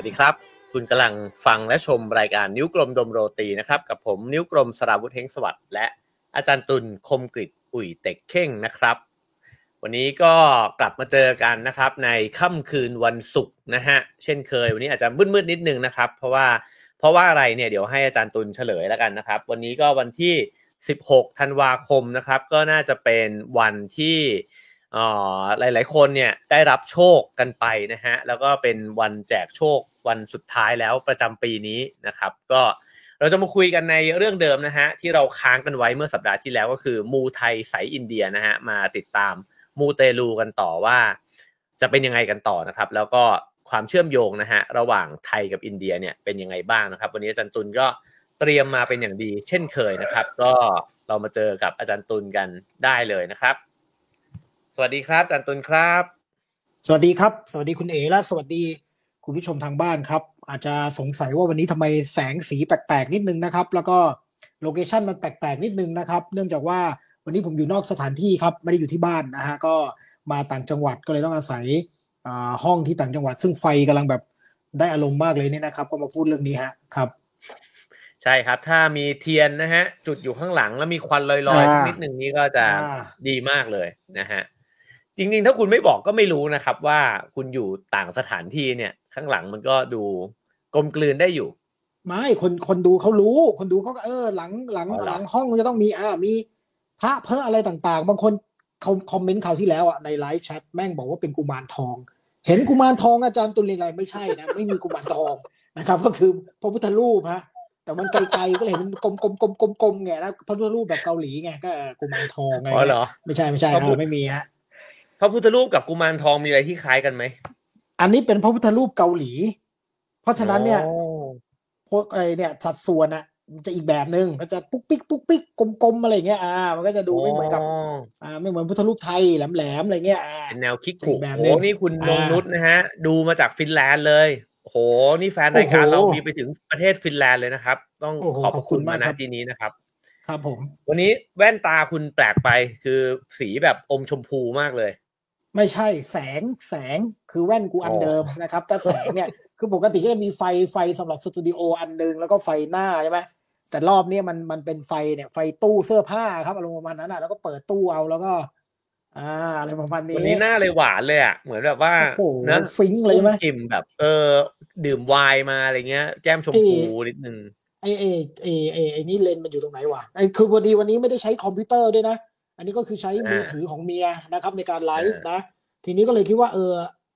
วัสดีครับ คุณกำลังฟังและชมรายการนิ้วกลมดมโรตีนะครับ กับผมนิ้วกลมสราวุธเฮงสวัสดิ์และอาจารย์ตุลคมกริตอุ่ยเต็กเข่งนะครับ วันนี้ก็กลับมาเจอกันนะครับ ในค่ำคืนวันศุกร์นะฮะเช่นเคย วันนี้อาจจะมืดๆนิดนึงนะครับ เพราะว่าเพราะว่าอะไรเนี่ยเดี๋ยวให้อาจารย์ตุลเฉลยแล้วกันนะครับ วันนี้ก็วันที่ 16ธันวาคมนะครับ ก็น่าจะเป็นวันที่หลาย ๆ คนเนี่ยได้รับโชคกันไปนะฮะแล้วก็เป็นวันแจกโชค วันสุดท้ายแล้วประจำปีนี้นะครับ ก็เราจะมาคุยกันในเรื่องเดิมนะฮะที่เราค้างกันไว้เมื่อสัปดาห์ที่แล้วก็คือมูไทยสายอินเดียนะฮะมาติดตามมูเตลูกันต่อว่า จะเป็นยังไงกันต่อนะครับ แล้วก็ความเชื่อมโยงนะฮะระหว่างไทยกับอินเดียเนี่ยเป็นยังไงบ้างนะครับ วันนี้อาจารย์ตุลก็เตรียมมาเป็นอย่างดี เช่นเคยนะครับ ก็เรามาเจอกับอาจารย์ตุลกันได้เลยนะครับ สวัสดีครับอาจารย์ตุลครับ สวัสดีครับ สวัสดีคุณเอ๋และสวัสดี คุณผู้ชมทางบ้านครับ อาจจะสงสัยว่าวันนี้ทำไมแสงสีแปลกๆนิดนึงนะครับ แล้วก็โลเคชันมันแปลกๆนิดนึงนะครับ เนื่องจากว่าวันนี้ผมอยู่นอกสถานที่ครับ ไม่ได้อยู่ที่บ้านนะฮะก็มาต่างจังหวัดก็เลยต้องอาศัยห้องที่ต่างจังหวัด ซึ่งไฟกำลังแบบได้อารมณ์มากเลยเนี่ยนะครับ ก็มาพูดเรื่องนี้ฮะครับ ใช่ครับ ถ้ามีเทียนนะฮะ จุดอยู่ข้างหลังแล้วมีควันลอยๆสักนิดหนึ่งนี้ก็จะดีมากเลยนะฮะจริงๆ ถ้าคุณไม่บอกก็ไม่รู้นะครับว่าคุณอยู่ต่างสถานที่เนี่ย ข้างหลังมันก็ดูกลมกลืนได้อยู่ ไม่คนคนดูเขารู้ คนดูเขาก็เออ หลังหลังหลังห้องจะต้องมีอ่ามีพระเพออะไรต่างๆ บางคนเขาคอมเมนต์เขาที่แล้วอะในไลฟ์แชทแม่งบอกว่าเป็นกุมารทอง เห็นกุมารทองอาจารย์ตุลเรนอะไรไม่ใช่นะ ไม่มีกุมารทองนะครับ ก็คือพระพุทธรูปฮะแต่มันไกลๆก็เลยเห็นกลมๆๆๆๆไงนะพระพุทธรูปแบบเกาหลีไงก็กุมารทองไงอ๋อเหรอไม่ใช่ไม่ใช่ไม่มีฮะพระพุทธรูปกับกุมารทองมีอะไรที่คล้ายกันไหม อันนี้เป็นพระพุทธรูปเกาหลี เพราะฉะนั้นเนี่ยพวกไอเนี่ยสัดส่วนอะมันจะอีกแบบหนึ่งมันจะปุ๊กปิ๊กปุ๊กปิ๊กกลมๆอะไรเงี้ยอ่า มันก็จะดูไม่เหมือนกับ อ่า ไม่เหมือนพุทธรูปไทยแหลมๆอะไรเงี้ยอ่าเป็นแนวคิกถูกแบบนี้นี่คุณนงนุษนะฮะ ดูมาจากฟินแลนด์เลยโหนี่แฟนรายการเรามีไปถึงประเทศฟินแลนด์เลยนะครับ ต้องขอบคุณมาณที่นี้นะครับ ครับผม วันนี้แว่นตาคุณแปลกไปคือสีแบบอมชมพูมากเลย ไม่ใช่แสงแสงคือแว่นกูอันเดิมนะครับ แต่แสงเนี่ยคือปกติก็จะมีไฟไฟสำหรับสตูดิโออันนึงแล้วก็ไฟหน้าใช่ไหมแต่รอบนี้มันมันเป็นไฟเนี่ยไฟตู้เสื้อผ้าครับอารมณ์ประมาณนั้นอะแล้วก็เปิดตู้เอาแล้วก็ อ่าอะไรประมาณนี้วันนี้หน้าเลยหวานเลยอะเหมือนแบบว่านะฟินเลยไหมอิ่มแบบ เออ ดื่มไวน์มาอะไรเงี้ย แก้มชมพูนิดนึงไอเอไอไอไอนี่เลนส์มันอยู่ตรงไหนวะไอคือพอดีวันนี้ไม่ได้ใช้คอมพิวเตอร์ด้วยนะ อันนี้ก็คือใช้มือถือของเมียนะครับ ในการไลฟ์นะ ทีนี้ก็เลยคิดว่าเออ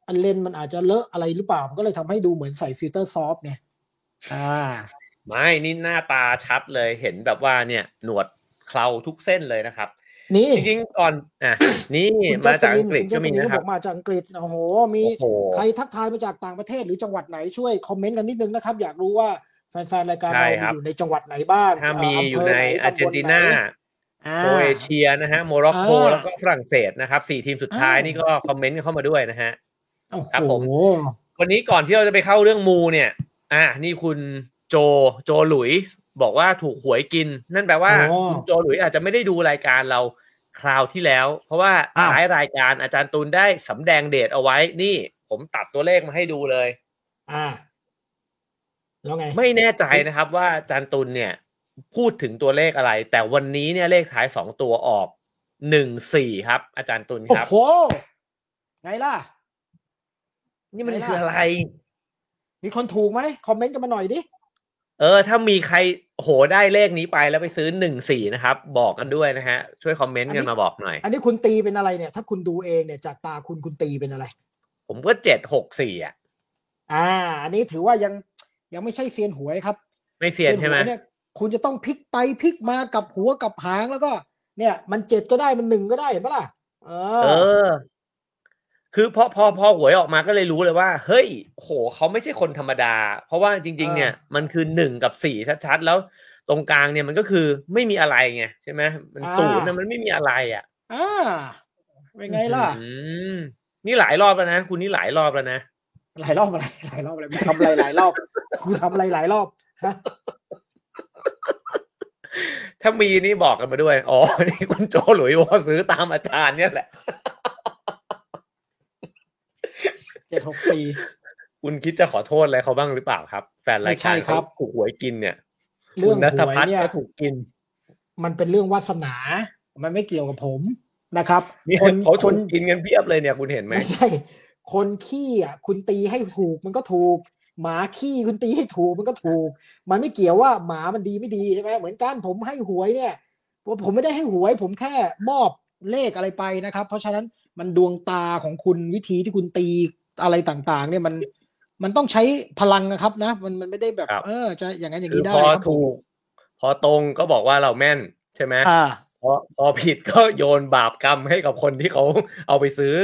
อันเลนส์มันอาจจะเลอะอะไรหรือเปล่าก็เลยทำให้ดูเหมือนใส่ filter soft เนี่ยอ่าไม่นี่หน้าตาชัดเลยเห็นแบบว่าเนี่ย หนวดเคราทุกเส้นเลยนะครับ นี่จริงก่อนอะนี่มาจากอังกฤษก็มีนะครับมาจากอังกฤษโอ้โห มีใครทักทายมาจากต่างประเทศหรือจังหวัดไหนช่วยคอมเมนต์กันนิดนึงนะครับ อยากรู้ว่าแฟนๆรายการเราอยู่ในจังหวัดไหนบ้างถ้ามีอยู่ในอาร์เจนตินา โครเอเชียนะฮะโมร็อกโกแล้วก็ฝรั่งเศสนะครับสี่ทีมสุดท้ายนี่ก็คอมเมนต์เข้ามาด้วยนะฮะครับผมวันนี้ก่อนที่เราจะไปเข้าเรื่องมูเนี่ย อ่านี่คุณโจโจหลุยบอกว่าถูกหวยกิน นั่นแปลว่าคุณโจหลุยอาจจะไม่ได้ดูรายการเราคราวที่แล้ว เพราะว่าท้ายรายการอาจารย์ตูนได้สำแดงเดทเอาไว้ นี่ผมตัดตัวเลขมาให้ดูเลย อ่าแล้วไง ไม่แน่ใจนะครับว่าอาจารย์ตูนเนี่ย พูดถึงตัวเลขอะไร แต่วันนี้เนี่ยเลขท้ายสองตัวออกหนึ่งสี่ครับ อาจารย์ตุลครับ โอ้โหไงล่ะ นี่มันคืออะไร มีคนถูกไหมคอมเมนต์กันมาหน่อยดิ เออ ถ้ามีใครโหได้เลขนี้ไปแล้วไปซื้อหนึ่งสี่นะครับ บอกกันด้วยนะฮะ ช่วยคอมเมนต์กันมาบอกหน่อย อันนี้คุณตีเป็นอะไรเนี่ย ถ้าคุณดูเองเนี่ยจากตาคุณคุณตีเป็นอะไร ผมก็เจ็ดหกสี่อะ อ่า อันนี้ถือว่ายังยังไม่ใช่เซียนหวยครับ ไม่เซียนใช่ไหมเนี่ย คุณจะต้องพลิกไปพลิกมากับหัวกับหางแล้วก็ เนี่ย มันเจ็ดก็ได้มันหนึ่งก็ได้เห็นปะล่ะเออ คือพอพอพอหวยออกมาก็เลยรู้เลยว่า เฮ้ยโหเขาไม่ใช่คนธรรมดา เพราะว่าจริง ๆ เนี่ย มันคือหนึ่งกับสี่ชัดๆแล้วตรงกลางเนี่ยมันก็คือไม่มีอะไรไงใช่ไหมมันศูนย์นะมันไม่มีอะไรอะอ่าเป็นไงล่ะนี่หลายรอบแล้วนะคุณนี่หลายรอบแล้วนะหลายรอบอะไรหลายรอบอะไรทำอะไรหลายรอบคุณทำอะไรหลายรอบฮะ ถ้ามีนี่บอกกันมาด้วย อ๋อ นี่คุณโจหลุยวอซื้อตามอาจารย์เนี่ยแหละเจ็ดหกสี่คุณคิดจะขอโทษอะไรเขาบ้างหรือเปล่าครับ แฟนรายการเขาถูกหวยกินเนี่ย เรื่องนัทหวยพัฒน์เนี่ยก็ถูกกิน มันเป็นเรื่องวาสนา มันไม่เกี่ยวกับผมนะครับนี่คนเขาคถูนกกินกันเพียบเลยเนี่ยคุณเห็นไหมไม่ใช่ คนขี้อะ คุณตีให้ถูกมันก็ถูก หมาขี้คุณตีให้ถูกมันก็ถูก มันไม่เกี่ยวว่าหมามันดีไม่ดีใช่ไหมเหมือนกันผมให้หวยเนี่ยผมไม่ได้ให้หวย ผมแค่มอบเลขอะไรไปนะครับ เพราะฉะนั้นมันดวงตาของคุณวิธีที่คุณตีอะไรต่างๆ เนี่ยมันมันต้องใช้พลังนะครับนะ มันมันไม่ได้แบบครับเออ จะอย่างนั้นอย่างคือนี้ได้พอครับผมถูก พอตรงก็บอกว่าเราแม่นใช่ไหมอ่าพอพอผิดก็โยนบาปกรรมให้กับคนที่เขาเอาไปซื้อ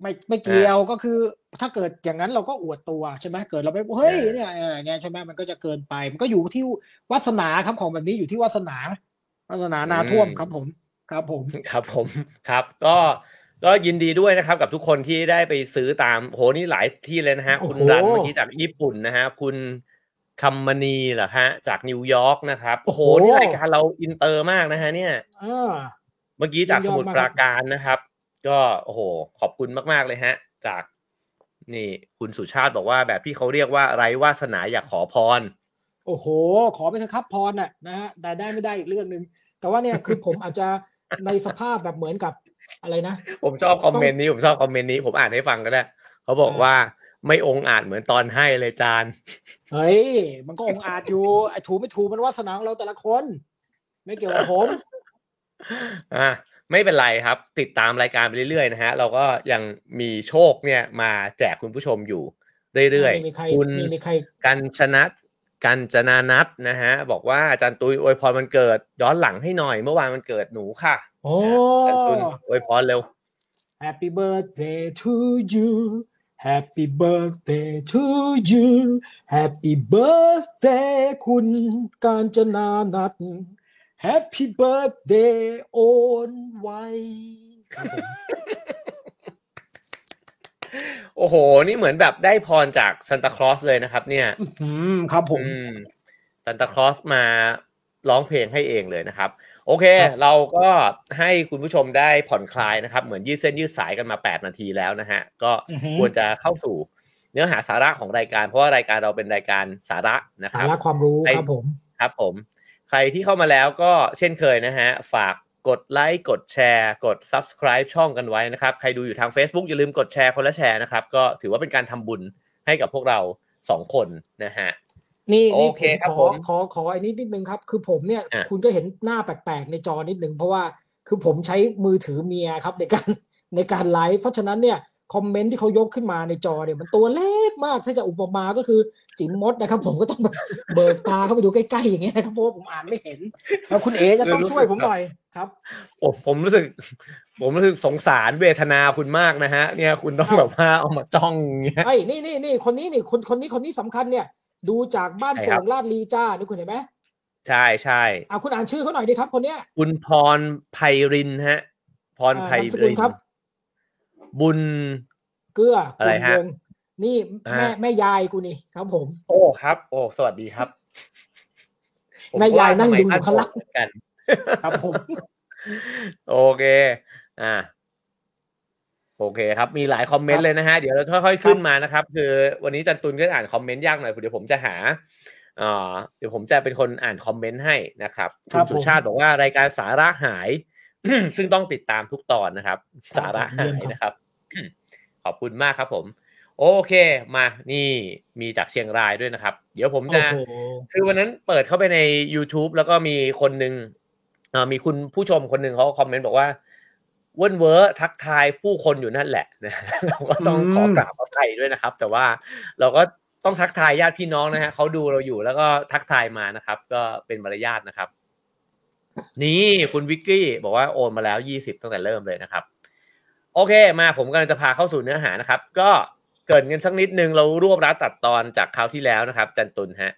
ไม่ไม่เกี่ยวก็คือ ถ้าเกิดอย่างนั้นเราก็อวดตัวใช่ไหมเกิดเราไปเฮ้ยเนี่ยเอออย่างเงี้ยใช่ไหมมันก็จะเกินไปมันก็อยู่ที่วาสนาครับของแบบนี้อยู่ที่วาสนาวาสนานาท่วมอืมครับผมครับผมครับผมครับ ก็ก็ยินดีด้วยนะครับ กับทุกคนที่ได้ไปซื้อตามโหนี่หลายที่เลยนะฮะโอ้คุณโหรันเมื่อกี้จากญี่ปุ่นนะฮะ คุณคัมมณีเหรอฮะ จากนิวยอร์กนะครับโอ้โหนี่รายการเราอินเตอร์มากนะฮะ เนี่ยอ่าเมื่อกี้จากสมุทรยอดมากปราการนะครับ ก็โอ้โห ขอบคุณมาก ๆ เลยฮะ จาก นี่ คุณสุชาติบอกว่าแบบที่เขาเรียกว่าไร้วาสนาอยากขอพร โอ้โห ขอไปเถอะครับพรน่ะนะฮะแต่ได้ไม่ได้อีกเรื่องหนึ่งแต่ว่าเนี่ยคือผมอาจจะในสภาพแบบเหมือนกับอะไรนะ ผมชอบคอมเมนต์นี้ผมชอบคอมเมนต์นี้ผมอ่านให้ฟังก็ได้เขาบอกอ่าว่าไม่องค์อาจเหมือนตอนให้เลยจานเฮ้ย มันก็องอาจอยู่ไอ้ถูกไม่ถูกมันวาสนาของเราแต่ละคน ไม่เกี่ยวกับผมอะ ไม่เป็นไรครับ ติดตามรายการไปเรื่อยๆนะฮะเราก็ยังมีโชคเนี่ยมาแจกคุณผู้ชมอยู่เรื่อยนี่มีใครๆคุณนี่มีใครกันชนะกันจนานัทนะฮะ บอกว่าอาจารย์ตุยอวยพรมันเกิดย้อนหลังให้หน่อยเมื่อวานมันเกิดหนูค่ะโอ้อาจารย์ตุยอวยพรเร็ว Happy birthday to you Happy birthday to you Happy birthday คุณกาญจนานัท Happy birthday โอนไว้ครับผมโอ้โห นี่เหมือนแบบได้พรจากซันตาคลอสเลยนะครับ เนี่ยอืมครับผมอืมซันตาคลอสมาร้องเพลงให้เองเลยนะครับ โอเคครับเราก็ให้คุณผู้ชมได้ผ่อนคลายนะครับ เหมือนยืดเส้นยืดสายกันมา 8 นาทีแล้วนะฮะ ก็อือฮึควรจะเข้าสู่เนื้อหาสาระของรายการ เพราะว่ารายการเราเป็นรายการสาระนะคสารับระความรู้ไอ้ครับผม ครับผม ใครที่เข้ามาแล้วก็เช่นเคยนะฮะ ฝากกดไลค์กดแชร์ กด subscribe ช่องกันไว้นะครับ ใครดูอยู่ทาง Facebook อย่าลืมกดแชร์คนละแชร์นะครับ ก็ถือว่าเป็นการทำบุญให้กับพวกเราสองคนนะฮะนี่นี่โอเคผมครับขผอมขอขอไอ้นิดนิดนึงครับ คือผมเนี่ยอะคุณก็เห็นหน้าแปลกๆในจอนิดนึงเพราะว่าคือผมใช้มือถือเมียครับในการในการไลฟ์เพราะฉะนั้นเนี่ยคอมเมนต์ที่เขายกขึ้นมาในจอเนี่ยมันตัวเล็กมากถ้าจะอุปมาก็คือ จิ๋มมดนะครับ ผมก็ต้องแบบเบิกตาเข้าไปดูใกล้ๆอย่างเงี้ยนะครับเพราะว่าผมอ่านไม่เห็นแล้วคุณเอ๋จะต้องช่วยผมหน่อยครับผมผมรู้สึก ผมรู้สึกสงสารเวทนาคุณมากนะฮะ เนี่ยคุณต้องครับแบบว่าเอามาจ้องอย่างเงี้ยไอ้ยนี่นี่นี่คนนี้นี่คนคนนี้คนนี้สำคัญเนี่ย ดูจากบ้านใช่โป่ครับงลาดลีจ้านี่คุณเห็นไหมใช่ใช่อ่าคุณอ่านชื่อเขาหน่อยดิครับ คนเนี้ยคุณพรไพรินฮะ พรอ่าไพนามสกุริลนครับ บุญเกลืออะไรฮะคุณวง นี่อ่าแม่แม่ยายกูนี่ครับผม โอ้ครับ โอ้สวัสดีครับผมแม่ยายนั่งว่ดูอยู่ทำไมข้างล่างท่นบอกเหมือนกัน ครับผม โอเค อ่า โอเคครับ มีหลายคอมเมนต์เลยนะฮะ เดี๋ยวเราค่อยๆขึ้นมานะครับ คือ วันนี้จันตุนก็อ่านคอมเมนต์ยากหน่อยเดี๋ยวผมจะหาเอ่อเดี๋ยวผมจะเป็นคนอ่านคอมเมนต์ให้นะครับครัคุณบสุชาติบอกว่ารายการสาระหาย ซึ่งต้องติดตามทุกตอนนะครับ สาระหายนะครับ ขอบคุณมากครับผม โอเคมานี่มีจากเชียงรายด้วยนะครับ เดี๋ยวผมจะโอ้โหคือวันนั้นเปิดเข้าไปใน YouTube แล้วก็มีคนหนึ่งเอ่อมีคุณผู้ชมคนหนึ่งเขาคอมเมนต์บอกว่าเว้นเวอร์ทักทายผู้คนอยู่นั่นแหละนะเราก็ต้องขอกราบขอไทยด้วยนะครับ แต่ว่าเราก็ต้องทักทายญาติพี่น้องนะฮะเขาดูเราอยู่แล้วก็ทักทายมานะครับ ก็เป็นมารยาทนะครับ นี่คุณวิกกี้บอกว่าโอนมาแล้วยี่สิบตั้งแต่เริ่มเลยนะครับ โอเค มาผมกำลังจะพาเข้าสู่เนื้อหานะครับ ก็ เกรินกันสักนิดนึงเรารวบรัดตัดตอนจากคราวที่แล้วนะครับ จันตุนฮะ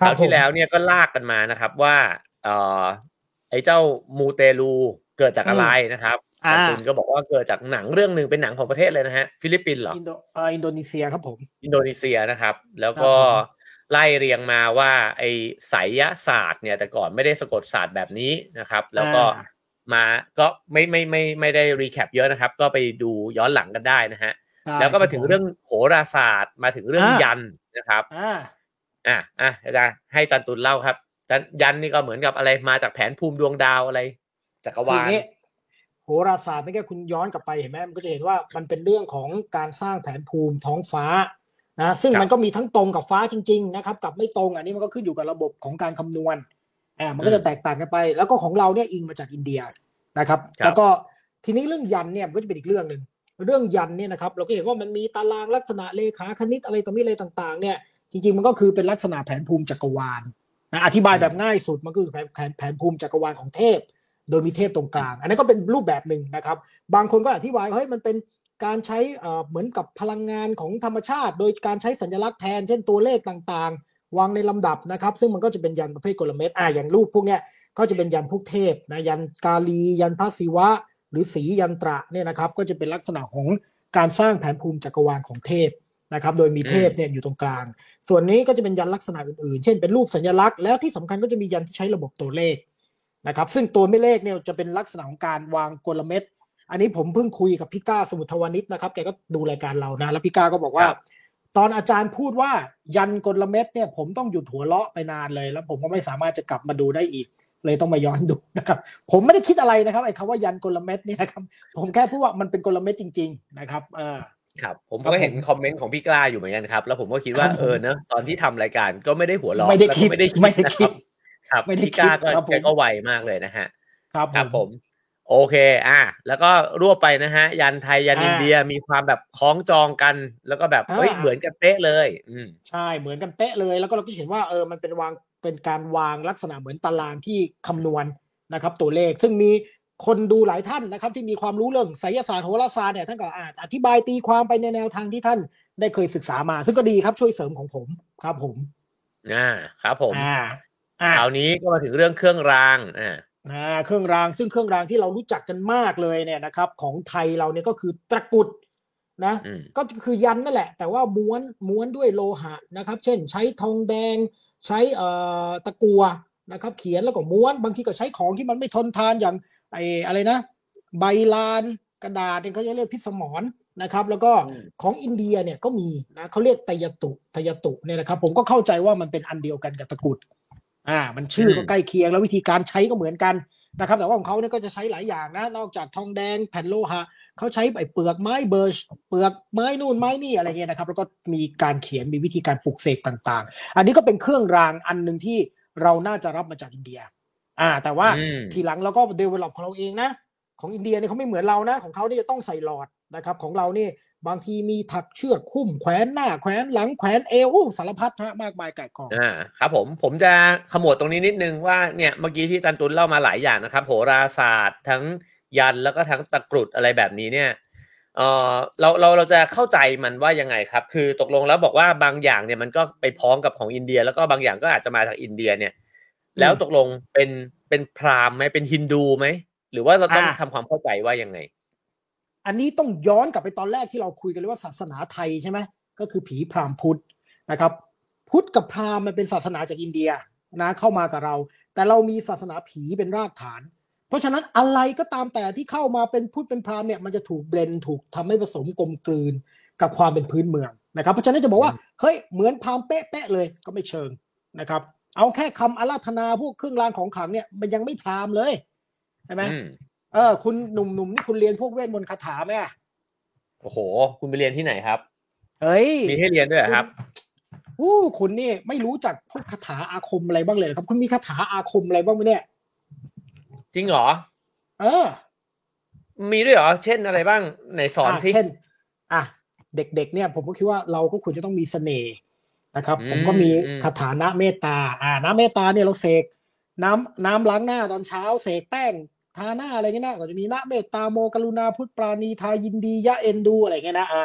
ครัคบราวที่ผมแล้วเนี่ยก็ลากกันมานะครับ ว่าเอ่อไอ้เจ้ามูเตลูเกิดจากอะไรนะครับอ่าจันตุนก็บอกว่าเกิดจากหนังเรื่องหนึ่งเป็นหนังของประเทศเลยนะฮะฟิลิปปินส์เหรออินโดเอ่ออินโดนีเซียครับผม อินโดนีเซียนะครับ แล้วก็ครับผมไล่เรียงมาว่า ไอ้ไสยศาสตร์เนี่ย แต่ก่อนไม่ได้สะกดศาสตร์แบบนี้นะครับ แล้วก็อ่ามาก็ไม่ไม่ไม่ไม่ได้ recap เยอะนะครับ ก็ไปดูย้อนหลังกันได้นะฮะ แล้วก็มาถึงเรื่องโหราศาสตร์ มาถึงเรื่องอ่ายัยันต์นะครับอ่าอะอะอาจารย์ให้จันตุนเล่าครับจันยันนี่ก็เหมือนกับอะไรมาจากแผนภูมิดวงดาวอะไรจักรคือวาอลย่างนี้โหราศาสตร์ไม่แค่คุณย้อนกลับไปเห็นไหมมันก็จะเห็นว่ามันเป็นเรื่องของการสร้างแผนภูมิท้องฟ้านะซึ่งมันก็มีทั้งตรงกับฟ้าจริง ๆ นะครับ กับไม่ตรงอันนี้มันก็ขึ้นอยู่กับระบบของการคำนวณอ่ามันก็จะแตกต่างกันไป แล้วก็ของเราเนี่ยอิงมาจากอินเดียนะครับ แล้วก็ทีนี้เรื่องยันเนี่ยมันก็จะเป็นอีกเรื่องหนึ่ง เรื่องยันเนี่ยนะครับเราก็เห็นว่ามันมีตารางลักษณะเลขาคณิตอะไรต่อมีอะไรต่างๆ เนี่ยจริงๆมันก็คือเป็นลักษณะแผนภูมิจักรวาลนะอธิบายแบบง่ายสุดมันก็คือแผนแผนแผนภูมิจักรวาลของเทพ โดยมีเทพตรงกลาง อันนั้นก็เป็นรูปแบบหนึ่งนะครับ บางคนก็อธิบายเฮ้ยมันเป็นการใช้เอ่อเหมือนกับพลังงานของธรรมชาติ โดยการใช้สัญลักษณ์แทน เช่นตัวเลขต่างๆ วางในลำดับนะครับ ซึ่งมันก็จะเป็นยันประเภทกลเม็ดอ่าอย่างรูปพวกเนี้ยก็จะเป็นยันพวกเทพนะยันกาลี ยันพระศิวะ หรือสียันตระเนี่ยนะครับก็จะเป็นลักษณะของการสร้างแผนภูมิจักรวาลของเทพนะครับ โดยมีเทพเนี่ยอยู่ตรงกลาง ส่วนนี้ก็จะเป็นยันลักษณะอื่นๆ เช่นเป็นรูปสัญลักษณ์แล้วที่สำคัญก็จะมียันที่ใช้ระบบตัวเลขนะครับซึ่งตัวไม่เลขเนี่ยจะเป็นลักษณะของการวางกลเม็ดอันนี้ผมเพิ่งคุยกับพี่ก้าสมุทรวานิชนะครับแกก็ดูรายการเรานะแล้วพี่ก้าก็บอกว่าครับตอนอาจารย์พูดว่ายันกลเม็ดเนี่ยผมต้องหยุดหัวเราะไปนานเลย แล้วผมก็ไม่สามารถจะกลับมาดูได้อีก เลยต้องมาย้อนดูนะครับผมไม่ได้คิดอะไรนะครับไอ้คำว่ายันกลเม็ดเนี่ยนะครับผมแค่พูดว่ามันเป็นกลเม็ดจริง ๆ นะครับเออครับผมครับก็เห็นผมคอมเมนต์ของพี่กล้าอยู่เหมือนกันครับ แล้วผมก็คิดว่าครับผมเออเนอะตอนที่ทำรายการก็ไม่ได้หัวเราะไม่ได้แล้วก็คิดไม่ได้คิดไม่ได้นะคิครัดบครับไม่ได้พี่กล้าคิดก็ครับผมแกก็ไวมากเลยนะฮะครับครับผม โอเค อะแล้วก็รวบไปนะฮะ ยันไทยยันอ่าอินเดียมีความแบบคล้องจองกัน แล้วก็แบบเฮ้ยอ่าเหมือนกันเป๊ะเลย อืมใช่เหมือนกันเป๊ะเลย แล้วก็เราก็เห็นว่าเออมันเป็นวาง เป็นการวางลักษณะเหมือนตารางที่คำนวณนะครับ ตัวเลขซึ่งมีคนดูหลายท่านนะครับ ที่มีความรู้เรื่องไสยศาสตร์โหราศาสตร์เนี่ยท่านก็อาจอธิบายตีความไปในแนวทางที่ท่านได้เคยศึกษามา ซึ่งก็ดีครับช่วยเสริมของผมครับผมอ่าครับผมอ่าอ่าคราวนี้ก็มาถึงเรื่องเครื่องรางอ่าอ่าเครื่องรางซึ่งเครื่องรางที่เรารู้จักกันมากเลยเนี่ยนะครับ ของไทยเราเนี่ยก็คือตะกรุด นะอืมก็คือยันนั่นแหละ แต่ว่าม้วนม้วนด้วยโลหะนะครับ เช่น ใช้ทองแดง ใช้เอ่อตะกัวนะครับ เขียนแล้วก็ม้วนบางทีก็ใช้ของที่มันไม่ทนทานอย่างไอ้อะไรนะ ใบลานกระดาษเนี่ยเขาจะเรียกพิสมรนะครับ แล้วก็อืมของอินเดียเนี่ยก็มีนะเขาเรียกไตยตุไตยตุเนี่ยนะครับ ผมก็เข้าใจว่ามันเป็นอันเดียวกันกับตะกรุดอ่า มันชื่อก็อืมใกล้เคียงแล้ววิธีการใช้ก็เหมือนกัน นะครับแต่ว่าของเขาเนี่ยก็จะใช้หลายอย่างนะ นอกจากทองแดงแผ่นโลหะเขาใช้ไอ้เปลือกไม้เบิร์ชเปลือกไม้นู่นไม้นี่อะไรเงี้ยนะครับ แล้วก็มีการเขียนมีวิธีการปลูกเสกต่างๆ อันนี้ก็เป็นเครื่องรางอันหนึ่งที่เราน่าจะรับมาจากอินเดีย อ่า แต่ว่าอืมทีหลังเราก็เดเวลลอปของเราเองนะ ของอินเดียเนี่ยเขาไม่เหมือนเรานะ ของเขาเนี่ยจะต้องใส่หลอด นะครับของเรานี่บางทีมีถักเชือกคุ้มแขวนหน้าแขวนหลังแขวนเอวอู้สารพัดฮะมากมายไก่ายกองอ่าครับผมผมจะขมวดตรงนี้นิดนึงว่าเนี่ยเมื่อกี้ที่จันตุลเล่ามาหลายอย่างนะครับ โหราศาสตร์ทั้งยันแล้วก็ทั้งตะกรุดอะไรแบบนี้เนี่ยเออเราเราเราจะเข้าใจมันว่ายังไงครับ คือตกลงแล้วบอกว่าบางอย่างเนี่ยมันก็ไปพ้องกับของอินเดีย แล้วก็บางอย่างก็อาจจะมาจากอินเดียเนี่ย แล้วตกลงเป็นเป็นพราหมณ์ไหมเป็นฮินดูไหมหรือว่าเราต้องอ่าทำความเข้าใจว่ายังไง อันนี้ต้องย้อนกลับไปตอนแรกที่เราคุยกันเลยว่าศาสนาไทยใช่ไหมก็คือผีพราหมณ์พุทธนะครับ พุทธกับพราหมณ์มันเป็นศาสนาจากอินเดียนะเข้ามากับเรา แต่เรามีศาสนาผีเป็นรากฐาน เพราะฉะนั้นอะไรก็ตามแต่ที่เข้ามาเป็นพุทธเป็นพราหมณ์เนี่ยมันจะถูกเบลนด์ถูกทำให้ผสมกลมกลืนกับความเป็นพื้นเมืองนะครับ เพราะฉะนั้นจะบอกว่าเฮ้ยเหมือนพราหมณ์เป๊ะๆเลยก็ไม่เชิงนะครับ เอาแค่คำอาราธนาพวกเครื่องรางของขลังเนี่ยมันยังไม่พราหมณ์เลยใช่ไหมอืม เออ คุณหนุ่มๆนี่คุณเรียนพวกเวทมนต์คาถาไหมอะโอ้โห คุณไปเรียนที่ไหนครับ เฮ้ย มีให้เรียนด้วยเหรอครับอู้คุณนี่ไม่รู้จักพวกคาถาอาคมอะไรบ้างเลยเหรอครับ คุณมีคาถาอาคมอะไรบ้างไหมเนี่ย จริงเหรอ เออ มีด้วยเหรอ เช่นอะไรบ้างไหนสอนอะสิเช่น อะ เด็กๆ เนี่ย ผมก็คิดว่าเราก็ควรจะต้องมีเสน่ห์นะครับอืมผมก็มีอืมคาถานะเมตตา อ่านะเมตตาเนี่ยเราเสกน้ำน้ำล้างหน้าตอนเช้าเสกแป้ง ทาหน้าอะไรเงี้ยนะก็จะมีนะเมตตาโมกรุณาพุทธปราณีทายินดียะเอ็นดูอะไรเงี้ยนะอ่า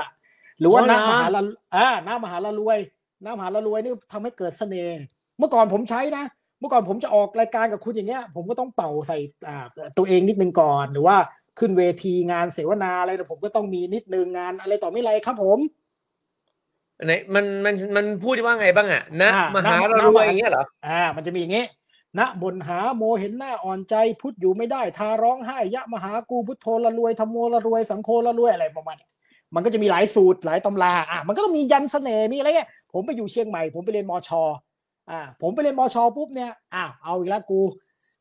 หรือว่านะมหาละอ่านะมหาละรวยนะมหาละรวยนี่ทำให้เกิดเสน่ห์เมื่อก่อนผมใช้นะเมื่อก่อนผมจะออกรายการกับคุณอย่างเงี้ย ผมก็ต้องเป่าใส่อ่าตัวเองนิดนึงก่อน หรือว่าขึ้นเวทีงานเสวนาอะไรเนี่ยผมก็ต้องมีนิดนึงงานอะไรต่อไม่ไรครับผมไหนมันมันมันพูดว่าไงบ้างอะนะอ่ามหานะเรานะรวยมหาอย่างเงี้ยเหรออ่า มันจะมีอย่างงี้ นะบนหาโมเห็นหน้าอ่อนใจพุทธอยู่ไม่ได้ ทาร้องไห้ยะมหากูพุทโธละรวยธรรมโมละรวยสังโฆละรวยอะไรประมาณนี้มันก็จะมีหลายสูตรหลายตำราอะมันก็ต้องมียันเสน่ห์มีอะไรเงี้ยผมไปอยู่เชียงใหม่ ผมไปเรียนมชอ่าผมไปเรียนมชอปุ๊บเนี่ยอ้าวเอาอีกแล้วกู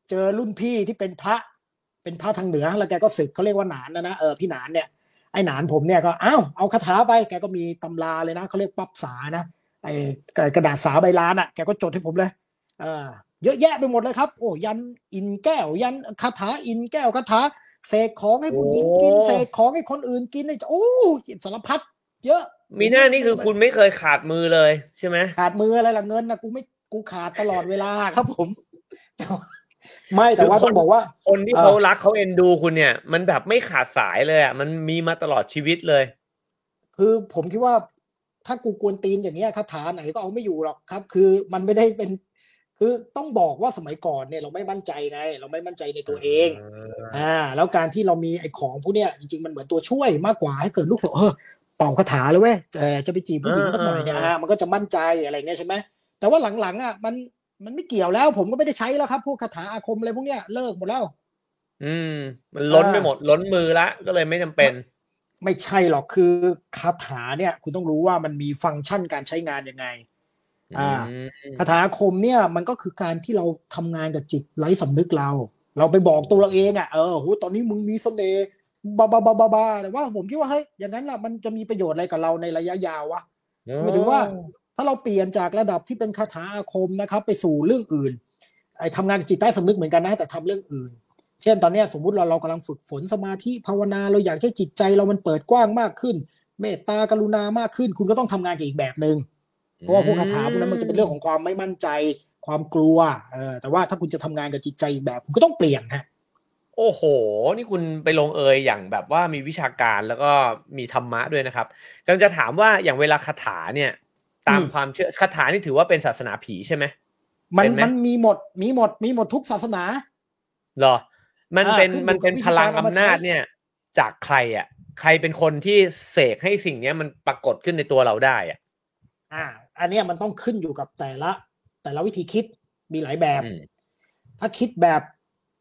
เจอรุ่นพี่ที่เป็นพระ เป็นพระทางเหนือแล้วแกก็ศึกเขาเรียกว่าหนานนะนะเออพี่หนานเนี่ยไอ้หนานผมเนี่ยก็อ้าวเอาคาถาไปแกก็มีตำราเลยนะเขาเรียกปั๊บสานะไอ้กระดาษสาใบลานอะแกก็จดให้ผมเลย เออ เยอะแยะไปหมดเลยครับ โอ้ยันอินแก้ว ยันคาถาอินแก้วคาถาเสกของให้ผู้หญิงกินโอ้เสกของให้คนอื่นกินไอ้โอ้สารพัดเยอะ มีหน้านี่คือคุณไม่เคยขาดมือเลยใช่ไหมขาดมืออะไรล่ะเงินนะกูไม่กูขาดตลอดเวลาครับผมแต่ว่าไม่แต่ว่าต้องบอกว่า คนที่เออเขารักเขาเอ็นดูคุณเนี่ย มันแบบไม่ขาดสายเลยอะมันมีมาตลอดชีวิตเลย คือผมคิดว่าถ้ากูกวนตีนอย่างเงี้ยคาถาไหนก็เอาไม่อยู่หรอกครับ คือมันไม่ได้เป็น คือต้องบอกว่าสมัยก่อนเนี่ยเราไม่มั่นใจไงเราไม่มั่นใจในตัวเองอ่าแล้วการที่เรามีไอ้ของพวกเนี้ยจริงๆมันเหมือนตัวช่วยมากกว่าให้เกิดลูกโซ่เออเป่าคาถาเลยเว้ยเออจะไปจีบผู้หญิงสักหน่อยเนี่ยอ่ามันก็จะมั่นใจอะไรเงี้ยใช่ไหมแต่ว่าหลังๆอะมันมันไม่เกี่ยวแล้ว ผมก็ไม่ได้ใช้แล้วครับ พวกคาถาอาคมอะไรพวกเนี้ยเลิกหมดแล้ว อืม มันล้นอ่าไปหมด ล้นมือละก็เลยไม่จำเป็น ไม่ใช่หรอกคือคาถาเนี่ย คุณต้องรู้ว่ามันมีฟังก์ชันการใช้งานยังไง อ่ามคาถาอาคมเนี่ยมันก็คือการที่เราทำงานกับจิตไร้สำนึกเรา เราไปบอกตัวเราเองอะเออโหตอนนี้มึงมีเสน่ห์บาบาบาบาบาแต่ว่าผมคิดว่าเฮ้ยอย่างนั้นล่ะมันจะมีประโยชน์อะไรกับเราในระยะยาววะหมายถึงว่าถ้าเราเปลี่ยนจากระดับที่เป็นคาถาอาคมนะครับ ไปสู่เรื่องอื่นไอ้ทำงานกับจิตใต้สำนึกเหมือนกันนะแต่ทำเรื่องอื่น เช่นตอนเนี้ยสมมุติเราเรากำลังฝึกฝนสมาธิภาวนาเราอยากให้จิตใจเรามันเปิดกว้างมากขึ้น เมตตากรุณามากขึ้น คุณก็ต้องทำงานกับอีกแบบหนึ่ง เพราะว่าพวกคาถาพวกนั้นมันจะเป็นเรื่องของความไม่มั่นใจ ความกลัวเออแต่ว่าถ้าคุณจะทำงานกับจิตใจอีกแบบคุณก็ต้องเปลี่ยนฮะโอ้โห นี่คุณไปลงเอยอย่างแบบว่ามีวิชาการแล้วก็มีธรรมะด้วยนะครับกำลังจะถามว่าอย่างเวลาคาถาเนี่ย ตามอืมความเชื่อคาถานี่ถือว่าเป็นศาสนาผีใช่ไหมมันเป็นไหมมันมีหมดมีหมดมีหมดทุกศาสนาเหรอมันอ่าเป็นขึ้นอยู่มันเป็นกับวิธีพลังการเอามาอำนาจใช้เนี่ย จากใครอะ ใครเป็นคนที่เสกให้สิ่งเนี้ยมันปรากฏขึ้นในตัวเราได้อะ อ่า อันเนี้ยมันต้องขึ้นอยู่กับแต่ละ แต่ละวิธีคิดมีหลายแบบอืมถ้าคิดแบบ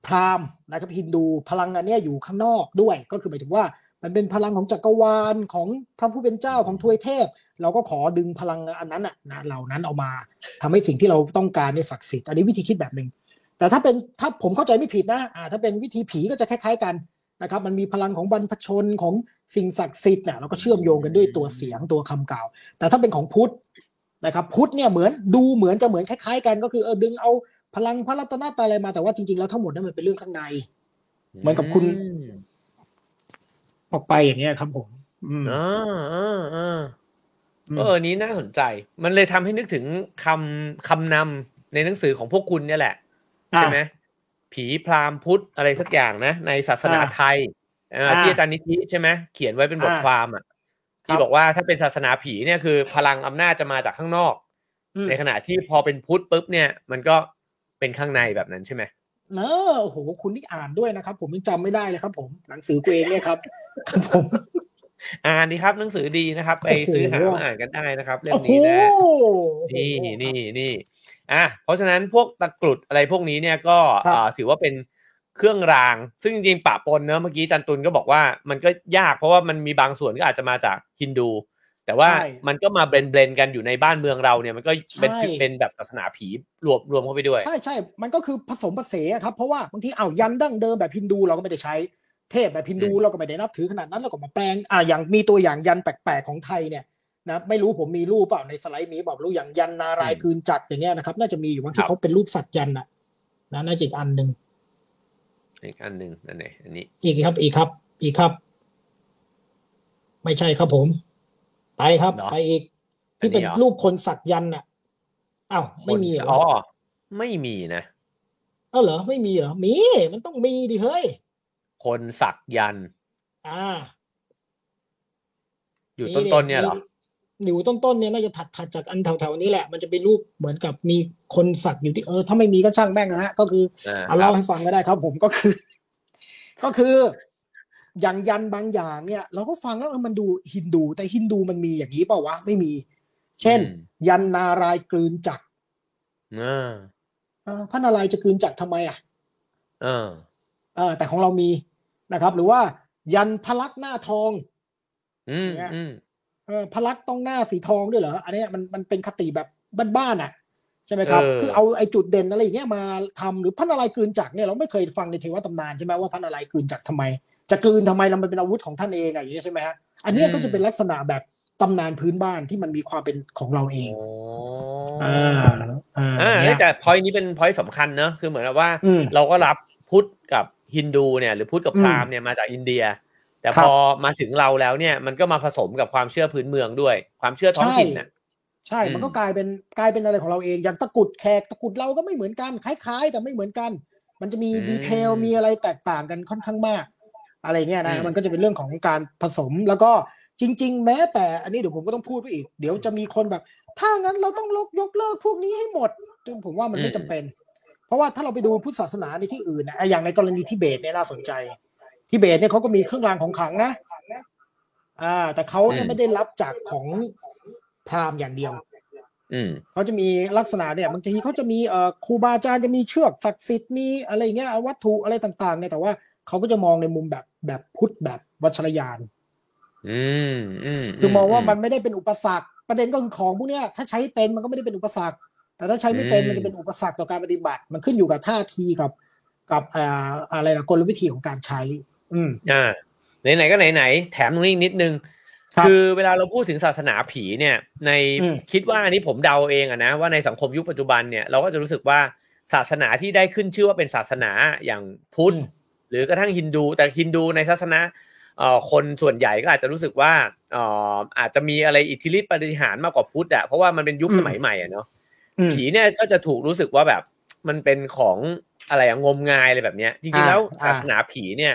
พราหมณ์นะครับฮินดูพลังอันเนี้ยอยู่ข้างนอกด้วย ก็คือหมายถึงว่า มันเป็นพลังของจักรวาลของพระผู้เป็นเจ้าของทวยเทพ เราก็ขอดึงพลังอันนั้นน่ะนะเหล่านั้นเอามาทำให้สิ่งที่เราต้องการเนี่ยศักดิ์สิทธิ์อันนี้วิธีคิดแบบหนึ่งแต่ถ้าเป็นถ้าผมเข้าใจไม่ผิดนะอ่าถ้าเป็นวิธีผีก็จะคล้าย ๆกันนะครับมันมีพลังของบรรพชนของสิ่งศักดิ์สิทธิ์เนี่ยเราก็เชื่อมโยงกันด้วยตัวเสียงตัวคำกล่าว แต่ถ้าเป็นของพุทธ นะครับพุทธเนี่ยเหมือนดูเหมือนจะเหมือนคล้ายๆ กันก็คือเออดึงเอาพลังพระรัตนตรัยอะไรมาแต่ว่าจริงๆแล้วทั้งหมดนั้นมันเป็นเรื่องข้างใน เหมือนกับคุณมออกไปอย่างเงี้ยครับผมอืมอ่าอ่าอ่าอืมเออนี้น่าสนใจ มันเลยทำให้นึกถึงคำคำนำในหนังสือของพวกคุณเนี่ยแหละใช่ไหมผีพราหมณ์พุทธอะไรสักอย่างนะในศาสนาอ่าไทยเอ่ออ่าที่อาจารย์นิธิใช่ไหมเขียนไว้เป็นบทอ่าความอะค ที่รับบอกว่าถ้าเป็นศาสนาผีเนี่ยคือ พลังอำนาจจะมาจากข้างนอกอืมในขณะที่พอเป็นพุทธปุ๊บเนี่ย มันก็เป็นข้างในแบบนั้นใช่ไหมเนอะโอ้โหคุณนี่อ่านด้วยนะครับ ผมยังจำไม่ได้เลยครับ ผมหนังสือกูเองเนี่ยครับครับผมอ่านดีครับหนังสือดีนะครับ ไปโอ้โหซื้อหามาอ่านกันได้นะครับ เล่โอ้มโหนี้นะโอ้โหนี่นี่นี่อะเพราะฉะนั้นพวกตะกรุดอะไรพวกนี้เนี่ยก็ครับอ่าถือว่าเป็น เครื่องราง ซึ่งจริงๆปะปนเนอะเมื่อกี้จันตุนก็บอกว่ามันก็ยากเพราะว่ามันมีบางส่วนก็อาจจะมาจากฮินดู แต่ว่าใช่มันก็มาเบลนๆกันอยู่ในบ้านเมืองเราเนี่ยมันก็เป็นใช่เป็นแบบศาสนาผีรวมรวมเข้าไปด้วย ใช่ใช่มันก็คือผสมผสานครับเพราะว่าบางทีเอายันดั้งเดิมแบบฮินดูเราก็ไม่ได้ใช้เทพแบบฮินดูอืมเราก็ไม่ได้นับถือขนาดนั้นเราก็มาแปลงอ่าอย่างมีตัวอย่างยันแปลกๆของไทยเนี่ยนะไม่รู้ผมมีรูปเปล่าในสไลด์มีบอกรู้อย่างยันนารายณ์คืนจักรอย่างเงี้ยนะครับ น่าจะมีอยู่บางที่เขาเป็นรูปสัตว์ยันน่ะนะน่าจะอีกอันหนึ่ง อีกอันหนึ่งอันไหนอันนี้ อีกครับอีกครับ อีกครับ ไม่ใช่ครับผม ไปครับเหรอไปอีก ที่เป็นอันนี้เหรอรูปคนสักยันต์น่ะอ้าวไม่มีเหรออ๋อไม่มีนะเอ้าเหรอไม่มีเหรอมี มันต้องมีดิเฮ้ย คนสักยันต์อ่า อยู่ต้นๆเนี่ยเหรอ มีอยู่ต้นๆเนี่ยน่าจะถัดถัดจากอันแถวๆนี้แหละ มันจะเป็นรูปเหมือนกับมีคนสักอยู่ที่เออถ้าไม่มีก็ช่างแม่งนะฮะ ก็คืออ่าเอาเล่าให้ฟังก็ได้ครับ ผมก็คือ ก็คืออย่างยันบางอย่างเนี่ย เราก็ฟังแล้วเออมันดูฮินดูแต่ฮินดูมันมีอย่างนี้เปล่าวะไม่มี เช่น ยันนารายณ์กลืนจักรอ่าเอ่อพระนารายณ์จะกลืนจักรทำไมอะเออเออ แต่ของเรามีนะครับ หรือว่า ยันพลักษณ์หน้าทองอืมเนี่ยอืมเออ พระลักษมณ์ต้องหน้าสีทองด้วยเหรออันเนี้ยมันมันเป็นคติแบบบ้านๆอะใช่ไหมครับเออคือเอาไอ้จุดเด่นอะไรอย่างเงี้ยมาทำหรือพระนารายณ์กลืนจักรเนี่ยเราไม่เคยฟังในเทวตำนานใช่ไหมว่าพระนารายณ์กลืนจักรทำไม จะกลืนทำไมแล้วมันเป็นอาวุธของท่านเองอะอย่างเงี้ยใช่ไหมฮะอันเนี้ยก็จะเป็นลักษณะแบบตำนานพื้นบ้านที่มันมีความเป็นของเราเองโอ้อ่าอ่าอ่าเนี่ยแต่พอยนี้เป็นพอยสำคัญเนอะคือเหมือนกับว่าอืมเราก็รับพุทธกับฮินดูเนี่ย หรือพุทธกับอืมพราหมณ์เนี่ยมาจากอินเดีย แต่ครัพบอมาถึงเราแล้วเนี่ย มันก็มาผสมกับความเชื่อพื้นเมืองด้วย ความเชื่อท้องถิ่นน่ะใช่อืมมันก็กลายเป็นกลายเป็นอะไรของเราเอง อย่างตะกรุดแขกตะกรุดเราก็ไม่เหมือนกัน คล้ายๆ แต่ไม่เหมือนกัน มันจะมีดีเทลมีอะไรแตกต่างกันค่อนข้างมาก อะไรเงี้ยนะ มันก็จะเป็นเรื่องของการผสม แล้วก็จริง ๆ แม้แต่อันนี้เดี๋ยวผมก็ต้องพูดไปอีก เดี๋ยวจะมีคนแบบ ถ้างั้นเราต้องลกยกเลิกพวกนี้ให้หมดซึ่งผมว่ามันไม่จำเป็น เพราะว่าถ้าเราไปดูพุทธศาสนาในที่อื่นนะอย่างในกรณีทิเบตเนี่ยน่าสนใจ ทิเบตเนี่ยเขาก็มีเครื่องรางของขลังนะอ่า แต่เขาเนี่ยอืมไม่ได้รับจากของพราหมณ์อย่างเดียวอืมเขาจะมีลักษณะเนี่ยบางทีเขาจะมีเอ่อครูบาอาจารย์จะมีเชือกศักดิ์สิทธิ์มีอะไรเงี้ยวัตถุอะไรต่าง ๆ เนี่ยแต่ว่าเขาก็จะมองในมุมแบบแบบพุทธแบบวัชรยานอืมอืมคือมองว่ามันไม่ได้เป็นอุปสรรค ประเด็นก็คือของพวกเนี้ยถ้าใช้เป็นมันก็ไม่ได้เป็นอุปสรรค แต่ถ้าใช้ไม่เป็นมันจะเป็นอุปสรรคต่อการปฏิบัติ มันขึ้นอยู่กับท่าทีกับ กับอ่าอะไรนะกลวิธีของการใช้ อืมอ่าไหนๆก็ไหนๆแถมตรงนี้อีกนิดนึงครับคือเวลาเราพูดถึงศาสนาผีเนี่ย ในอืมคิดว่าอันนี้ผมเดาเองอะนะว่าในสังคมยุคปัจจุบันเนี่ยเราก็จะรู้สึกว่าศาสนาที่ได้ขึ้นชื่อว่าเป็นศาสนาอย่างพุทธหรือกระทั่งฮินดูแต่ฮินดูในทัศนะเอ่อคนส่วนใหญ่ก็อาจจะรู้สึกว่าเอ่ออาจจะมีอะไรอิทธิฤทธิปาฏิหารย์มากกว่าพุทธอะเพราะว่ามันเป็นยุคอืมสมัยใหม่อะเนาะอืมผีเนี่ยก็จะถูกรู้สึกว่าแบบมันเป็นของอะไรอะงมงายอะไรแบบเนี้ยจริงๆแล้วอ่าศาสนาผีเนี่ย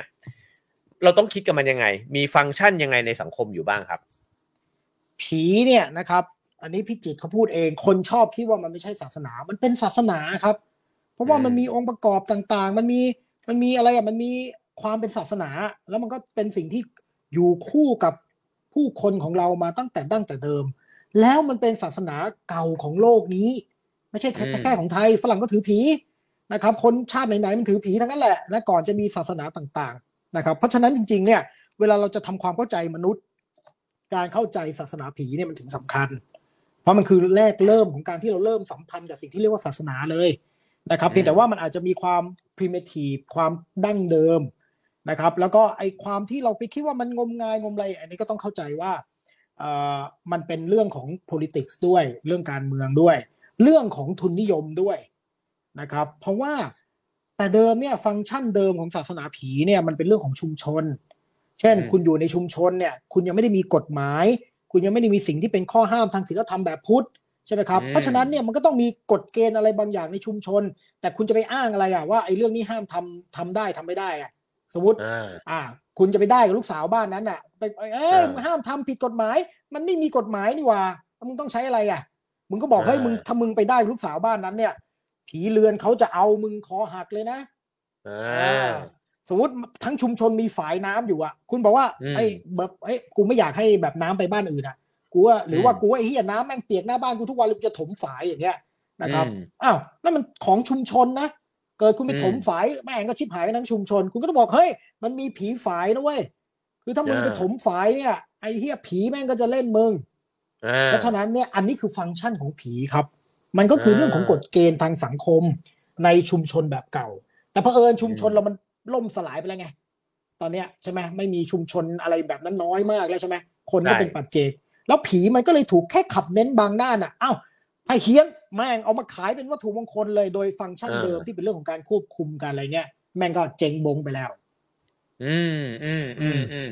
เราต้องคิดกับมันยังไง มีฟังก์ชันยังไงในสังคมอยู่บ้างครับ ผีเนี่ยนะครับ อันนี้พี่จิตรเขาพูดเอง คนชอบคิดว่ามันไม่ใช่ศาสนา มันเป็นศาสนาครับ เพราะว่าอืมมันมีองค์ประกอบต่างๆ มันมีมันมีอะไรอะมันมีความเป็นศาสนา แล้วมันก็เป็นสิ่งที่อยู่คู่กับผู้คนของเรามาตั้งแต่ดั้งแต่เดิม แล้วมันเป็นศาสนาเก่าของโลกนี้ ไม่ใช่แค่อืมแค่ของไทยฝรั่งก็ถือผีนะครับ คนชาติไหนๆมันถือผีทั้งนั้นแหละนะก่อนจะมีศาสนาต่างๆ นะครับเพราะฉะนั้นจริงๆเนี่ยเวลาเราจะทำความเข้าใจมนุษย์ การเข้าใจศาสนาผีเนี่ยมันถึงสำคัญ เพราะมันคือแรกเริ่มของการที่เราเริ่มสัมพันธ์กับสิ่งที่เรียกว่าศาสนาเลยนะครับอืมเพียงแต่ว่ามันอาจจะมีความ primitive ความดั้งเดิมนะครับ แล้วก็ไอความที่เราไปคิดว่ามันงมงายงมอะไรอันนี้ก็ต้องเข้าใจว่าเอ่อมันเป็นเรื่องของ politics ด้วย เรื่องการเมืองด้วย เรื่องของทุนนิยมด้วยนะครับ เพราะว่า แต่เดิมเนี่ยฟังก์ชันเดิมของศาสนาผีเนี่ยมันเป็นเรื่องของชุมชน เช่นอืมคุณอยู่ในชุมชนเนี่ย คุณยังไม่ได้มีกฎหมาย คุณยังไม่ได้มีสิ่งที่เป็นข้อห้ามทางศีลธรรมแบบพุทธใช่ไหมครับ เพราะฉะนั้นเนี่ยมันก็ต้องมีกฎเกณฑ์อะไรบางอย่างในชุมชน แต่คุณจะไปอ้างอะไรอะว่าไอ้เรื่องนี้ห้ามทำทำได้ทำไม่ได้อะสมมติอ่าอ่า คุณจะไปได้กับลูกสาวบ้านนั้นน่ะไปเอ้ยอ่ามึงห้ามทำผิดกฎหมาย มันไม่มีกฎหมายนี่หว่าแล้วมึงต้องใช้อะไรอะมึงก็บอกอ่าเฮ้ยมึงถ้ามึงไปได้กับลูกสาวบ้านนั้นเนี่ย ผีเรือนเขาจะเอามึงคอหักเลยนะอ่าอ่าสมมติทั้งชุมชนมีฝายน้ำอยู่อะ คุณบอกว่าอืมไอ้แบบไอ้ยกูไม่อยากให้แบบน้ำไปบ้านอื่นอะ กูว่าหรือว่าอืมกูว่าไอ้เหี้ยน้ำแม่งเปียกหน้าบ้านกูทุกวันเลยกูจะถมฝายอย่างเงี้ยนะครับอืมอ้าวนั่นมันของชุมชนนะเกิดคุณไปอืมถมฝายแม่งก็ชิบหายกันทั้งชุมชน คุณก็ต้องบอกเฮ้ยมันมีผีฝายนะเว้ยคือถ้ามึงอ่าไปถมฝายเนี่ยไอ้เหี้ยผีแม่งก็จะเล่นมึงอ่าเพราะฉะนั้นเนี่ยอันนี้คือฟังก์ชันของผีครับ มันก็คืออ่าเรื่องของกฎเกณฑ์ทางสังคมในชุมชนแบบเก่า แต่เผอิญชุมชนอืมเรามันล่มสลายไปแล้วไง ตอนเนี้ยใช่ไหมไม่มีชุมชนอะไรแบบนั้นน้อยมากแล้วใช่ไหมคนก็เป็นปัจเจก แล้วผีมันก็เลยถูกแค่ขับเน้นบางด้านอะอ้าวถ้าเฮี้ยนแม่งเอามาขายเป็นวัตถุมงคลเลยโดยฟังก์ชันอ่าเดิมที่เป็นเรื่องของการควบคุมกันอะไรเงี้ยแม่งก็เจ๊งบงไปแล้ว อืมอืมอืมอืม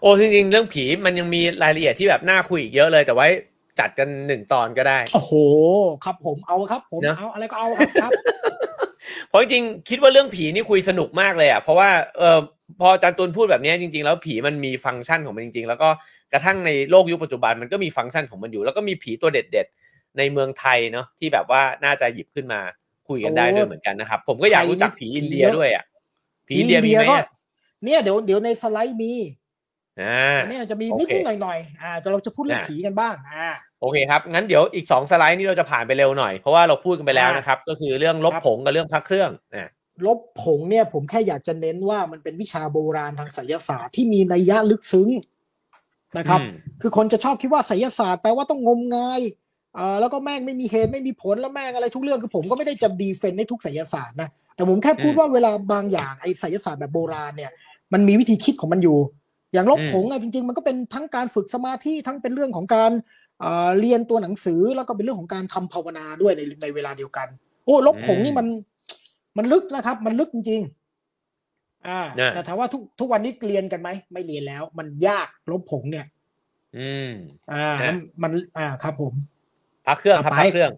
โอ้จริงๆ เรื่องผีมันยังมีรายละเอียดที่แบบน่าคุยอีกเยอะเลยแต่ไว้ จัดกันหนึ่งตอนก็ได้ โอ้โห ครับผมเอาครับ ผมเนอะเอาอะไรก็เอาครับครับ เพราะจริงๆคิดว่าเรื่องผีนี่คุยสนุกมากเลยอะเพราะว่าเออพออาจารย์ตูนพูดแบบเนี้ยจริง ๆ แล้วผีมันมีฟังก์ชันของมันจริง ๆ แล้วก็กระทั่งในโลกยุคปัจจุบันมันก็มีฟังก์ชันของมันอยู่ แล้วก็มีผีตัวเด็ด ๆ ในเมืองไทยเนาะที่แบบว่าน่าจะหยิบขึ้นมาคุยกันได้โอ้ด้วยเหมือนกันนะครับ ผมก็อยากรู้จักผีผีอินเยเดียอะด้วยอะผีอินเดียมีไหมก็อะเนี่ยเดี๋ยวเดี๋ยวในสไลด์มี อ่าเนี่ยจะมีโอนิดเคนิดหน่อยหน่อยๆอ่าจะเราจะพูดเรื่องอะผีกันบ้างอ่าโอเคครับ งั้นเดี๋ยวอีกสองสไลด์นี้เราจะผ่านไปเร็วหน่อยเพราะว่าเราพูดกันไปแล้วอ่านนะครับ ก็คือเรื่องลบครับผงกับเรื่องพักเครื่องอ่าลบผงเนี่ยผมแค่อยากจะเน้นว่ามันเป็นวิชาโบราณทางไสยศาสตร์ที่มีนัยยะลึกซึ้งนะครับอืมคือคนจะชอบคิดว่าไสยศาสตร์แปลว่าต้องงมงายเอ่อแล้วก็แม่งไม่มีเหตุไม่มีผลแล้วแม่งอะไรทุกเรื่องคือผมก็ไม่ได้จะดีเฟนในทุกไสยศาสตร์นะแต่ผมแค่พูดอืมว่าเวลาบางอย่างไอ้ไสยศาสตร์แบบโบราณเนี่ย มันมีวิธีคิดของมันอยู่ อย่างลบอืมผงอะจริง ๆ มันก็เป็นทั้งการฝึกสมาธิทั้งเป็นเรื่องของการเอ่อเรียนตัวหนังสือแล้วก็เป็นเรื่องของการทำภาวนาด้วยในในเวลาเดียวกัน โอ้ลบผงนี่มันมันลึกนะครับ มันลึกจริงๆอ่าเนี่ยแต่ถามว่าทุกทุกวันนี้เรียนกันไหมไม่เรียนแล้ว มันยากลบผงเนี่ย อืม อ่าฮะมันอ่าครับผมพักเครื่องครับเอาไปพักเครื่อง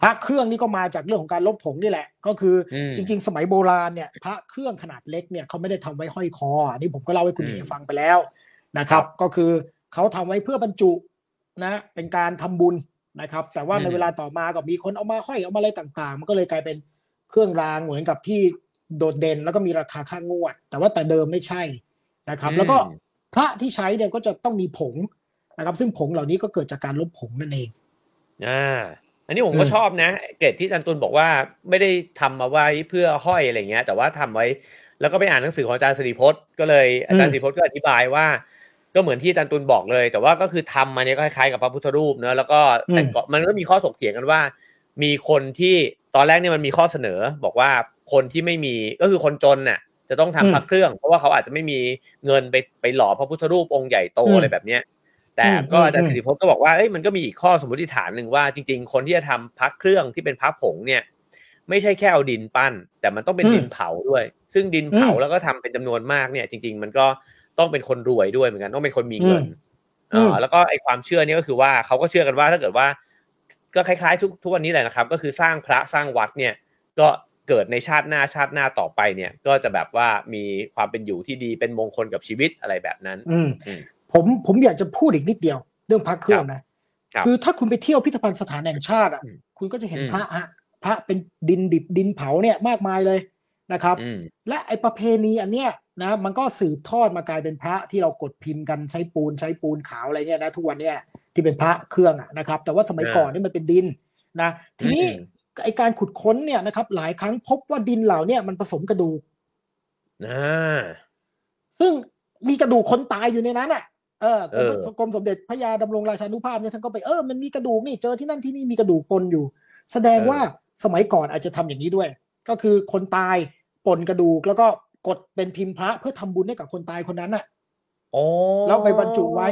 พระเครื่องนี่ก็มาจากเรื่องของการลบผงนี่แหละ ก็คืออมจริง ๆ สมัยโบราณเนี่ยพระเครื่องขนาดเล็กเนี่ยเขาไม่ได้ทำไว้ห้อยคออันนี้ผมก็เล่าให้คุณอืมเอฟังไปแล้วนะครับครับก็คือเขาทำไว้เพื่อบรรจุนะเป็นการทำบุญนะครับ แต่ว่าอืมในเวลาต่อมาก็มีคนเอามาห้อยเอามาอะไรต่างๆ มันก็เลยกลายเป็นเครื่องรางเหมือนกับที่โดดเด่นแล้วก็มีราคาค่างวด แต่ว่าแต่เดิมไม่ใช่นะครับ แล้วก็พระที่ใช้เนี่ยก็จะต้องมีผงนะครับ ซึ่งผงเหล่านี้ก็เกิดจากการลบผงนั่นเองอ่า อันนี้ผมก็อืมชอบนะ เกรดที่อาจันตุนบอกว่าไม่ได้ทำมาไว้เพื่อห้อยอะไรเงี้ย แต่ว่าทำไว้ แล้วก็ไปอ่านหนังสือของอาจารย์สิริพจน์ก็เลยอาจารย์สิริพจน์ก็อธิบายว่า ก็เหมือนที่อาจารย์ตุลบอกเลย แต่ว่าก็คือทำมาเนี่ยก็คล้ายๆกับพระพุทธรูปเนอะแล้วก็แต่ก่อนมันก็มีข้อถกเถียงกันว่า มีคนที่ตอนแรกเนี่ยมันมีข้อเสนอ บอกว่าคนที่ไม่มีก็คือคนจนน่ะ จะต้องทำอืมพระเครื่อง เพราะว่าเขาอาจจะไม่มีเงินไปไปหล่อพระพุทธรูปองค์ใหญ่โตอืมอะไรแบบเนี้ย แต่อืมก็อาจารย์อืมสิริพจน์ก็บอกว่าเอ้ยมันก็มีอีกข้อสมมติฐานหนึ่งว่าจริง ๆ คนที่จะทำพระเครื่องที่เป็นพระผงเนี่ย ไม่ใช่แค่เอาดินปั้น แต่มันต้องเป็นอืมดินเผาด้วย ซึ่งดินเผาอืมแล้วก็ทำเป็นจำนวนมากเนี่ย จริง ๆ มันก็ต้องเป็นคนรวยด้วยเหมือนกันต้องเป็นคนมีเงินอืมอ่าแล้วก็ไอความเชื่อนี่ก็คือว่าเขาก็เชื่อกันว่าถ้าเกิดว่า ก็คล้ายๆ ทุกทุกวันนี้แหละนะครับ ก็คือสร้างพระสร้างวัดเนี่ย ก็เกิดในชาติหน้าชาติหน้าต่อไปเนี่ย ก็จะแบบว่ามีความเป็นอยู่ที่ดีเป็นมงคลกับชีวิตอะไรแบบนั้นอืมอืม ผมผมอยากจะพูดอีกนิดเดียว เรื่องพระเครื่องนะครับคือถ้าคุณไปเที่ยวพิพิธภัณฑ์สถานแห่งชาติอะอืมคุณก็จะเห็นอืมพระฮะพระเป็นดินดิบดินเผาเนี่ยมากมายเลยนะครับอืมและไอประเพณีอันเนี้ยนะมันก็สืบทอดมากลายเป็นพระที่เรากดพิมพ์กันใช้ปูนใช้ปูนขาวอะไรเนี่ยนะทุกวันเนี่ยที่เป็นพระเครื่องอะนะครับ แต่ว่าสมัยอ่าก่อนนี่มันเป็นดินนะทีนี้อืมไอการขุดค้นเนี่ยนะครับ หลายครั้งพบว่าดินเหล่าเนี่ยมันผสมกระดูกอ่าซึ่งมีกระดูกคนตายอยู่ในนั้นอะ เออกรมเออกรมสมเด็จพระยาดำรงราชานุภาพเนี่ยท่านก็ไปเออมันมีกระดูกนี่เจอที่นั่นที่นี่มีกระดูกปนอยู่ แสดงว่าสมัยก่อนอาจจะทำอย่างนี้ด้วย ก็คือคนตายปนกระดูกแล้วก็กดเป็นพิมพ์พระเพื่อทำบุญให้กับคนตายคนนั้นอะโอ้แล้วไปบรรจุไว้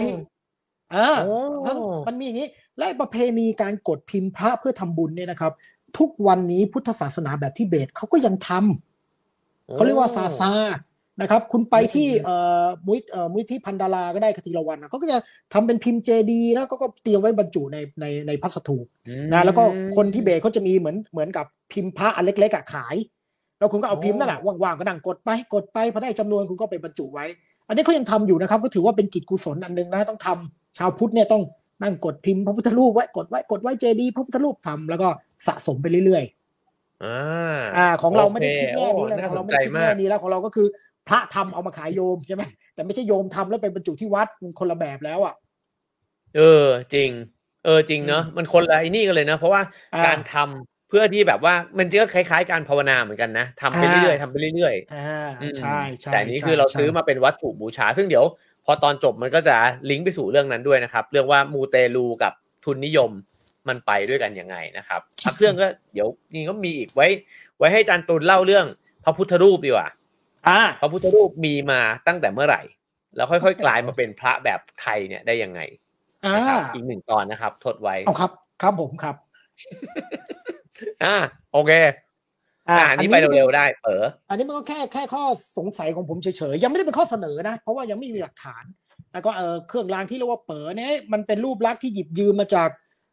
อ่าโอ้แล้วมันมีอย่างนี้ และประเพณีการกดพิมพ์พระเพื่อทำบุญเนี่ยนะครับ ทุกวันนี้พุทธศาสนาแบบทิเบตเขาก็ยังทำเขาเรียกว่าซาซา นะครับ คุณไปที่เอ่อมุ้ยเอ่อมุ้ยที่พันดาราก็ได้คติละวันนะเขาก็จะทำเป็นพิมพ์เจดีแล้วก็ก็เตรียมไว้บรรจุในในในพัสดุอืมนะแล้วก็คนที่เบสเขาจะมีเหมือนเหมือนกับพิมพ์พระอันเล็กๆอะขาย แล้วคุณก็เอาโอ้พิมพ์นั่นแหละว่างๆก็นั่งกดไปกดไปพอได้จำนวนคุณก็ไปบรรจุไว้ อันนี้เขายังทำอยู่นะครับ ก็ถือว่าเป็นกิจกุศลอันหนึ่งนะต้องทำชาวพุทธเนี่ยต้องนั่งกดพิมพ์พระพุทธรูปไว้กดไว้กดไว้เจดีพระพุทธรูปทำแล้วก็สะสมไปเรื่อยๆอ่าอ่าของเราไม่ได้คิดแง่นี้โอเลยเคของเราโอ้ไม่ได้คิดน่าสนใจมากแง่นี้แล้วของเราก็คือ พระทำเอามาขายโยมใช่ไหมแต่ไม่ใช่โยมทำแล้วไปบรรจุที่วัดมันคนละแบบแล้วอะเออ จริง เออจริงเนอะอืมมันคนละไอ้นี่กันเลยนะเพราะว่าอ่าการทำเพื่อที่แบบว่ามันก็คล้ายๆ การภาวนาเหมือนกันนะทำไปอ่าเรื่อยๆทำไปเรื่อยอ่าๆอืมใช่ใช่แต่อันนี้ใช่คือเราใช่ซื้อมาเป็นวัตถุบูชา ซึ่งเดี๋ยว พอตอนจบมันก็จะลิงก์ไปสู่เรื่องนั้นด้วยนะครับ เรื่องว่ามูเตลูกับทุนนิยมมันไปด้วยกันยังไงนะครับพักเครื่องก็เดี๋ยวนี่ก็มีอีกไว้ ไว้ให้อาจารย์ตุลเล่าเรื่องพระพุทธรูปดีกว่าอ่า พระพุทธรูปมีมาตั้งแต่เมื่อไหร่ แล้วค่อยๆ กลายมาเป็นพระแบบไทยเนี่ยได้ยังไงอ่านะครับอีกหนึ่งตอนนะครับ ทดไว้เอาครับ ครับผมครับ อ่า โอเค อ่าอันนี้ไปเร็วๆได้เอออันนี้มันก็แค่แค่ข้อสงสัยของผมเฉยๆยังไม่ได้เป็นข้อเสนอนะ เพราะว่ายังไม่มีหลักฐาน แล้วก็เออเครื่องรางที่เรียกว่าเป๋อเนี่ยมันเป็นรูปลักษณ์ที่หยิบยืมมาจาก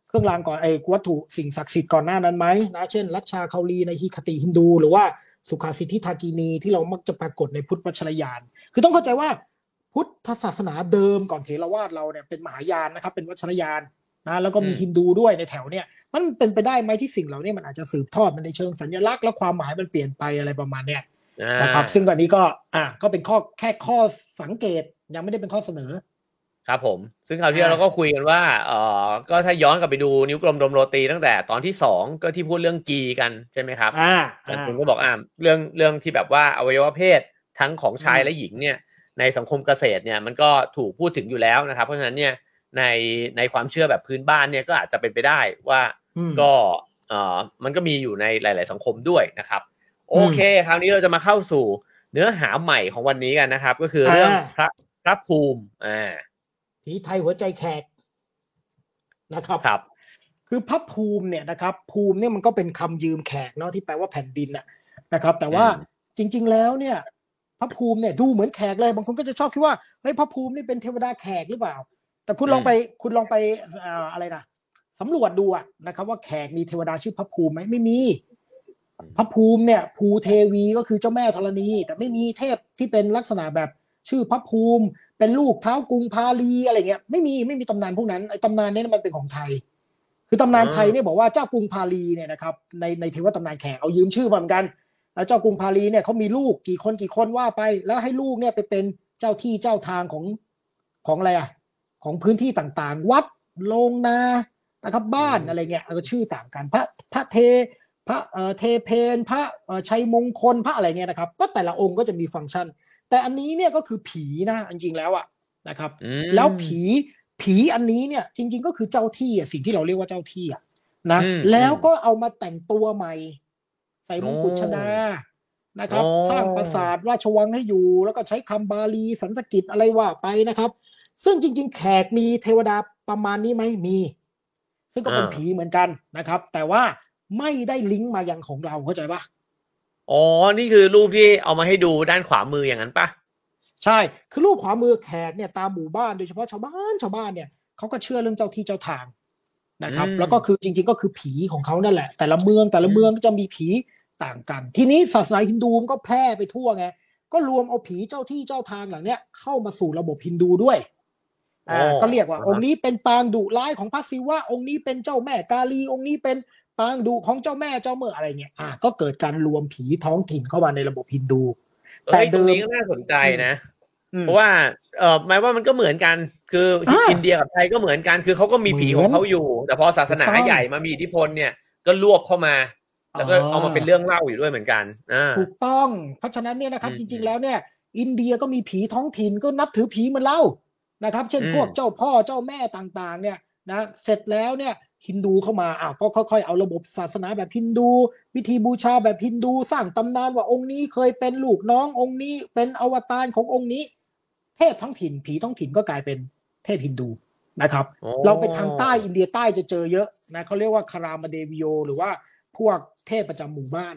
เครื่องรางก่อนไอ้วัตถุสิ่งศักดิ์สิทธิ์ก่อนหน้านั้นไหมนะเช่นรัชชาคาลีในฮิคติฮินดู หรือว่า สุขาสิทธิทากีนีที่เรามักจะปรากฏในพุทธวัชรยาน คือต้องเข้าใจว่าพุทธศาสนาเดิมก่อนเถรวาทเราเนี่ยเป็นมหายานนะครับ เป็นวัชรยานนะแล้วก็มีอืมฮินดูด้วยในแถวเนี่ย มันเป็นไปได้ไหมที่สิ่งเหล่านี้มันอาจจะสืบทอดมันในเชิงสัญลักษณ์และความหมายมันเปลี่ยนไปอะไรประมาณเนี้ยอ่านะครับ ซึ่งอันนี้ก็อ่าก็เป็นข้อแค่ข้อสังเกตยังไม่ได้เป็นข้อเสนอ ครับผม ซึ่งคราวที่แล้วอ่าเราก็คุยกันว่าเออก็ถ้าย้อนกลับไปดูนิ้วกลมดมโรตีตั้งแต่ตอนที่สองก็ที่พูดเรื่องกีกันใช่ไหมครับอ่าอาจารอ่าย์คุณก็บอกอ่าเรื่องเรื่องที่แบบว่าอวัยวะเพศทั้งของชายอืมและหญิงเนี่ย ในสังคมเกษตรเนี่ยมันก็ถูกพูดถึงอยู่แล้วนะครับ เพราะฉะนั้นเนี่ยในในความเชื่อแบบพื้นบ้านเนี่ยก็อาจจะเป็นไปได้ว่าอืมก็เอ่อมันก็มีอยู่ในหลาย ๆ สังคมด้วยนะครับ โอเค คราวนี้เราจะมาเข้าสู่เนื้อหาใหม่ของวันนี้กันนะครับ ก็คือเรื่องอ่าพระพระภูมิอ่า ผีไทยหัวใจแขกนะครับครับ คือพระภูมิเนี่ยนะครับ ภูมิเนี่ยมันก็เป็นคำยืมแขกเนาะที่แปลว่าแผ่นดินน่ะนะครับ แต่ว่าอืมจริง ๆ แล้วเนี่ย พระภูมิเนี่ยดูเหมือนแขกเลยบางคนก็จะชอบคิดว่าเฮ้ยพระภูมินี่เป็นเทวดาแขกหรือเปล่า แต่คุณลองไปคุณลองไปเอ่ออะไรนะสำรวจดูอะนะครับ ว่าแขกมีเทวดาชื่อพระภูมิไหมไม่มีพระภูมิเนี่ยภูเทวีก็คือเจ้าแม่ธรณี แต่ไม่มีเทพที่เป็นลักษณะแบบ ชื่อพระภูมิ เป็นลูกเท้ากรุงพาลีอะไรเงี้ยไม่มีไม่มีตำนานพวกนั้นไอ้ตำนานเนี้มันเป็นของไทย คือตำนานไทยเนี่ยบอกว่าเจ้ากรุงพาลีเนี่ยนะครับในในเทวตำนานแขกเอายืมชื่อมาเหมือนกันแล้วเจ้ากรุงพาลีเนี่ยเขามีลูกกี่คนกี่คนว่าไป แล้วให้ลูกเนี่ยไปเป็นเจ้าที่เจ้าทางของของอะไรอะของพื้นที่ต่างๆ วัดโรงนานะครับบ้านอะไรเงี้ยก็ชื่อต่างกันพระพระเท พระเอ่อเทเพนพระเอ่อชัยมงคลพระอะไรเงี้ยนะครับ ก็แต่ละองค์ก็จะมีฟังก์ชัน แต่อันนี้เนี่ยก็คือผีนะจริงๆแล้วอะนะครับอืมแล้วผีผีอันนี้เนี่ยจริง ๆ ก็คือเจ้าที่อะสิ่งที่เราเรียกว่าเจ้าที่อะนะอืมแล้วก็เอามาแต่งตัวใหม่ใส่มงกุฎโอ้ชดานะครับโอ้สร้างปราสาทราชวังให้อยู่ แล้วก็ใช้คำบาลีสันสกฤตอะไรว่าไปนะครับ ซึ่งจริง ๆ แขกมีเทวดาประมาณนี้ไหมมี ซึ่งก็เป็นผีเหมือนกันนะครับ แต่ว่า ไม่ได้ลิงก์มายังของเราเข้าใจปะอ๋อ นี่คือรูปที่เอามาให้ดูด้านขวามืออย่างนั้นปะใช่ คือรูปขวามือแขกเนี่ยตามหมู่บ้านโดยเฉพาะชาวบ้านชาวบ้านเนี่ยเขาก็เชื่อเรื่องเจ้าที่เจ้าทางนะครับอืมแล้วก็คือจริง ๆ ก็คือผีของเขานั่นแหละ แต่ละเมืองแต่ละเมืองก็จะมีผีต่างกัน ทีนี้ศาสนาฮินดูมันก็แพร่ไปทั่วไงก็รวมเอาผีเจ้าที่เจ้าทางเหล่าเนี้ยเข้ามาสู่ระบบฮินดูด้วยอ่าอ๋อก็เรียกว่าอ่าฮะองค์นี้เป็นปางดุร้ายของพระศิวะองค์นี้เป็นเจ้าแม่กาลีองค์นี้เป็น ปางดุของเจ้าแม่เจ้าเมื่ออะไรเงี้ยอ่าก็เกิดการรวมผีท้องถิ่นเข้ามาในระบบฮินดู แต่เอ้ยตเดิรงมนี้ก็น่าสนใจนะอืมเพราะว่าเออหมายว่ามันก็เหมือนกัน คืออาอินเดียกับไทยก็เหมือนกัน คือเขาก็มีผีเหขมืออนงเขาอยู่ แต่พอศาสนาถูกต้องใหญ่มามีอิทธิพลเนี่ยก็รวบเข้ามาแล้วก็อ่าเอามาเป็นเรื่องเล่าอยู่ด้วยเหมือนกันอ่าถูกต้อง เพราะฉะนั้นเนี่ยนะครับอืมจริง ๆ แล้วเนี่ย อินเดียก็มีผีท้องถิ่นก็นับถือผีเหมือนเรานะครับ เช่นอืมพวกเจ้าพ่อเจ้าแม่ต่างๆ เนี่ยนะเสร็จแล้วเนี่ย ฮินดูเข้ามาอ้าวก็ค่อยๆ เอาระบบศาสนาแบบฮินดู วิธีบูชาแบบฮินดูสร้างตำนานว่าองค์นี้เคยเป็นลูกน้ององค์นี้เป็นอวตารขององค์นี้ เทพท้องถิ่นผีท้องถิ่นก็กลายเป็นเทพฮินดูนะครับโอ้เราไปทางใต้อินเดียใต้จะเจอเยอะนะเขาเรียกว่าคารามเดวิโยหรือว่าพวกเทพประจำหมู่บ้าน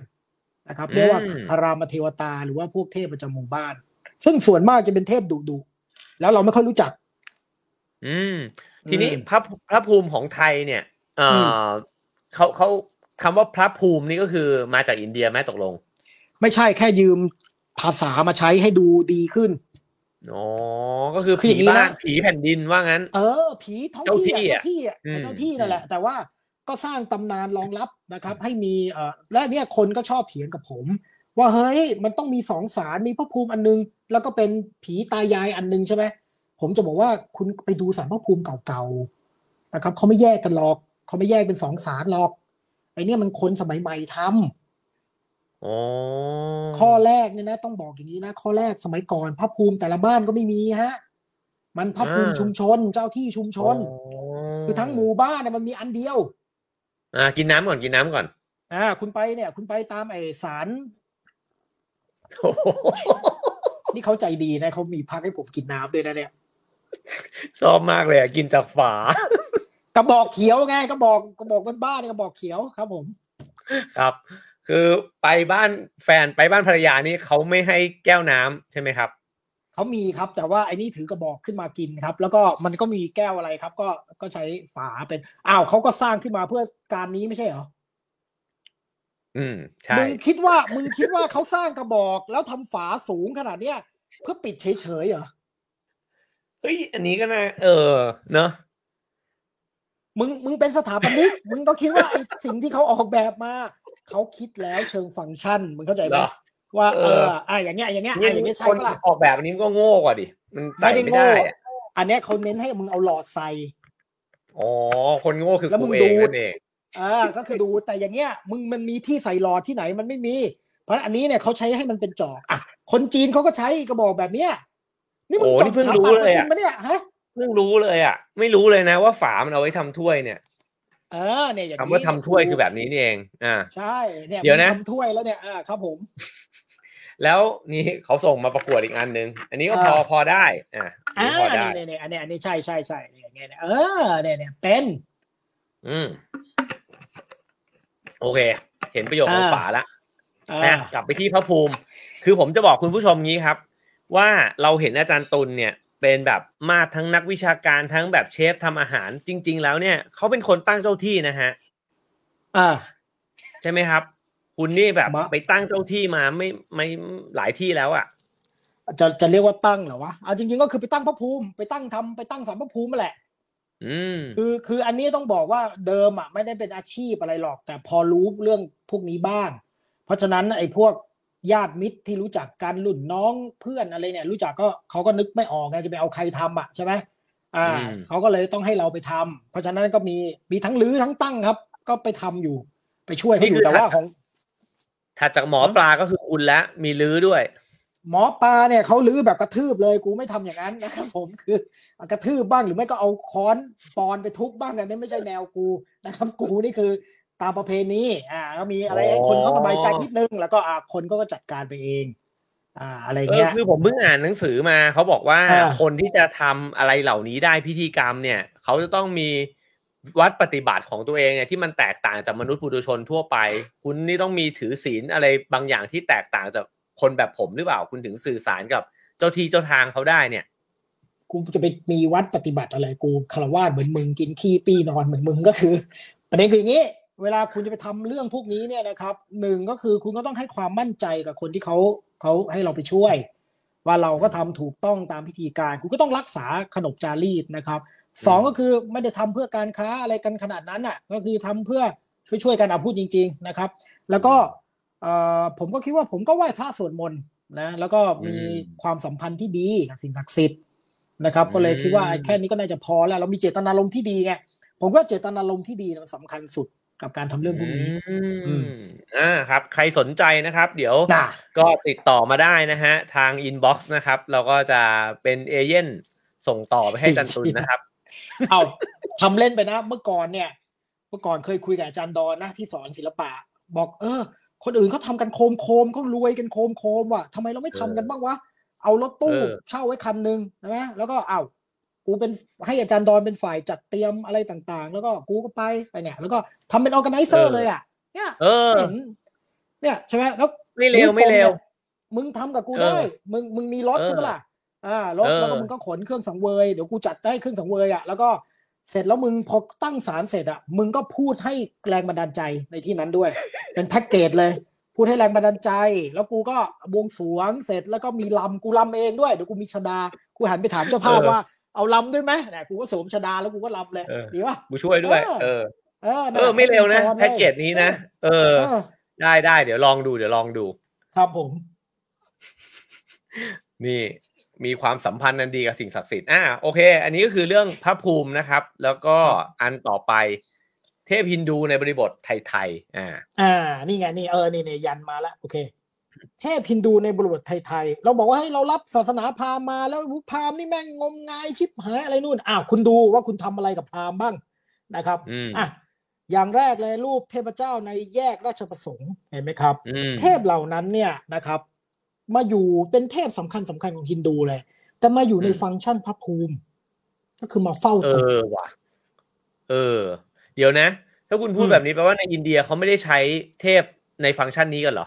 นะครับเรียกว่าคารามเทวตาหรือว่าพวกเทพประจำหมู่บ้าน ซึ่งส่วนมากจะเป็นเทพดุดุแล้วเราไม่ค่อยรู้จัก อืม ทีนี้อืมพระพระภูมิของไทยเนี่ย เอออเขาเขาคำว่าพระภูมินี่ก็คือมาจากอินเดียไหมตกลง ไม่ใช่แค่ยืมภาษามาใช้ให้ดูดีขึ้นอ๋อก็คือคืออผีย่างนี้นะบ้านผีแผ่นดินว่างั้น เออ ผีท้องเจ้าที่ที่อะอะเจ้าที่อะอืมเจ้าที่นั่นแหละ แต่ว่าก็สร้างตำนานรองรับนะครับ ให้มีเอ่อและเนี่ยคนก็ชอบเถียงกับผม ว่าเฮ้ยมันต้องมีสองสารมีพระภูมิอันนึง แล้วก็เป็นผีตายายอันนึงใช่ไหมผมจะบอกว่าคุณไปดูสารพระภูมิเก่าๆนะครับเขาไม่แยกกันหรอก เขาไม่แยกเป็นสองสารหรอก ไอเนี่ยมันคนสมัยใหม่ทำอ๋อข้อแรกเนี่ยนะ ต้องบอกอย่างนี้นะ ข้อแรกสมัยก่อนพระภูมิแต่ละบ้านก็ไม่มีฮะ มันพระภูมิอ่าชุมชน เจ้าที่ชุมชนอ๋อคือทั้งหมู่บ้านเนี่ยมันมีอันเดียว อ่า กินน้ำก่อนกินน้ำก่อน อ่า คุณไปเนี่ย คุณไปตามไอ้สารโอ้โหนี่เขาใจดีนะเขามีพักให้ผมกินน้ำด้วยนะเนี่ย ชอบมากเลยอะ กินจากฝา กระบอกเขียวไงกระบอกกระบอกบ้านๆเนี่ยกระบอกเขียวครับ ผม ครับ คือไปบ้านแฟนไปบ้านภรรยานี่เขาไม่ให้แก้วน้ำใช่ไหมครับเขามีครับ แต่ว่าไอ้นี่ถือกระบอกขึ้นมากินครับ แล้วก็มันก็มีแก้วอะไรครับ ก็ก็ใช้ฝาเป็นอ้าวเขาก็สร้างขึ้นมาเพื่อการนี้ไม่ใช่เหรออืมใช่มึงคิดว่ามึงคิดว่าเขาสร้างกระบอกแล้วทำฝาสูงขนาดเนี้ยเพื่อปิดเฉยๆเหรอเฮ้ยอันนี้ก็น่าเออ เนอะ มึงมึงเป็นสถาปนิก มึงต้องคิดว่าไอ้สิ่งที่เขาออกแบบมา เขาคิดแล้วเชิงฟังก์ชัน มึงเข้าใจไหมเหรอว่าเอเออออะอย่างเงี้ยอย่างเงี้ยนี่อะอย่างเงี้ยใช่คนปะล่ะออกแบบอันนี้มันก็โง่กว่าดิมันใส่ไม่ได้ไม่โง่ได้อะอันเนี้ยเขาเน้นให้มึงเอาหลอดใส่อ๋อคนโง่คือแล้วมึกูงเองดูดนั่นเองอ่าก็คือดูแต่อย่างเงี้ย มึงมันมีที่ใส่หลอดที่ไหนมันไม่มี เพราะอันนี้เนี่ยเขาใช้ให้มันเป็นจอกอะคนจีนเขาก็ใช้กระบอกแบบเนี้ยนี่มึงโอ้จนี่บเพิ่งสถารู้ปัตย์เลยมาจริอะงปะเนี่ยฮะ เพิ่งรู้เลยอะ ไม่รู้เลยนะว่าฝามันเอาไว้ทำถ้วยเนี่ย เออเนี่ยอย่างคำนี้ว่าทำถ้วยคือแบบนี้นี่เอง อ่า ใช่ เนี่ยเดี๋ยวนะมึงทำถ้วยแล้วเนี่ย อ่า ครับผม แล้วนี่เขาส่งมาประกวดอีกอันหนึ่งอันนี้ก็พออ่าพอได้ อ่าอันอ่านี้พอได้เนี่ยเนี่ยอันเนี้ยอันนี้ใช่ใช่ใช่เนี่ยเนี่ยเนี่ยเออเนี่ยเนี่ยเป็น อืม โอเค เห็นประโยชน์ของอ่าฝาละอ่านะกลับไปที่พระภูมิ คือผมจะบอกคุณผู้ชมงี้ครับ ว่าเราเห็นอาจารย์ตุลเนี่ย เป็นแบบมาดทั้งนักวิชาการทั้งแบบเชฟทำอาหารจริง ๆ แล้วเนี่ยเขาเป็นคนตั้งเจ้าที่นะฮะอ่าใช่ไหมครับ คุณนี่แบบมาไปตั้งเจ้าที่มาไม่ไม่หลายที่แล้วอะจะจะเรียกว่าตั้งเหรอวะเอาจริง ๆ ก็คือไปตั้งพระภูมิ ไปตั้งทำไปตั้งสารพระภูมิมาแหละอืมคือคืออันนี้ต้องบอกว่าเดิมอะไม่ได้เป็นอาชีพอะไรหรอก แต่พอรู้เรื่องพวกนี้บ้าง เพราะฉะนั้นไอ้พวก ญาติมิตรที่รู้จักกันรุ่นน้องเพื่อนอะไรเนี่ย รู้จักก็เขาก็นึกไม่ออกไงจะไปเอาใครทำอะใช่ไหมอ่าอืมเขาก็เลยต้องให้เราไปทำเพราะฉะนั้นก็มีมีทั้งรื้อทั้งตั้งครับ ก็ไปทำอยู่ ไปช่วยเขาอยู่แต่ว่าของถัดจากหมอปลาก็คือคุณและมีลื้อด้วย หมอปลาเนี่ยเขาลื้อแบบกระทืบเลยกูไม่ทำอย่างนั้นนะครับผมคือกระทืบบ้างหรือไม่ก็เอาค้อนปอนไปทุบบ้างแต่นี่ไม่ใช่แนวกูนะครับ กูนี่คือ ตามประเพณีอ่าก็มีอะไรให้คนเขาสบายใจนิดนึง แล้วก็อ่าคนก็จัดการไปเอง อ่า อะไรเออเงี้ยคือผมเพิ่งอ่านหนังสือมาเขาบอกว่าอ่าคนที่จะทำอะไรเหล่านี้ได้พิธีกรรมเนี่ยเขาจะต้องมีวัดปฏิบัติของตัวเองเนี่ยที่มันแตกต่างจากมนุษย์ปุถุชนทั่วไป คุณนี่ต้องมีถือศีลอะไรบางอย่างที่แตกต่างจากคนแบบผมหรือเปล่าคุณถึงสื่อสารกับเจ้าที่เจ้าทางเขาได้เนี่ยกูจะไปมีวัดปฏิบัติอะไรกูคารวาสเหมือนมึงกินขี้ปี้นอนเหมือนมึงก็คือ ประเด็นคืออย่างนี้ เวลาคุณจะไปทำเรื่องพวกนี้เนี่ยนะครับหนึ่งก็คือคุณก็ต้องให้ความมั่นใจกับคนที่เขาเขาให้เราไปช่วย ว่าเราก็ทำถูกต้องตามพิธีการ คุณก็ต้องรักษาขนบจารีตนะครับสองก็คือไม่ได้ทำเพื่อการค้าอะไรกันขนาดนั้นอะก็คือทำเพื่อช่วยๆกันเอาพูดจริง ๆนะครับ แล้วก็เอ่อผมก็คิดว่าผมก็ไหว้พระสวดมนต์นะแล้วก็มีความสัมพันธ์ที่ดีกับสิ่งศักดิ์สิทธิ์นะครับ ก็เลยคิดว่าแค่นี้ก็น่าจะพอแล้ว เรามีเจตนารมณ์ที่ดีไงผมว่าเจตนารมณ์ที่ดีมันสำคัญสุด กับการทำเรื่องพวกนี้อือืมอ่าครับ ใครสนใจนะครับ เดี๋ยวจ้ะก็ติดต่อมาได้นะฮะ ทางอินบ็อกซ์นะครับ เราก็จะเป็นเอเย่นส่งต่อไปให้อาจันตุลนะครับ เอาทำเล่นไปนะ เมื่อก่อนเนี่ย เมื่อก่อนเคยคุยกับอาจารย์ดอนนะที่สอนศิลปะ บอก เออ คนอื่นเขาทำกันโคมโคมๆเขารวยกันโคมโคมๆว่ะทำไมเราไม่ทำกันบ้างวะเอารถตู้เออเช่าไว้คันหนึ่งนะไหมแล้วก็เอา กูเป็นให้อาจารย์ดอนเป็นฝ่ายจัดเตรียมอะไรต่างๆ แล้วก็กูก็ไปไปเนี่ย แล้วก็ทำเป็นออแกไนเซอร์เลยอะ เนี่ยเออเห็นเนี่ยใช่ไหมแล้วไม่เร็วไม่เร็วนิ้กลมนี่ยมึงทำกับกูเออได้ มึงมึงมีรถเออใช่ไหมล่ะอ่ารถเออแล้วก็มึงก็ขนเครื่องสังเวยเดี๋ยวกูจัดให้เครื่องสังเวยอะแล้วก็เสร็จแล้วมึงพอตั้งศาลเสร็จอะมึงก็พูดให้แรงบันดาลใจในที่นั้นด้วย เป็นแพ็กเกจเลย พูดให้แรงบันดาลใจ แล้วกูก็บวงสรวงเสร็จแล้วก็มีลำกูลำเองด้วยเดี๋ยวกูมีชดากูหันไปถามเจ้าภาพเออว่า เอาลำด้วยไหมเนี่ยกูก็สวมชดาแล้วกูก็ลำเลยเออดีป่ะกูช่วยด้วย เออ เออเออนั่เอนอแหละไม่เร็วนะคบแพ็กเกจนี้นะเออเออ ได้ได้เดี๋ยวลองดูเดี๋ยวลองดู ครับผม นี่มีความสัมพันธ์นันดีกับสิ่งศักดิ์สิทธิ์อ่าโอเค อันนี้ก็คือเรื่องพระภูมินะครับ แล้วก็อันต่อไปเทพฮินดูในบริบทไทยๆอ่า อ่า นี่ไงนี่เออนี่นี่ยันมาแล้วโอเค เทพฮินดูในบริบทไทยๆ เราบอกว่าให้เรารับศาสนาพราหมณ์มาแล้วพราหมณ์นี่แม่งงมงายชิบหายอะไรนู่นอ้าวคุณดูว่าคุณทำอะไรกับพราหมณ์บ้างนะครับอืมอะอย่างแรกเลยรูปเทพเจ้าในแยกราชประสงค์เห็นไหมครับอืมเทพเหล่านั้นเนี่ยนะครับ มาอยู่เป็นเทพสำคัญสำคัญของฮินดูเลย แต่มาอยู่ในอืมฟังก์ชันพระภูมิ ก็คือมาเฝ้าเอตึกอว่ะ เออ เดี๋ยวนะ ถ้าคุณพูดอืมแบบนี้แปลว่าในอินเดียเขาไม่ได้ใช้เทพในฟังก์ชันนี้กันเหรอ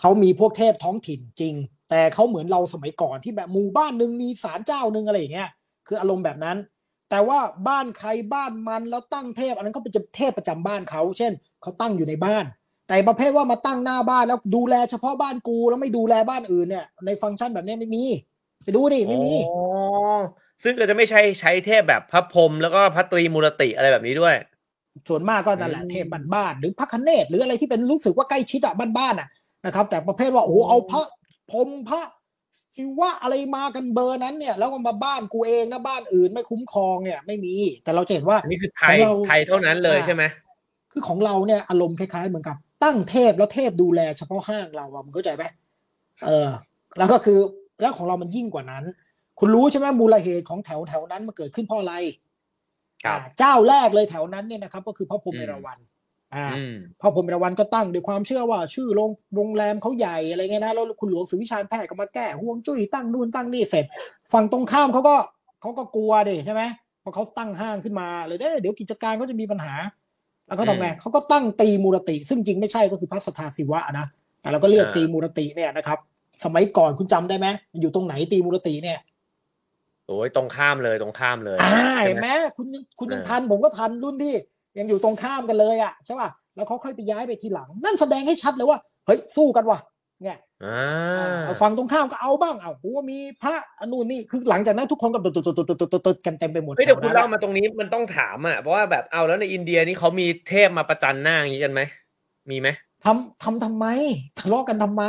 เขามีพวกเทพท้องถิ่นจริง แต่เขาเหมือนเราสมัยก่อนที่แบบหมู่บ้านหนึ่งมีศาลเจ้าหนึ่งอะไรอย่างเงี้ยคืออารมณ์แบบนั้น แต่ว่าบ้านใครบ้านมันแล้วตั้งเทพ อันนั้นก็เป็นเทพประจำบ้านเขา เช่นเขาตั้งอยู่ในบ้าน แต่ประเภทว่ามาตั้งหน้าบ้านแล้วดูแลเฉพาะบ้านกูแล้วไม่ดูแลบ้านอื่นเนี่ย ในฟังก์ชันแบบนี้ไม่มี ไปดูดิไม่มีอ๋อซึ่งก็จะไม่ใช่ใช้เทพแบบพระพรหมแล้วก็พระตรีมูรติอะไรแบบนี้ด้วย ส่วนมากก็นั่นแหละอืมเทพบ้านๆหรือพระคเนศหรืออะไรที่เป็นรู้สึกว่าใกล้ชิดอะบ้านๆอะ นะครับ แต่ประเภทว่าโอ้โหเอาพระพรหมพระศิวะอะไรมากันเบอร์นั้นเนี่ย แล้วก็มาบ้านกูเองนะบ้านอื่นไม่คุ้มครองเนี่ย ไม่มี แต่เราจะเห็นว่าอันนี้คือไทของยเราไทยเท่านั้นเลยอ่าใช่ไหมคือของเราเนี่ยอารมณ์คล้ายๆ เหมือนกับ ตั้งเทพแล้วเทพดูแลเฉพาะห้างเราอะมึงเข้าใจไหมเออ แล้วก็คือแล้วของเรามันยิ่งกว่านั้น คุณรู้ใช่ไหมมูลเหตุของแถวแถวนั้นมันเกิดขึ้นเพราะอะไรครับอ่าเจ้าแรกเลยแถวนั้นเนี่ยนะครับ ก็คือพระพรหมเอราวัณ อ่าอืมพระพรหมเอราวัณก็ตั้งด้วยความเชื่อว่า ชื่อโรงโรงแรมเขาใหญ่อะไรเงี้ยนะแล้วคุณหลวงสุวิชาญแพทย์ก็มาแก้ห่วงจุ้ยตั้งนู่นตั้งนี่เสร็จ ฝั่งตรงข้ามเขาก็เขาก็กลัวดิใช่ไหมเพราะเขาตั้งห้างขึ้นมาเลยเอ้ยเดี๋ยวกิจการเขาจะมีปัญหา แล้วเขาทำไงอืมเขาก็ตั้งตีมูรติ ซึ่งจริงไม่ใช่ก็คือพระสทาศิวะนะแต่เราก็เรียกอ่าตีมูรติเนี่ยนะครับ สมัยก่อนคุณจำได้ไหมมันอยู่ตรงไหนตีมูรติเนี่ยโอ้ยตรงข้ามเลยตรงข้ามเลยอ่าใช่เห็นไหไหมมคุณยังคุณยังเออทันผมก็ทันรุ่นที่ ยังอยู่ตรงข้ามกันเลยอะใช่ป่ะแล้วเขาค่อยไปย้ายไปทีหลัง นั่นแสดงให้ชัดเลยว่าเฮ้ยสู้กันว่ะเนี่ยอ่าเอาฝั่งตรงข้ามก็เอาบ้างเอาหัวมีพระอนุนี่คือหลังจากนั้นทุกคนก็ตุดตุดตุดตุดตุดตุดกันเต็มไปหมดเฮ้ยเดี๋ยวแถคุณนั้นเล่าอะมาตรงนี้มันต้องถามอะเพราะว่าแบบเอาแล้วในอินเดียนี่เขามีเทพมาประจันหน้าอย่างนี้กันไหมมีไหมทำทำทำไมทะเลาะกันทำไม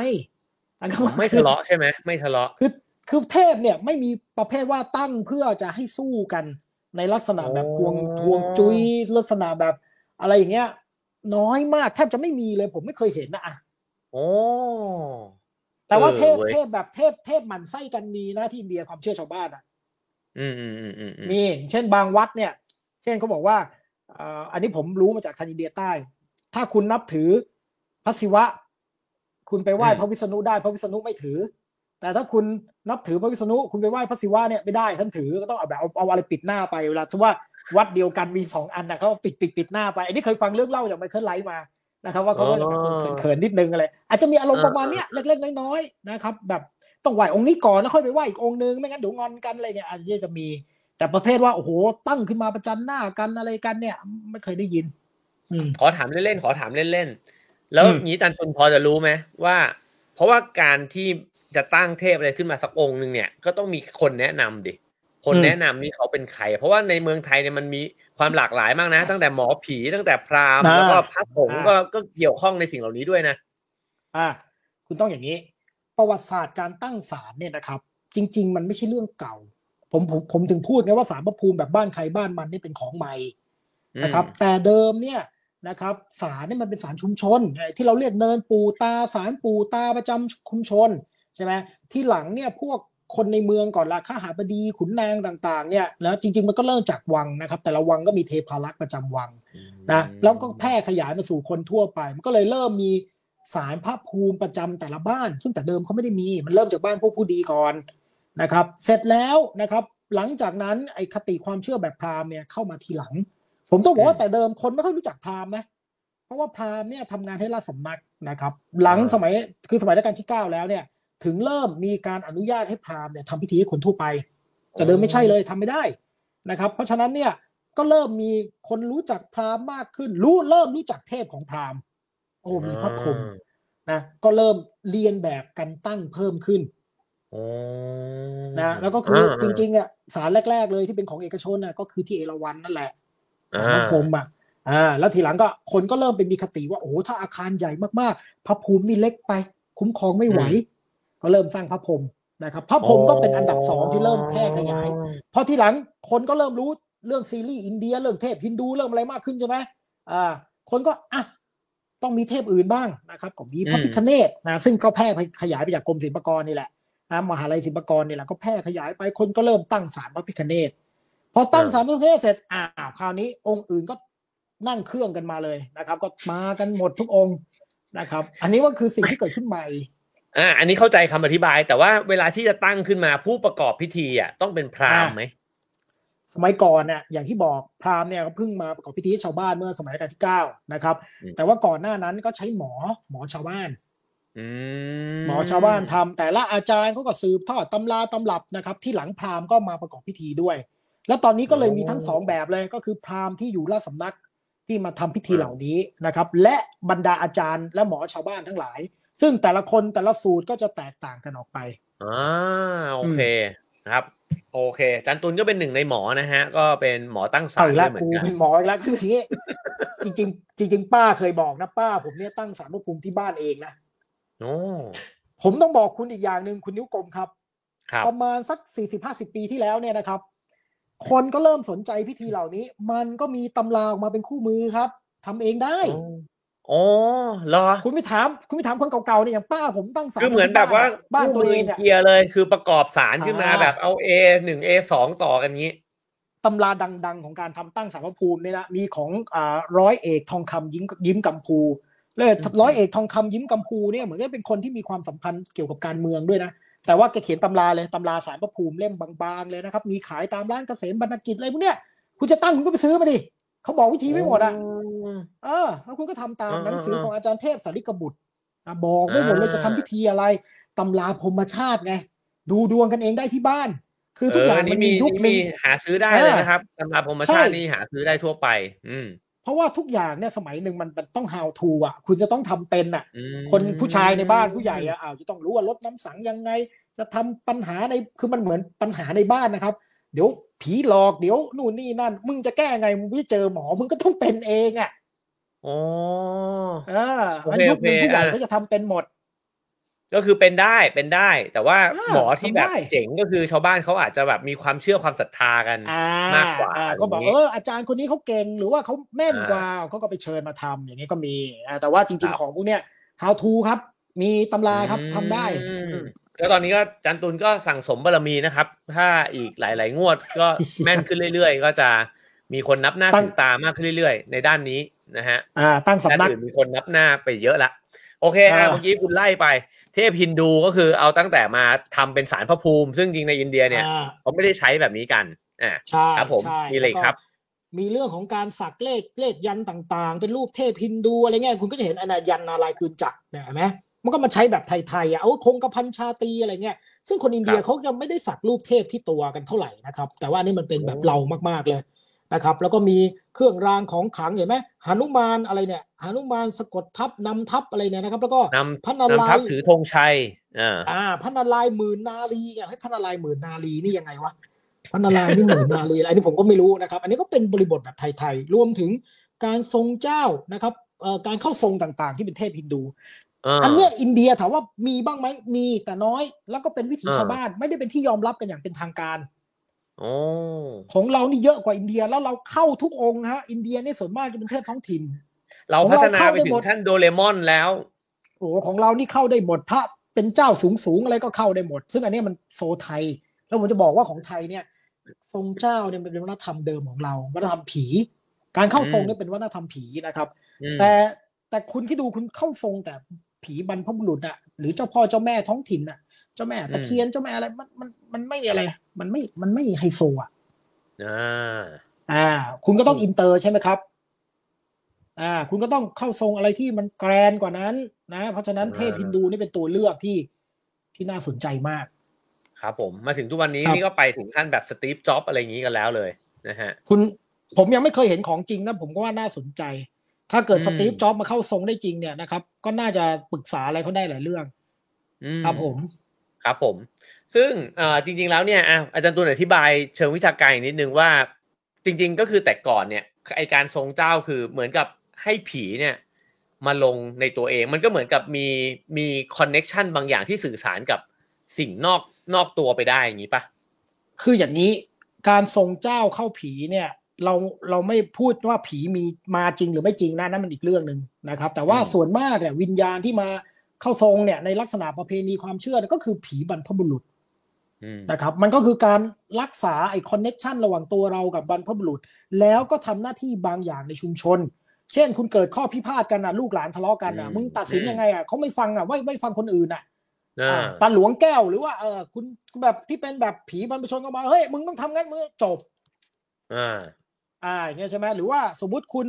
อันนั้นไม่ทะเลาะใช่ไหมไม่ทะเลาะคือคือเทพเนี่ยไม่มีประเภทว่าตั้งเพื่อจะให้สู้กัน ในลักษณะแบบทวงทวงจุยลักษณะแบบอะไรอย่างเงี้ย น้อยมากแทบจะไม่มีเลย ผมไม่เคยเห็นนะอะโอ้แต่ว่าเออเทพเว้ยเทพแบบเทพเทพหมั่นไส้กันมีนะที่อินเดียความเชื่อชาวบ้านอะอืมอืมอืมอืมอืมมีเช่นบางวัดเนี่ย เช่นเขาบอกว่าเอ่ออันนี้ผมรู้มาจากทางอินเดียใต้ ถ้าคุณนับถือพระศิวะ คุณไปไหว้พระวิษณุได้พระวิษณุไม่ถือ แต่ถ้าคุณนับถือพระวิษณุคุณไปไหว้พระศิวะเนี่ยไม่ได้ท่านถือก็ต้องเอาแบบเอาเอาอะไรปิดหน้าไปเวลาถือว่าวัดเดียวกันมีสองอันนะเขาปิดปิดปิดหน้าไปอันนี้เคยฟังเรื่องเล่าจากไมเคิลไลท์มานะครับ ว่าเขาก็จะแบบเขินๆนิดนึงอะไรอาจจะมีอารมณ์ประมาณเนี้ยเล็กๆน้อยๆนะครับ แบบต้องไหว้องค์นี้ก่อนแล้วค่อยไปไหว้อีกองค์นึงไม่งั้นเดี๋ยวงอนกันอะไรเนี่ยอันนี้จะมี แต่ประเภทว่าโอ้โหตั้งขึ้นมาประจันหน้ากันอะไรกันเนี่ย ไม่เคยได้ยินอืมขอถามเล่นๆขอถามเล่นๆแล้วอืมอย่างนี้อาจันตุนพอจะรู้ไหมว่า เพราะว่าการที่ จะตั้งเทพอะไรขึ้นมาสักองค์หนึ่งเนี่ยก็ต้องมีคนแนะนำดิคนแนะนำนี่เขาเป็นใครเพราะว่าในเมืองไทยเนี่ยมันมีความหลากหลายมากนะ ตั้งแต่หมอผีตั้งแต่พราหมณ์อ่าแล้วก็พระสงฆ์อ่าก็ก็เกี่ยวข้องในสิ่งเหล่านี้ด้วยนะ อ่า คุณต้องอย่างนี้ ประวัติศาสตร์การตั้งศาลเนี่ยนะครับ จริง ๆ มันไม่ใช่เรื่องเก่า ผมผมผมถึงพูดไงว่าศาลพระภูมิแบบบ้านใครบ้านมันนี่เป็นของใหม่นะครับ แต่เดิมเนี่ยนะครับศาลเนี่ยมันเป็นศาลชุมชนไอ้ที่เราเรียกเนินปูตาศาลปูตาประจำชุมชน ใช่ไหมที่หลังเนี่ยพวกคนในเมืองก่อนละข้าหาบดีขุนนางต่างๆเนี่ยแล้วจริง ๆ มันก็เริ่มจากวังนะครับ แต่ละวังก็มีเทพารักษ์ประจำวังนะแล้วก็แพร่ขยายมาสู่คนทั่วไป มันก็เลยเริ่มมีสารพระภูมิประจำแต่ละบ้าน ซึ่งแต่เดิมเขาไม่ได้มี มันเริ่มจากบ้านพวกผู้ดีก่อนนะครับ เสร็จแล้วนะครับ หลังจากนั้นไอ้คติความเชื่อแบบพราหมณ์เนี่ยเข้ามาทีหลัง ผมต้องบอกว่าแต่เดิมคนไม่ค่อยรู้จักพราหมณ์นะเพราะว่าพราหมณ์เนี่ยทำงานให้ราชสำนักนะครับ หลังสมัยคือสมัยรัชกาลที่เก้าแล้วเนี่ย ถึงเริ่มมีการอนุญาตให้พราหมณ์เนี่ยทำพิธีให้คนทั่วไป แต่เดิมไม่ใช่เลยทำไม่ได้นะครับ เพราะฉะนั้นเนี่ยก็เริ่มมีคนรู้จักพราหมณ์มากขึ้น รู้เริ่มรู้จักเทพของพราหมณ์โอ้มีพระพรหมนะก็เริ่มเรียนแบบกันตั้งเพิ่มขึ้นโอ้นะแล้วก็คือจริงๆอะสารแรก ๆ เลยที่เป็นของเอกชนน่ะก็คือที่เอราวัณนั่นแหละอ่าพระพรหมอะอ่า แล้วทีหลังก็คนก็เริ่มเป็นมีคติว่าโอ้โหถ้าอาคารใหญ่มากๆ พระภูมินี่เล็กไป คุ้มครองไม่ไหว ก็เริ่มสร้างพระพรหมนะครับพระพรหมก็เป็นอันดับสองที่เริ่มแพร่ขยายพอทีหลังคนก็เริ่มรู้เรื่องซีรีส์อินเดียเรื่องเทพฮินดูเริ่มอะไรมากขึ้นใช่ไหมอ่าคนก็อะต้องมีเทพอื่นบ้างนะครับก็มีพระอืมพิคเนตนะซึ่งก็แพร่ขยายไปจากกรมศิลปากรนี่แหละนะมหาลัยศิลปากรนี่แหละก็แพร่ขยายไปคนก็เริ่มตั้งศาลพระพิคเนตพอตั้งศาลพระพิคเนตเสร็จอ้าวคราวนี้ องค์อื่นก็นั่งเครื่องกันมาเลยนะครับ ก็มากันหมดทุกองค์นะครับ อันนี้ว่าคือสิ่งที่เกิดขึ้นใหม่ อ่าอันนี้เข้าใจคำอธิบาย แต่ว่าเวลาที่จะตั้งขึ้นมาผู้ประกอบพิธีอะต้องเป็นพราหมณ์ไหมสมัยก่อนเนี่ยอย่างที่บอกพราหมณ์เนี่ยก็เพิ่งมาประกอบพิธีให้ชาวบ้านเมื่อสมัยรัชกาลที่เก้านะครับอืมแต่ว่าก่อนหน้านั้นก็ใช้หมอหมอชาวบ้านอืหมอชาวบ้านทำแต่ละอาจารย์เขาก็สืบทอดตำราตำรับนะครับ ที่หลังพราหมณ์ก็มาประกอบพิธีด้วย แล้วตอนนี้ก็เลยมีทั้งสองแบบเลยก็คือพราหมณ์ที่อยู่ราชสำนักที่มาทำพิธีเหล่านี้นะครับ และบรรดาอาจารย์และหมอชาวบ้านทั้งหลาย ซึ่งแต่ละคนแต่ละสูตรก็จะแตกต่างกันออกไปอ่าโอเคครับ โอเคอาจันตุนก็เป็นหนึ่งในหมอนะฮะ ก็เป็นหมอตั้งศาเอาลอีกด้แล้ววยเหมือกูนกันเป็นหมออีกแล้วคืออย่างนี้จริงๆจริงๆป้าเคยบอกนะป้า ผมเนี่ยตั้งสารพระภูมิที่บ้านเองนะโอ้ผมต้องบอกคุณอีกอย่างหนึ่งคุณนิ้วกลมครับครับ ประมาณสักสี่สิบห้าสิบปีที่แล้วเนี่ยนะครับ คนก็เริ่มสนใจพิธีเหล่านี้ มันก็มีตำราออกมาเป็นคู่มือครับทำเองได้โอ้อ๋อเหรอคุณไม่ถามคุณไม่ถามคนเก่าๆเนี่ยอย่างป้าผมตั้งศาลคือเหมือนแบบว่าบ้านตัวเองเนี่เนี่ยยเกียร์เลย คือประกอบสารขึ้นมาอ่าแบบเอา A หนึ่ง A สองต่อกันงี้ตำราดังๆ ของการทำตั้งสารพระภูมิเนี่ยนะมีของอ่าร้อยเอกทองคำยิ้มยิ้มกำพูแล้วอืมร้อยเอกทองคำยิ้มกำพูเนี่ยเหมือนกับเป็นคนที่มีความสัมพันธ์เกี่ยวกับการเมืองด้วยนะแต่ว่าแกเขียนตำราเลยตำราสารพระภูมิเล่มบางๆเลยนะครับ มีขายตามร้านเกษมบรรณกิจอะไรพวกเนี้ยคุณจะตั้งคุณก็ไปซื้อมาดิ เขาบอกวิธีไม่หมดอะเออแล้วคุณก็ทำตามอ่าหนังสืออ่าของอาจารย์เทพสาริกบุตรอะบอกไม่หมดเลยอ่าจะทำพิธีอะไรตำราพรหมชาติไงดูดวงกันเองได้ที่บ้าน คือทุกอย่างมันมียุคนี่หนึ่มีงหาซื้อได้เออเลยนะครับตำราพรหมชาติใช่นี่หาซื้อได้ทั่วไป อืมเพราะว่าทุกอย่างเนี่ยสมัยหนึ่งมันมันต้อง how to อะ คุณจะต้องทำเป็นอะอืมคนผู้ชายในบ้านผู้ใหญ่อะอ้าวจะต้องรู้ว่าลดน้ำสังยังไง จะทำปัญหาในคือมันเหมือนปัญหาในบ้านนะครับ เดี๋ยว ผีหลอกเดี๋ยวนู่นนี่นั่น มึงจะแก้ไงมึงไม่เจอหมอ มึงก็ต้องเป็นเองอะอ๋อเออโอมันเคยุคหนึ่งโอเคผู้ใหญ่อะเขาจะทำเป็นหมด ก็คือเป็นได้เป็นได้ แต่ว่าอ่าหมอที่แบบทำได้เจ๋งก็คือชาวบ้านเขาอาจจะแบบมีความเชื่อความศรัทธากันอ่ามากกว่าอ่ก็บอกอย่างนี้เอออาจารย์คนนี้เขาเก่งหรือว่าเขาแม่นอ่ากว่าเขาก็ไปเชิญมาทำอย่างนี้ก็มีอ่าแต่ว่าจครัริงบๆของพวกเนี้ย how to ครับ มีตำราครับทำได้อืมอืม แล้วตอนนี้ก็จันตุนก็สั่งสมบารมีนะครับ ถ้าอีกหลาย ๆ งวดก็แม่นขึ้นเรื่อย ๆ ก็จะมีคนนับหน้าตั้งถือตามากขึ้นเรื่อย ๆ ในด้านนี้นะฮะ อ่า ตั้งด้านสำนักอื่นมีคนนับหน้าไปเยอะละโอเคอ่าฮะเมื่อกี้คุณไล่ไป เทพฮินดูก็คือเอาตั้งแต่มาทำเป็นสารพระภูมิ ซึ่งจริงในอินเดียเนี่ยอ่าเขาไม่ได้ใช้แบบนี้กันอ่าใช่ครับผมใช่มีอะไรอีกแล้วครับ มีเรื่องของการสักเลขเลขยันต์ต่าง ๆ เป็นรูปเทพฮินดูอะไรเงี้ยคุณก็จะเห็นอนายันนาลายณ์คืนจักรเนี่ยเห็นไหม มันก็มาใช้แบบไทยๆอะเอาคงกระพันชาตรีอะไรเงี้ยซึ่งคนอินเดียครับเขาจะไม่ได้สักรูปเทพที่ตัวกันเท่าไหร่นะครับ แต่ว่าอันนี่มันเป็นแบบโอ้เรามากๆเลยนะครับ แล้วก็มีเครื่องรางของขลังเห็นไหมหนุมานอะไรเนี่ยหนุมานสะกดทับนำทับอะไรเนี่ยนะครับ แล้วก็นพระนารานำทัพยณ์ถือธงชัยอ่าอ่าพระนารายณ์หมื่นนาลีไงให้ยพระนารายณ์หมื่นนาลีนี่ยังไงวะพระนารายณ์นี่หมื่นนาลีอะไรอันนี้ผมก็ไม่รู้นะครับ อันนี้ก็เป็นบริบทแบบไทยๆรวมถึงการทรงเจ้านะครับเอ่อการเข้าทรงต่างๆ ที่เป็นเทพฮินดูา อันเนี้ยอินเดียถามว่ามีบ้างไหมมีแต่น้อย แล้วก็เป็นวิถีอ่าชาวบ้านไม่ได้เป็นที่ยอมรับกันอย่างเป็นทางการโอ้ของเรานี่เยอะกว่าอินเดียแล้วเราเข้าทุกองค์ฮะ อินเดียนี่ส่วนมากจะเป็นเทพท้องถิ่น เราของพัเราฒนาเข้าไปได้ถึหมงดท่านโดเรมอนแล้วโอ้โหของเรานี่เข้าได้หมดพระเป็นเจ้าสูงสูงๆอะไรก็เข้าได้หมด ซึ่งอันเนี้ยมันโซไทย แล้วผมจะบอกว่าของไทยเนี่ย ทรงเจ้าเนี่ยมันเป็นวัฒนธรรมเดิมของเราวัฒนธรรมผี การเข้าทรงเนี่ยเป็นวัฒนธรรมผีนะครับอืมแต่แต่คุณคิดดูคุณเข้าทรงแต่ ผีบรรพบุรุษน่ะหรือเจ้าพ่อเจ้าแม่ท้องถิ่นน่ะเจ้าแม่ตะเคียนเจ้าแม่อะไรมันมันมันไม่อะไร มันไม่มันไม่ไฮโซอะอ่าอ่า คุณก็ต้องอินเตอร์ใช่ไหมครับ อ่า คุณก็ต้องเข้าทรงอะไรที่มันแกรนกว่านั้น นะ เพราะฉะนั้นอ่าเทพฮินดูนี่เป็นตัวเลือกที่ที่น่าสนใจมาก ครับ ผมมาถึงทุกวันนี้ครับนี่ก็ไปถึงขั้นแบบสตีฟจ็อบอะไรอย่างนี้กันแล้วเลยนะฮะคุณผมยังไม่เคยเห็นของจริงนะผมก็ว่าน่าสนใจ ถ้าเกิดอืมสตีฟจ็อบส์มาเข้าทรงได้จริงเนี่ยนะครับ ก็น่าจะปรึกษาอะไรเขาได้หลายเรื่องอืมครับผม ครับผม ซึ่งเอ่อจริง ๆ แล้วเนี่ยอะอาจารย์ตูนอธิบายเชิงวิชาการอีกนิดนึงว่า จริง ๆ ก็คือแต่ก่อนเนี่ยไอการทรงเจ้าคือเหมือนกับให้ผีเนี่ย มาลงในตัวเอง มันก็เหมือนกับมีมี connection บางอย่างที่สื่อสารกับสิ่งนอกนอกตัวไปได้อย่างนี้ปะคืออย่างนี้การทรงเจ้าเข้าผีเนี่ย เราเราไม่พูดว่าผีมีมาจริงหรือไม่จริงนะนั่นมันอีกเรื่องหนึ่งนะครับ แต่ว่าส่วนมากเนี่ยวิญญาณที่มาเข้าทรงเนี่ยในลักษณะประเพณีความเชื่อเนี่ยก็คือผีบรรพบุรุษอืมนะครับ มันก็คือการรักษาไอ้ connection ระหว่างตัวเรากับบรรพบุรุษ แล้วก็ทำหน้าที่บางอย่างในชุมชน เช่น คุณเกิดข้อพิพาทกันนะลูกหลานทะเลาะกันนะมึงตัดสินยังไงอะเขาไม่ฟังอะไม่ไม่ฟังคนอื่นอะอ่าอ่าตาหลวงแก้วหรือว่าเออคุณแบบที่เป็นแบบผีบรรพชนก็มาเฮ้ยมึงต้องทำงั้นมึงจบ อ่าอ่าอย่างเงี้ยใช่ไหมหรือว่าสมมุติคุณ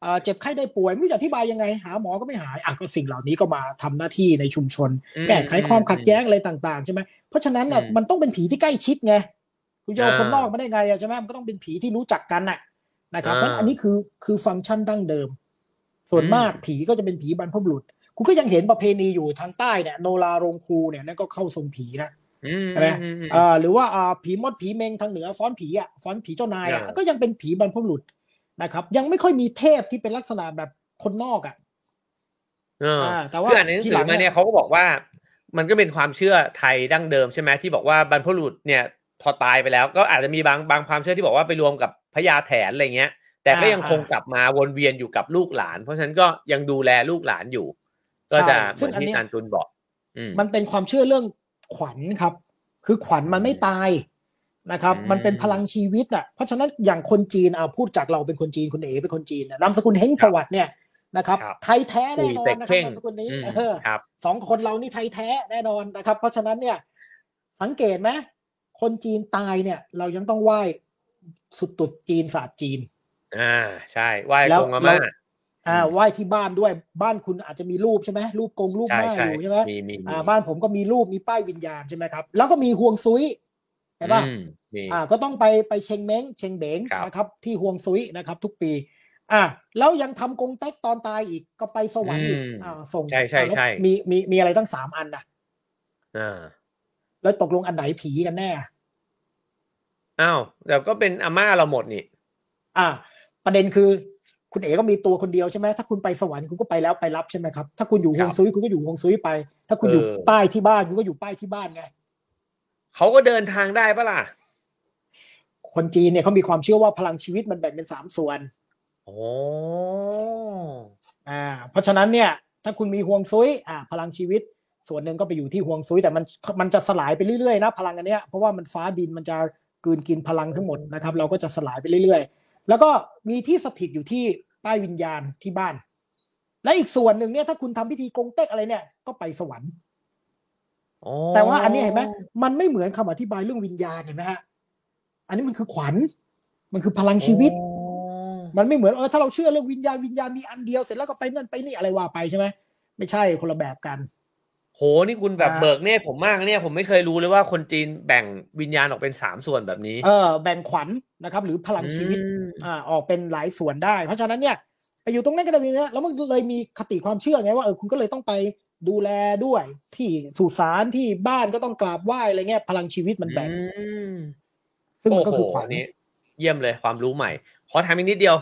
เอ่อเจ็บไข้ได้ป่วยไม่รู้จะอธิบายยังไง หาหมอก็ไม่หายอะก็สิ่งเหล่านี้ก็มาทำหน้าที่ในชุมชนอืมแก้ไขความขัดแย้งอะไรต่างๆใช่ไหมเพราะฉะนั้นอะอืมมันต้องเป็นผีที่ใกล้ชิดไงคุณจะเอาอ่าคนนอกมาได้ไงอะใช่ไหมมันก็ต้องเป็นผีที่รู้จักกันน่ะนะครับอ่าเพราะฉะนั้นอันนี้คือคือฟังก์ชันดั้งเดิม ส่วนอืมมากผีก็จะเป็นผีบรรพบุรุษคุณก็ยังเห็นประเพณีอยู่ทางใต้เนี่ยโนราโรงครูเนี่ยนั่นก็เข้าทรงผีนะอืม ใช่ไหมอือืมอ่าหรือว่าอ่าผีมดผีเมงทางเหนือฟ้อนผีอะฟ้อนผีเจ้านายอะอ่าก็ยังเป็นผีบรรพบุรุษนะครับ ยังไม่ค่อยมีเทพที่เป็นลักษณะแบบคนนอกอะเอออ่าแต่ว่าคืออ่านในหนังทีสืหลัองมาเนี่เนี่ยยเขาก็บอกว่า มันก็เป็นความเชื่อไทยดั้งเดิมใช่ไหมที่บอกว่าบรรพบุรุษเนี่ย พอตายไปแล้ว ก็อาจจะมีบางบางความเชื่อที่บอกว่าไปรวมกับพญาแถนอะไรเงี้ย แต่ก็อ่ายังคงอ่ากลับมาวนเวียนอยู่กับลูกหลาน เพราะฉะนั้นก็ยังดูแลลูกหลานอยู่ ก็จะใช่เหซึ่มืองนอันที่เนี้ยอาจารย์ตุลบอกอืมมันเป็นความเชื่อเรื่อง ขวัญครับ คือขวัญมันไม่ตายนะครับอืมมันเป็นพลังชีวิตอะเพราะฉะนั้นอย่างคนจีนเอาพูดจากเราเป็นคนจีนคุณเอ๋เป็นคนจีนน่ะนามสกุลเฮงสวัสดิ์เนี่ยนะครับครับ ไทยแท้แน่นอนนะคคุรับยเต็กเพ่งนามสกุลนี้อืมเออครับสองคนเรานี่ไทยแท้แน่นอนนะครับ เพราะฉะนั้นเนี่ย สังเกตไหมคนจีนตายเนี่ย เรายังต้องไหว้สุดตุดจีนศาสตร์จีนอ่าใช่ไหว้แล้วกงอาม่าแล้ว อ่าอืมไหว้ที่บ้านด้วยบ้านคุณอาจจะมีรูปใช่ไหมรูปกงรูปใช่แม่ใช่อยู่ใช่ไหมมีมีมีอ่าบ้านผมก็มีรูปมีป้ายวิญญาณใช่ไหมครับ แล้วก็มีห่วงซุยใช่ปะอืมมีอ่า ก็ต้องไปไปเชงเม้งเชงเบงครับนะครับ ที่ห่วงซุยนะครับ ทุกปี อ่าแล้วยังทำกงเต็กตอนตายอีกก็ไปสวรรค์อีกอืมอ่าส่งใช่ใช่อ่าแล้วใช่มีมีมีอะไรตั้งสามอันนะอ่าแล้วตกลงอันไหนผีกันแน่อ้าวแต่ก็เป็นอาม่าเราหมดนี่ อ่า ประเด็นคือ คุณเอ๋ก็มีตัวคนเดียวใช่ไหมถ้าคุณไปสวรรค์คุณก็ไปแล้วไปรับใช่ไหมครับถ้าคุณอยู่คฮรับวงซุยคุณก็อยู่ฮวงซุยไป ถ้าคุณอยู่เออป้ายที่บ้านคุณก็อยู่ป้ายที่บ้านไงเขาก็เดินทางได้ปะล่ะ คนจีนเนี่ยเขามีความเชื่อว่าพลังชีวิตมันแบ่งเป็นสามส่วนโอ้อ่า เพราะฉะนั้นเนี่ย ถ้าคุณมีห่วงซุยอ่า พลังชีวิต ส่วนหนึ่งก็ไปอยู่ที่ห่วงซุยแต่มันมันจะสลายไปเรื่อยๆนะพลังอันเนี้ยเพราะว่ามันฟ้าดินมันจะกลืนกินพลังทั้งหมดนะครับ เราก็จะสลายไปเรื่อยๆ แล้วก็มีที่สถิตอยู่ที่ป้ายวิญญาณที่บ้าน และอีกส่วนหนึ่งเนี่ยถ้าคุณทำพิธีกงเต็กอะไรเนี่ย ก็ไปสวรรค์โอ้แต่ว่าอันนี้เห็นไหมมันไม่เหมือนคำอธิบายเรื่องวิญญาณเห็นไหมฮะอันนี้มันคือขวัญ มันคือพลังชีวิตโอ้มันไม่เหมือนเออถ้าเราเชื่อเรื่องวิญญาณวิญญาณมีอันเดียวเสร็จแล้วก็ไปนั่นไปนี่อะไรว่าไปใช่ไหมไม่ใช่คนละแบบกัน โหนี่คุณแบบอ่าเบิกเนตรผมมากเนี่ยผมไม่เคยรู้เลยว่าคนจีนแบ่งวิญญาณออกเป็นสามส่วนแบบนี้ เออ แบ่งขวัญนะครับ หรือพลังชีวิตอืมอ่าออกเป็นหลายส่วนได้ เพราะฉะนั้นเนี่ยไปอยู่ตรงนั้นก็ได้มีนะแล้วมันเลยมีคติความเชื่อไงว่าเออคุณก็เลยต้องไปดูแลด้วยที่สุสานที่บ้านก็ต้องกราบไหว้อะไรเงี้ยพลังชีวิตมันแบ่งอืมซึ่งมันก็คือโโหขวัญนนี้ เยี่ยมเลยความรู้ใหม่ ขอถามอีกนิดเดียว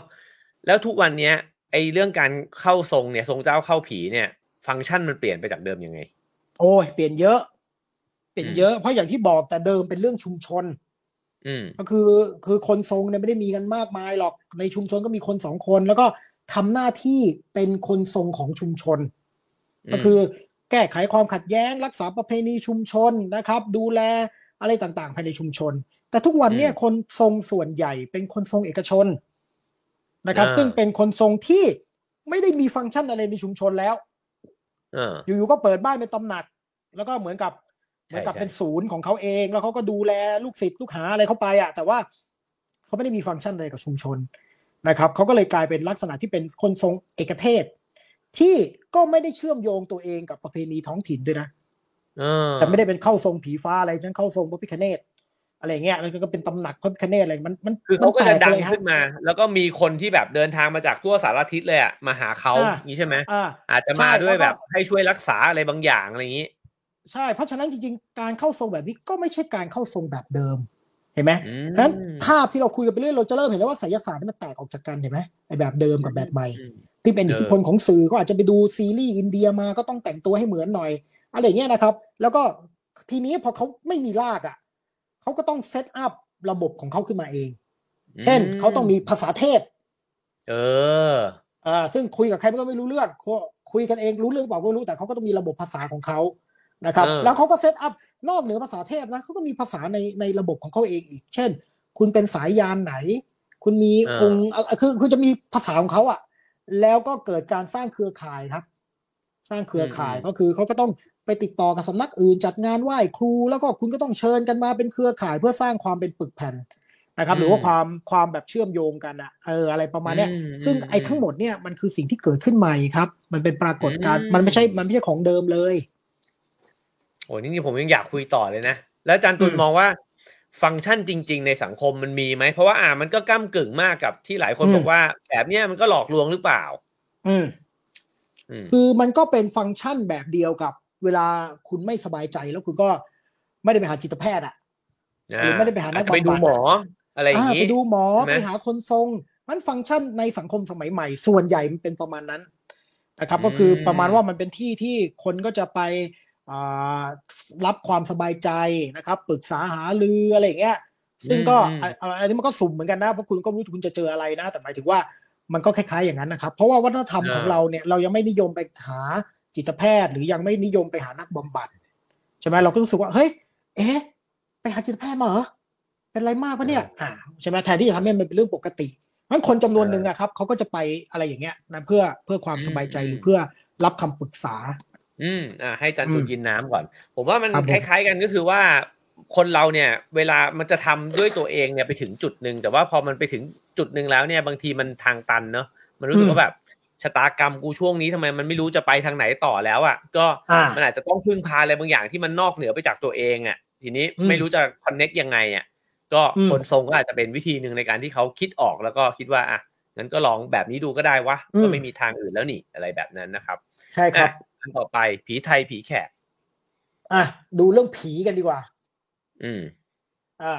แล้วทุกวันเนี้ยไอเรื่องการเข้าทรงเนี่ยทรงเจ้าเข้าผีเนี่ย ฟังก์ชันมันเปลี่ยนไปจากเดิมยังไง โอ้ยเปลี่ยนเยอะ เปลี่ยนอืมเยอะเพราะอย่างที่บอกแต่เดิมเป็นเรื่องชุมชนอืมก็คือคือคนทรงเนี่ยไม่ได้มีกันมากมายหรอกในชุมชนก็มีคนสองคน แล้วก็ทำหน้าที่เป็นคนทรงของชุมชน ก็คือแก้ไขความขัดแย้ง รักษาประเพณีชุมชนนะครับ ดูแลอะไรต่างๆ ภายในชุมชน แต่ทุกวันเนี่ยคนทรงส่วนใหญ่เป็นคนทรงเอกชนนะครับอ่าซึ่งเป็นคนทรงที่ไม่ได้มีฟังก์ชันอะไรในชุมชนแล้วเอออยู่ๆก็เปิดบ้านเป็นตำหนัก แล้วก็เหมือนกับเหมือนกับใช่เป็นศูนย์ของเขาเอง แล้วเขาก็ดูแลลูกศิษย์ลูกหาอะไรเข้าไปอะ แต่ว่าเขาไม่ได้มีฟังก์ชันอะไรกับชุมชนนะครับเขาก็เลยกลายเป็นลักษณะที่เป็นคนทรงเอกเทศ ที่ก็ไม่ได้เชื่อมโยงตัวเองกับประเพณีท้องถิ่นด้วยนะเออแต่ไม่ได้เป็นเข้าทรงผีฟ้าอะไรฉันเข้าทรงพระพิคเนต อะไรเงี้ยแล้วก็เป็นตำหนักพระพิคเนตอะไรมันมันคือเขาก็มันแปลจะดังเลยฮขึ้นมา แล้วก็มีคนที่แบบเดินทางมาจากทั่วสารทิศเลยอะมาหาเขาอ่านี้ใช่ไหมอ่าอาจจะมาใช่ด้วยแล้วก็แบบให้ช่วยรักษาอะไรบางอย่างอะไรอย่างนี้ ใช่เพราะฉะนั้นจริง ๆ การเข้าทรงแบบนี้ก็ไม่ใช่การเข้าทรงแบบเดิมเห็นไหมอืมเพราะฉะนั้นภาพที่เราคุยกันไปเรื่อยเราจะเริ่มเห็นแล้วว่าไสยศาสตร์นี่มันแตกออกจากกันเห็นไหมไอแบบเดิมกับแบบใหม่อืมที่เป็นเอออิทธิพลของสื่อก็อาจจะไปดูซีรีส์อินเดียมาก็ต้องแต่งตัวให้เหมือนหน่อยอะไรอย่างเงี้ยนะครับ แล้วก็ทีนี้พอเขาไม่มีรากอะ เขาก็ต้อง set up ระบบของเขาขึ้นมาเอง เช่นเขาต้องมีภาษาเทพ เอออ่าซึ่งคุยกับใครมันก็ไม่รู้เรื่องคุคุยกันเองรู้เรื่องเปล่าก็ไม่รู้แต่เขาก็ต้องมีระบบภาษาของเขานะครับเออแล้วเขาก็เซตอัพนอกเหนือภาษาเทพนะเขาก็มีภาษาในในระบบของเขาเองอีก เช่น คุณเป็นสายยานไหน คุณมีองค์อะคือคือจะมีภาษาของเขาอะ แล้วก็เกิดการสร้างเครือข่ายครับ สร้างเครือข่ายก็คือเขาก็ต้องไปติดต่อกับสำนักอื่น จัดงานไหว้ครู แล้วก็คุณก็ต้องเชิญกันมาเป็นเครือข่ายเพื่อสร้างความเป็นปึกแผ่นนะครับ หรือว่าความความแบบเชื่อมโยงกันอะเอออะไรประมาณเนี้ยอืมซึ่งอืมไอ้ทั้งหมดเนี่ยมันคือสิ่งที่เกิดขึ้นใหม่ครับ มันเป็นปรากฏการณ์อืมมันไม่ใช่มันไม่ใช่ของเดิมเลยโอ้ยนี่ผมยังอยากคุยต่อเลยนะ แล้วอาจารย์ตุลอืมมองว่าฟังก์ชันจริง ๆ ในสังคมมันมีไหม เพราะว่าอ่ามันก็ก้ากึ่งมากกับที่หลายคนอืมบอกว่า แบบเนี้ยมันก็หลอกลวงหรือเปล่า อืมอืม คือมันก็เป็นฟังก์ชันแบบเดียวกับ เวลาคุณไม่สบายใจแล้วคุณก็ไม่ได้ไปหาจิตแพทย์อะหรือไม่ได้ไปหานักอาจจะไปดูบำบัดหมอ อะไรอย่างอ่านี้ไปดูหมอใช่ไหมไปหาคนทรง มันฟังก์ชันในสังคมสมัยใหม่ ส่วนใหญ่มันเป็นประมาณนั้นนะครับ ก็คือประมาณว่ามันเป็นที่ที่คนก็จะไปอ่ารับความสบายใจนะครับปรึกษาหารืออะไรอย่างเงี้ยซึ่งก็อืมอะอะอันนี้มันก็สุ่มเหมือนกันนะเพราะคุณก็ไม่รู้คุณจะเจออะไรนะ แต่หมายถึงว่า มันก็คล้ายๆอย่างนั้นนะครับ เพราะว่าวัฒนธรรมของเราเนี่ยเรายังไม่นิยมไปหาจิตแพทย์ หรือยังไม่นิยมไปหานักบำบัดใช่ไหมเราก็รู้สึกว่าเฮ้ยเอ๊ะไปหาจิตแพทย์มาเหรอเป็นไรมากปะเนี่ยอ่าใช่ไหมแทนที่จะทำให้มันเป็นเรื่องปกติงั้นคนจำนวนหนึ่งอะครับเขาก็จะไปอะไรอย่างเงี้ยนะเพื่อเพื่อความสบายใจหรือเพื่อรับคำปรึกษา อืมอ่าให้จันอืมตุนกินน้ำก่อน ผมว่ามันครับผมคล้าย ๆ กันก็คือว่า คนเราเนี่ยเวลามันจะทำด้วยตัวเองเนี่ยไปถึงจุดหนึ่งแต่ว่าพอมันไปถึงจุดหนึ่งแล้วเนี่ยบางทีมันทางตันเนาะมันรู้สึกว่าแบบชะตากรรมกูช่วงนี้ทำไมมันไม่รู้จะไปทางไหนต่อแล้วอะก็อ่ามันอาจจะต้องพึ่งพาอะไรบางอย่างที่มันนอกเหนือไปจากตัวเองอะทีนี้อืมไม่รู้จะคอนเน็กยังไงอะก็อืมคนทรงก็อาจจะเป็นวิธีหนึ่งในการที่เขาคิดออกแล้วก็คิดว่าอะงั้นก็ลองแบบนี้ดูก็ได้วะอืมก็ไม่มีทางอื่นแล้วนี่อะไรแบบนั้นนะครับ ใช่ครับอะอันต่อไปผีไทยผีแขกอะดูเรื่องผีกันดีกว่า อืมอ่า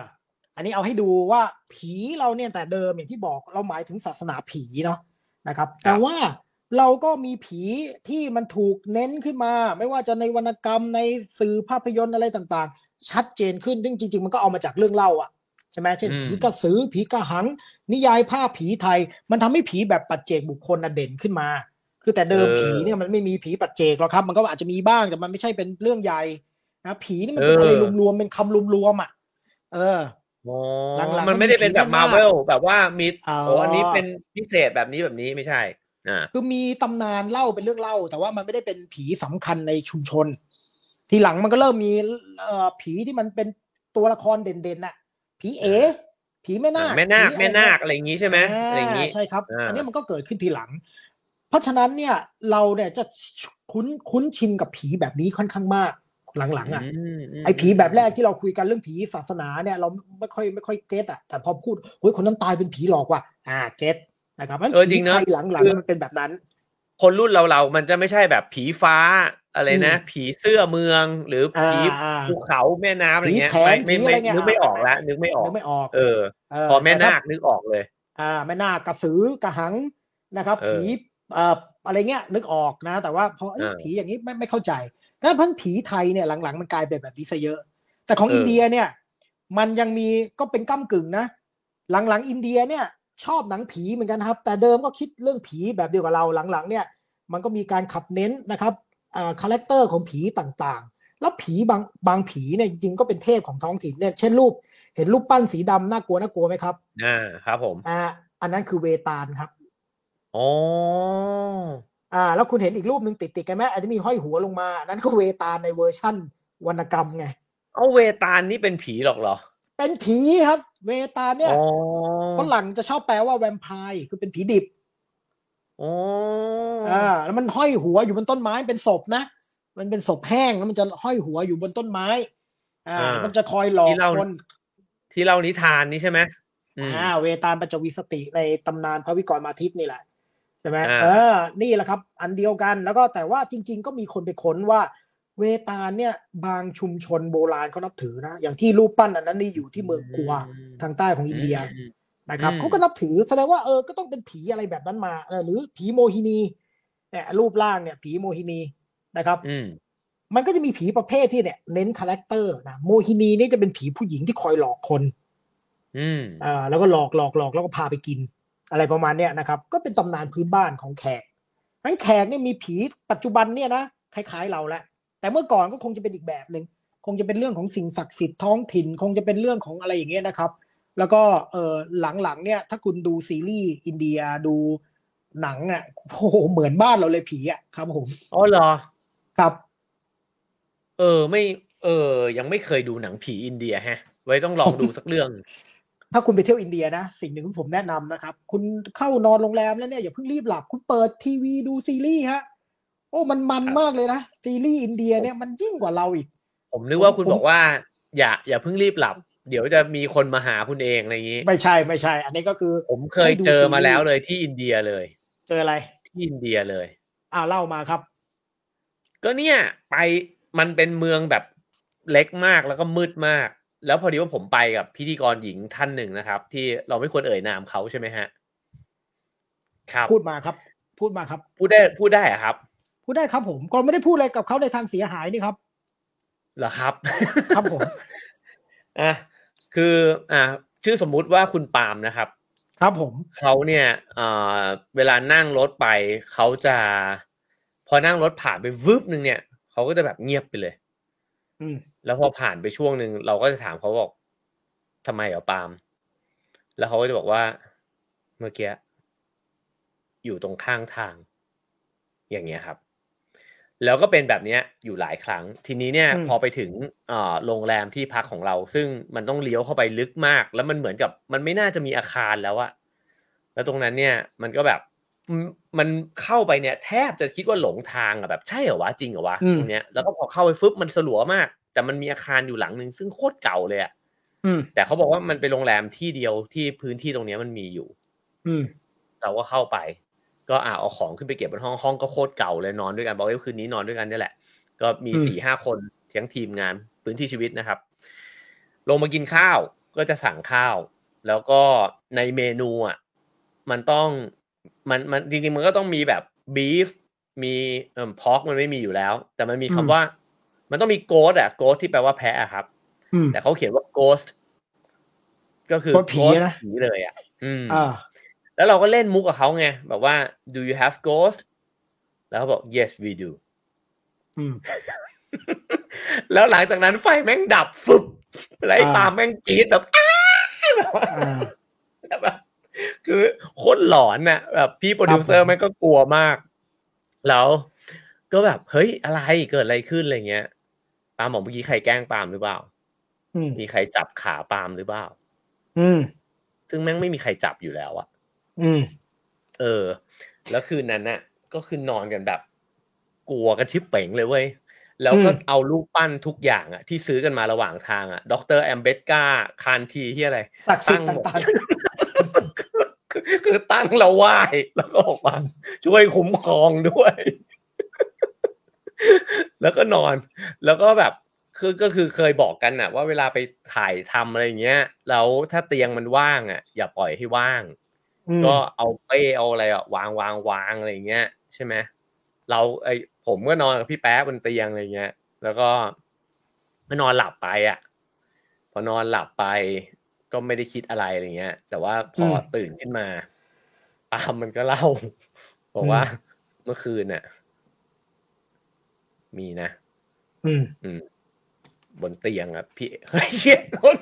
อันนี้เอาให้ดูว่าผีเราเนี่ยแต่เดิมอย่างที่บอกเราหมายถึงศาสนาผีเนาะนะครับ แต่ว่าเราก็มีผีที่มันถูกเน้นขึ้นมา ไม่ว่าจะในวรรณกรรมในสื่อภาพยนตร์อะไรต่างๆ ชัดเจนขึ้นซึ่งจริง ๆ มันก็เอามาจากเรื่องเล่าอะใช่ไหมเช่นอืมผีกระสือผีกระหัง นิยายภาพผีไทย มันทำให้ผีแบบปัจเจกบุคคลน่ะเด่นขึ้นมา คือแต่เดิมผีเนี่ยมันไม่มีผีปัจเจกหรอกครับ มันก็อาจจะมีบ้างแต่มันไม่ใช่เป็นเรื่องใหญ่ นะผีนี่มันเป็นอะไรรวมๆเป็นคำรวมๆอะ เอออ๋อหลังๆมันไม่ได้เป็นแบบมันมีผีมาเวลแบบว่ามีอ๋อโอ้อันนี้เป็นพิเศษแบบนี้แบบนี้ไม่ใช่อ่าคือมีตำนานเล่าเป็นเรื่องเล่า แต่ว่ามันไม่ได้เป็นผีสำคัญในชุมชน ทีหลังมันก็เริ่มมีเอ่อผีที่มันเป็นตัวละครเด่นๆน่ะ ผีเอ๋ผีแม่นาคแม่นาคผีแม่นาคอะไรอย่างงี้ใช่ไหมอะไรอย่างงี้ใช่ครับอ่าอันนี้มันก็เกิดขึ้นทีหลัง เพราะฉะนั้นเนี่ยเราเนี่ยจะคุ้นคุ้นชินกับผีแบบนี้ค่อนข้างมาก หลังๆอะมมไอ้ผีแบบแรกที่เราคุยกันเรื่องผีศาสนาเนี่ยเราไม่ค่อยไม่ค่อยเก็ตอะแต่พอพูดเฮ้ยคนนั้นตายเป็นผีหลอกว่ะอ่าเก็ตนะครับมันเออจริผีงไทเนอะยหลังๆมันเป็นแบบนั้น คนรุ่นเราเรามันจะไม่ใช่แบบผีฟ้าอะไรนะอืมผีเสื้อเมืองหรือผีอ่าอ่าภูเขาแม่น้ำอะไรเงี้ยผีแขนไม่ไม่ผีอะไรเงี้ยนึกไม่ออกอ่าแล้วนึกไม่ออกนึกไม่ออก เออเออพอแม่ต่ถ้นาคนึกออกเลย อ่าแม่นาคกระสือกระหังนะครับเออผีเอ่ออะไรเงี้ยนึกออกนะ แต่ว่าพอเอ้ยเออผีอย่างนี้ไม่ไม่เข้าใจ ถ้าพันผีไทยเนี่ยหลังๆ มันกลายเป็นแบบนี้ซะเยอะ แต่ของเอออิอินเดียเนี่ย มันยังมีก็เป็นก้ากึ่งนะ หลังๆ อินเดียเนี่ย ชอบหนังผีเหมือนกันครับ แต่เดิมก็คิดเรื่องผีแบบเดียวกับเราหลังๆ เนี่ย มันก็มีการขับเน้นนะครับอ่า character ของผีต่างๆ แล้วผีบางบางผีเนี่ยจริงๆก็เป็นเทพของท้องถิ่นเนี่ยเช่นรูปเห็นรูปปั้นสีดำน่ากลัวน่ากลัวไหมครับอ่าครับผมอ่าอันนั้นคือเวตาลครับอ๋อ อ่าแล้วคุณเห็นอีกรูปหนึ่งติดติดๆกันไหมอันที่มีห้อยหัวลงมาอันนั้นก็เวตาลในเวอร์ชั่นวรรณกรรมไงเอาเวตาลนี่เป็นผีหรอกเหรอ เป็นผีครับ เวตาลเนี่ยอ๋อฝรั่งจะชอบแปลว่าแวมไพร์คือเป็นผีดิบอ๋ออ่าแล้วมันห้อยหัวอยู่บนต้นไม้เป็นศพนะมันเป็นศพแห้งแล้วมันจะห้อยหัวอยู่บนต้นไม้ อ่า มันจะคอยหลอกคนที่เล่านิทานนี่ใช่ไหมอืมอ่า เวตาลปัญจวิงศติในตำนานพระวิกรมาทิตย์นี่แหละ ใช่ไหมอ่าเออ นี่แหละครับ อันเดียวกันแล้วก็แต่ว่าจริง ๆ ก็มีคนไปค้นว่า เวตาลเนี่ย บางชุมชนโบราณเขานับถือนะ อย่างที่รูปปั้นอันนั้นนี่อยู่ที่เมืองกัวทางใต้ของอินเดียอืมนะครับอืมเขาก็นับถือแสดงว่าเออก็ต้องเป็นผีอะไรแบบนั้นมาเออหรือผีโมฮินีเนี่ยรูปร่างเนี่ย ผีโมฮินีนะครับอืมมันก็จะมีผีประเภทที่เนี่ยเน้น character นะโมฮินีนี่จะเป็นผีผู้หญิงที่คอยหลอกคน อืมอ่าแล้วก็หลอกหลอกหลอกแล้วก็พาไปกิน อะไรประมาณเนี้ยนะครับ ก็เป็นตำนานพื้นบ้านของแขกงั้นแขกเนี่ยมีผีปัจจุบันเนี่ยนะคล้ายๆเราแหละแต่เมื่อก่อนก็คงจะเป็นอีกแบบหนึ่งคงจะเป็นเรื่องของสิ่งศักดิ์สิทธิ์ท้องถิ่น คงจะเป็นเรื่องของอะไรอย่างเงี้ยนะครับ แล้วก็เออหลังๆเนี่ยถ้าคุณดูซีรีส์อินเดียดูหนังอะโอ้โหเหมือนบ้านเราเลยผีอะครับผมอ๋อเหรอครับ เออไม่ เออ ยังไม่เคยดูหนังผีอินเดียแฮะ ไว้ต้องลองดูสักเรื่อง ถ้าคุณไปเที่ยวอินเดียนะ สิ่งหนึ่งที่ผมแนะนำนะครับ คุณเข้านอนโรงแรมแล้วเนี่ยอย่าเพิ่งรีบหลับ คุณเปิดทีวีดูซีรีส์ฮะ โอ้มันมันครับมากเลยนะซีรีส์อินเดียเนี่ยมันยิ่งกว่าเราอีก ผมนึกว่าคุณผมบอกว่า อย่า อย่าเพิ่งรีบหลับ เดี๋ยวจะมีคนมาหาคุณเองอะไรอย่างนี้ ไม่ใช่ไม่ใช่ อันนี้ก็คือ ผมเคยเจอมาแล้วเลยที่อินเดียเลย เจออะไรที่อินเดียเลยอ้าวเล่ามาครับ ก็เนี่ยไปมันเป็นเมืองแบบเล็กมากแล้วก็มืดมาก แล้วพอดีว่าผมไปกับพิธีกรหญิงท่านหนึ่งนะครับ ที่เราไม่ควรเอ่ยนามเขาใช่ไหมฮะ ครับ พูดมาครับ พูดมาครับ พูดได้พูดได้เหรอะครับ พูดได้ครับผมก็ไม่ได้พูดอะไรกับเขาในทางเสียหายนี่ครับเหรอครับ ครับผมอะคือ อ่าชื่อสมมุติว่าคุณปาล์มนะครับ ครับผมเขาเนี่ยเอ่อเวลานั่งรถไปเขาจะ พอนั่งรถผ่านไปวืบหนึ่งเนี่ยเขาก็จะแบบเงียบไปเลยอืม แล้วพอผ่านไปช่วงหนึ่งเราก็จะถามเขาบอกทำไมเหรอปาล์มแล้วเขาก็จะบอกว่าเมื่อกี้อยู่ตรงข้างทาง อย่างเงี้ยครับ แล้วก็เป็นแบบเนี้ยอยู่หลายครั้ง ทีนี้เนี่ยอืมพอไปถึงเอ่อโรงแรมที่พักของเรา ซึ่งมันต้องเลี้ยวเข้าไปลึกมาก แล้วมันเหมือนกับ มันไม่น่าจะมีอาคารแล้วอะแล้วตรงนั้นเนี่ย มันก็แบบ มมันเข้าไปเนี่ยแทบจะคิดว่าหลงทางอะแบบใช่เหรอวะจริงเหรอวะอืมตรงเนี้ยแล้วก็พอเข้าไปฟึบมันสลัวมาก แต่มันมีอาคารอยู่หลังหนึ่งซึ่งโคตรเก่าเลยอะอืมแต่เขาบอกว่ามันเป็นโรงแรมที่เดียวที่พื้นที่ตรงเนี้ยมันมีอยู่ อืมเราก็เข้าไป ก็อ่าเอาของขึ้นไปเก็บบนห้องห้องก็โคตรเก่าเลยนอนด้วยกันบอกว่าคืนนี้นอนด้วยกันนี่แหละ ก็มีอืมสี่ห้าคนทั้งทีมงานพื้นที่ชีวิตนะครับ ลงมากินข้าวก็จะสั่งข้าว แล้วก็ในเมนูอะมันต้อง มันมันจริงๆมันก็ต้องมีแบบบีฟมีเอ่อพอกมันไม่มีอยู่แล้ว แต่มันมีคำอืมว่า มันต้องมีโกสอะโกสที่แปลว่าแพะอะครับอืมแต่เขาเขียนว่า ghost ก็คือ Ghost ผี ghost นะผีเลยอะ อืมอ่าแล้วเราก็เล่นมุกกับเขาไงแบบว่า do you have ghost แล้วเขาบอก yes we do อืมแล้วหลังจากนั้นไฟแม่งดับฟึบแล้วไอ้อ่าปาล์มแม่งกรีดแบบอ้าแบบว่าอ่าแบบ คือโคตรหลอนน่ะแบบพี่โปรดิวเซอครัร์บผมแม่งก็กลัวมาก แล้ว ก็แบบเฮ้ยอะไรเกิดอะไรขึ้นอะไรเงี้ยปาล์มบอกเมื่อกี้ใครแกล้งปาล์มหรือเปล่าอืมมีใครจับขาปาล์มหรือเปล่า อืม ซึ่งแม่งไม่มีใครจับอยู่แล้วอะอืม เออ แล้วคืนนั้นน่ะ ก็คือนอนกันแบบ กลัวกันชิบเป๋งเลยเว้ยแล้วก็อืมเอารูปปั้นทุกอย่างอะที่ซื้อกันมาระหว่างทางอะด็อกเตอร์อัมเบดการ์ คานธีที่อะไรศักดิ์สิทธิ์ตั้งหมดต่าง คือคือตั้งเราไหว้แล้วก็บอกว่าช่วยคุ้มครองด้วย แล้วก็นอน แล้วก็แบบคือก็คือเคยบอกกันน่ะว่าเวลาไปถ่ายทำอะไรอย่างเงี้ยแล้วถ้าเตียงมันว่างอะอย่าปล่อยให้ว่างๆอืมก็เอาเป้เอาอะไรอะวางวางวางอะไรอย่างเงี้ยใช่ไหมเราไอผมก็นอนกับพี่แป๊ะบนเตียงอะไรเงี้ย แล้วก็ก็นอนหลับไปอะพอนอนหลับไป ก็ไม่ได้คิดอะไรอะไรเงี้ย แต่ว่าพอตื่นขึ้นมาปาล์มมันก็เล่าบอกว่า เมื่อคืนน่ะ มีนะอืมอืม บนเตียงอะพี่เฮ้ยเชี่ยคน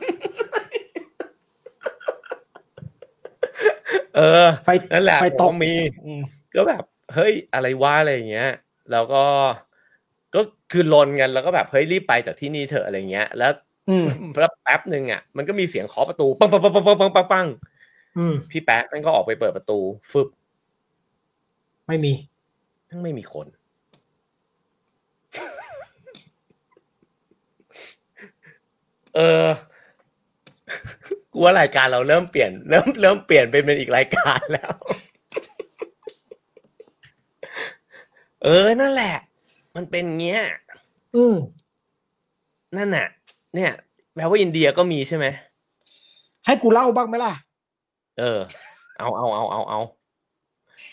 เออไฟนั่นแหละไฟตผกมมีอืมก็แบบ เฮ้ย อะไรวะอะไรอย่างเงี้ย แล้วก็ ก็คือลนกันแล้วก็แบบเฮ้ยรีบไปจากที่นี่เถอะอะไรเงี้ย แล้ว อืมแล้วแป๊บหนึ่งอะมันก็มีเสียงเคาะประตูปังปังปังปังปังปังปังปังอืมพี่แป๊ะมันก็ออกไปเปิดประตู ฟึบ ไม่มีทั้งไม่มีคน เออกูว่ารายการเราเริ่มเปลี่ยน เริ่มเริ่มเปลี่ยนเป็นเป็นอีกรายการแล้ว เออ นั่นแหละ มันเป็นเงี้ย อืมนั่นน่ะ เนี่ยแปลว่าอินเดียก็มีใช่ไหมให้กูเล่าบ้างไหมล่ะ เออ เอาเอาเอาเอาเอา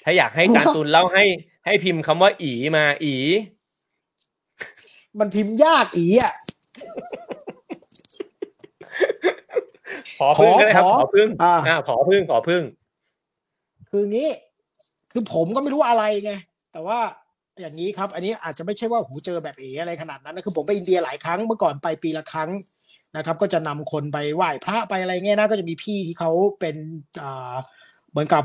ถ้าอยากให้การตุนเล่าให้ ให้พิมพ์คำว่า อีมา อี มันพิมพ์ยากอีอะขอพึ่งก็ได้ครับขอขอพึ่งอ่าอ่าขอพึ่งขอพึ่ง คืองี้ คือผมก็ไม่รู้อะไรไงแต่ว่า อย่างนี้ครับ อันนี้อาจจะไม่ใช่ว่าหูเจอแบบเออะไรขนาดนั้นนะคือผมไปอินเดียหลายครั้งเมื่อก่อนไปปีละครั้งนะครับ ก็จะนำคนไปไหว้พระไปอะไรเงี้ยนะก็จะมีพี่ที่เขาเป็นอ่าเหมือนกับ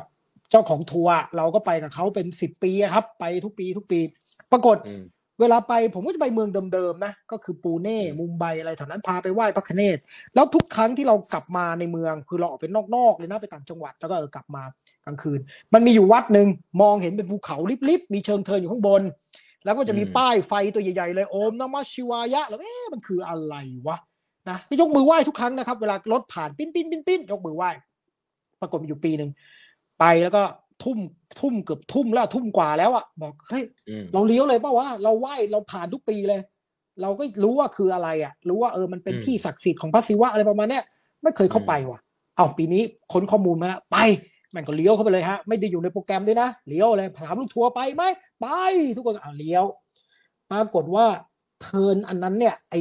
เจ้าของทัวร์เราก็ไปกับเขาเป็นสิบปีอะครับ ไปทุกปีทุกปี ปรากฏอืมเวลาไปผมก็จะไปเมืองเดิมๆนะก็คือปูเน่มุมไบอะไรแถวนั้นพาไปไหว้พระคเนศแล้วทุกครั้งที่เรากลับมาในเมืองคือเราออกไปนอกๆเลยนะไปต่างจังหวัดแล้วก็เออกลับมาก ลางคืน มันมีอยู่วัดหนึ่งมองเห็นเป็นภูเขาลิบๆมีเชิงเทินอยู่ข้างบน แล้วก็จะมีอืมป้ายไฟตัวใหญ่ๆเลยโอมนมัสชิวายะ แล้วเอ๊ะมันคืออะไรวะนะก็ยกมือไหว้ทุกครั้งนะครับ เวลารถผ่านปิ้นปิ้นปิ้นปิ้นยกมือไหว้ปรากฏมีอยู่ปีหนึ่งไปแล้วก็ทุ่มทุ่มเกือบทุ่มแล้วทุ่มกว่าแล้วอะบอกเฮ้ยอืมเราเลี้ยวเลยเปล่าวะเราไหว้เราผ่านทุกปีเลย เราก็รู้ว่าคืออะไรอะ รู้ว่าเออมันเป็นอืมที่ศักดิ์สิทธิ์ของพระศิวะอะไรประมาณเนี้ยไม่เคยเข้าไปว่ะ เอาปีนี้ค้นข้อมูลมาแล้วไป แม่งก็เลี้ยวเข้าไปเลยฮะ ไม่ได้อยู่ในโปรแกรมด้วยนะ เลี้ยวเลยถามลูกทัวร์ไปไหมไป ทุกคนก็เอาเลี้ยว ปรากฏว่าเทินอันนั้นเนี่ย ไอ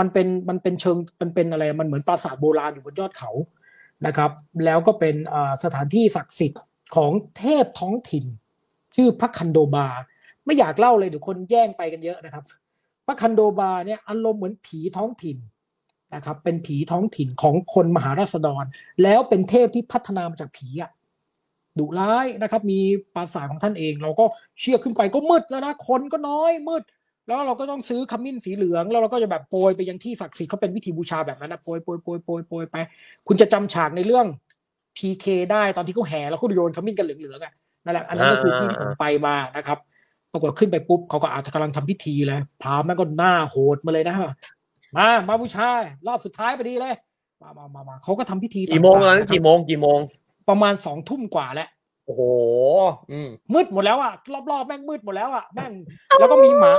มันเป็นมันเป็นเชิงมันเป็นอะไร มันเหมือนปราสาทโบราณอยู่บนยอดเขานะครับ แล้วก็เป็นสถานที่ศักดิ์สิทธิ์ของเทพท้องถิ่น ชื่อพระคันโดบา ไม่อยากเล่าเลยเดี๋ยวคนแย่งไปกันเยอะนะครับ พระคันโดบาเนี่ยอารมณ์เหมือนผีท้องถิ่นนะครับเป็นผีท้องถิ่นของคนมหาราษฎร แล้วเป็นเทพที่พัฒนามาจากผีอะ ดุร้ายนะครับ มีปราสาทของท่านเอง เราก็เชื่อขึ้นไปก็มืดแล้วนะคนก็น้อยมืด แล้วเราก็ต้องซื้อขมิ้นสีเหลืองแล้วเราก็จะแบบโปรยไปยังที่ศักดิ์สิทธิ์เขาเป็นวิธีบูชาแบบนั้นนะโปรยโปรยโปรยโปรยโปรยไป คุณจะจำฉากในเรื่อง PK ได้ตอนที่เขาแห่แล้วเขาโยนขมิ้นกันเหลืองๆอะนั่นแหละอันนั้นก็คือที่ที่ผมไปมานะครับปรากฏขึ้นไปปุ๊บเขาก็อาจจะกำลังทำพิธีเลยพรามนั่นก็หน้าโหดมาเลยนะมามาบูชารอบสุดท้ายพอดีเลย มามามามาเขาก็ทำพิธีกี่โมงตอนนั้นต่าๆะครับกี่โมงกี่โมง ประมาณสองทุ่มกว่าแล้วโอ้โหอืมมืดหมดแล้วอะรอบๆแม่งมืดหมดแล้วอะแม่งแล้วก็มีหมา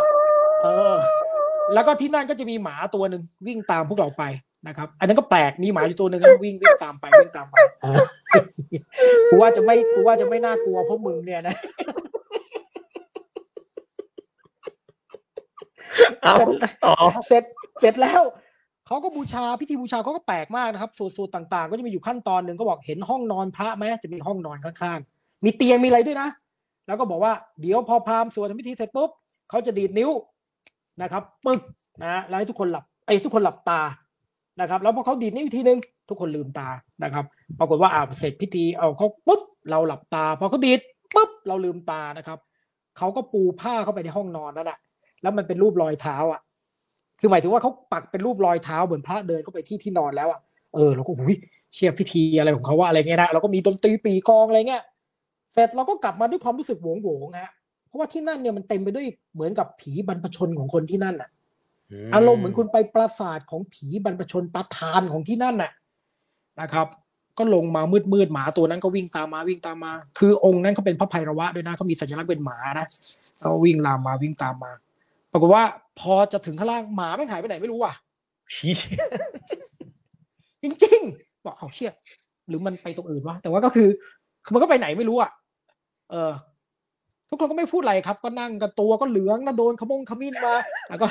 เออ แล้วก็ที่นั่นก็จะมีหมาตัวหนึ่งวิ่งตามพวกเราไปนะครับ อันนั้นก็แปลกมีหมาอยู่ตัวหนึ่งนะวิ่งวิ่งตามไปวิ่งตามไปเออกูว่าจะไม่กูว่าจะไม่น่ากลัวเพราะมึงเนี่ยนะเอาเสร็จต่อเสร็จเสร็จแล้ว เขาก็บูชาพิธีบูชาเขาก็แปลกมากนะครับสูตรสูตรต่างๆ ก็จะมีอยู่ขั้นตอนหนึ่งก็บอกเห็นห้องนอนพระไหมจะมีห้องนอนข้างๆ มีเตียงมีอะไรด้วยนะ แล้วก็บอกว่าเดี๋ยวพอพราหมณ์สวดพิธีเสร็จปุ๊บเขาจะดีดนิ้วนะครับปึ๊กนะแล้วให้ทุกคนหลับไอ้ทุกคนหลับตานะครับ แล้วพอเขาดีดนิ้วอีกทีนึงทุกคนลืมตานะครับ ปรากฏว่าอ่าเสร็จพิธีเอาเขาปุ๊บเราหลับตาพอเขาดีดปุ๊บเราลืมตานะครับเขาก็ปูผ้าเข้าไปในห้องนอนนั่นแหละแล้วมันเป็นรูปรอยเท้าอะ คือหมายถึงว่าเขาปักเป็นรูปรอยเท้าเหมือนพระเดินเข้าไปที่ที่นอนแล้วอะเออเราก็อุ้ยเชียร์พิธีอะไรของเขาว่าอะไรเงี้ยนะเราก็มีดนตรีปีกลองอะไรเงี้ยเสร็จเราก็กลับมาด้วยความรู้สึกโหวงโหวงๆฮะเพราะว่าที่นั่นเนี่ยมันเต็มไปด้วยเหมือนกับผีบรรพชนของคนที่นั่นอะอารมณ์เหมือนคุณไปปราสาทของผีบรรพชนประธานของที่นั่นน่ะนะครับ ก็ลงมามืดมืดๆหมาตัวนั้นก็วิ่งตามมาวิ่งตามมา คือองค์นั้นเขาเป็นพระไพรวะด้วยนะเขามีสัญลักษณ์เป็นหมานะเขาวิ่งลามมาวิ่งตามมา ปรากฏว่าพอจะถึงข้างล่างหมาไม่หายไปไหนไม่รู้ว่ะชี้จริงๆบอกเอาเชี่ยหรือมันไปตรงอื่นวะแต่ว่าก็คือคือมันก็ไปไหนไม่รู้อะเออ ทุกคนก็ไม่พูดอะไรครับ ก็นั่งกันตัวก็เหลืองนะโดนขมงขมิ้นมาแล้วก็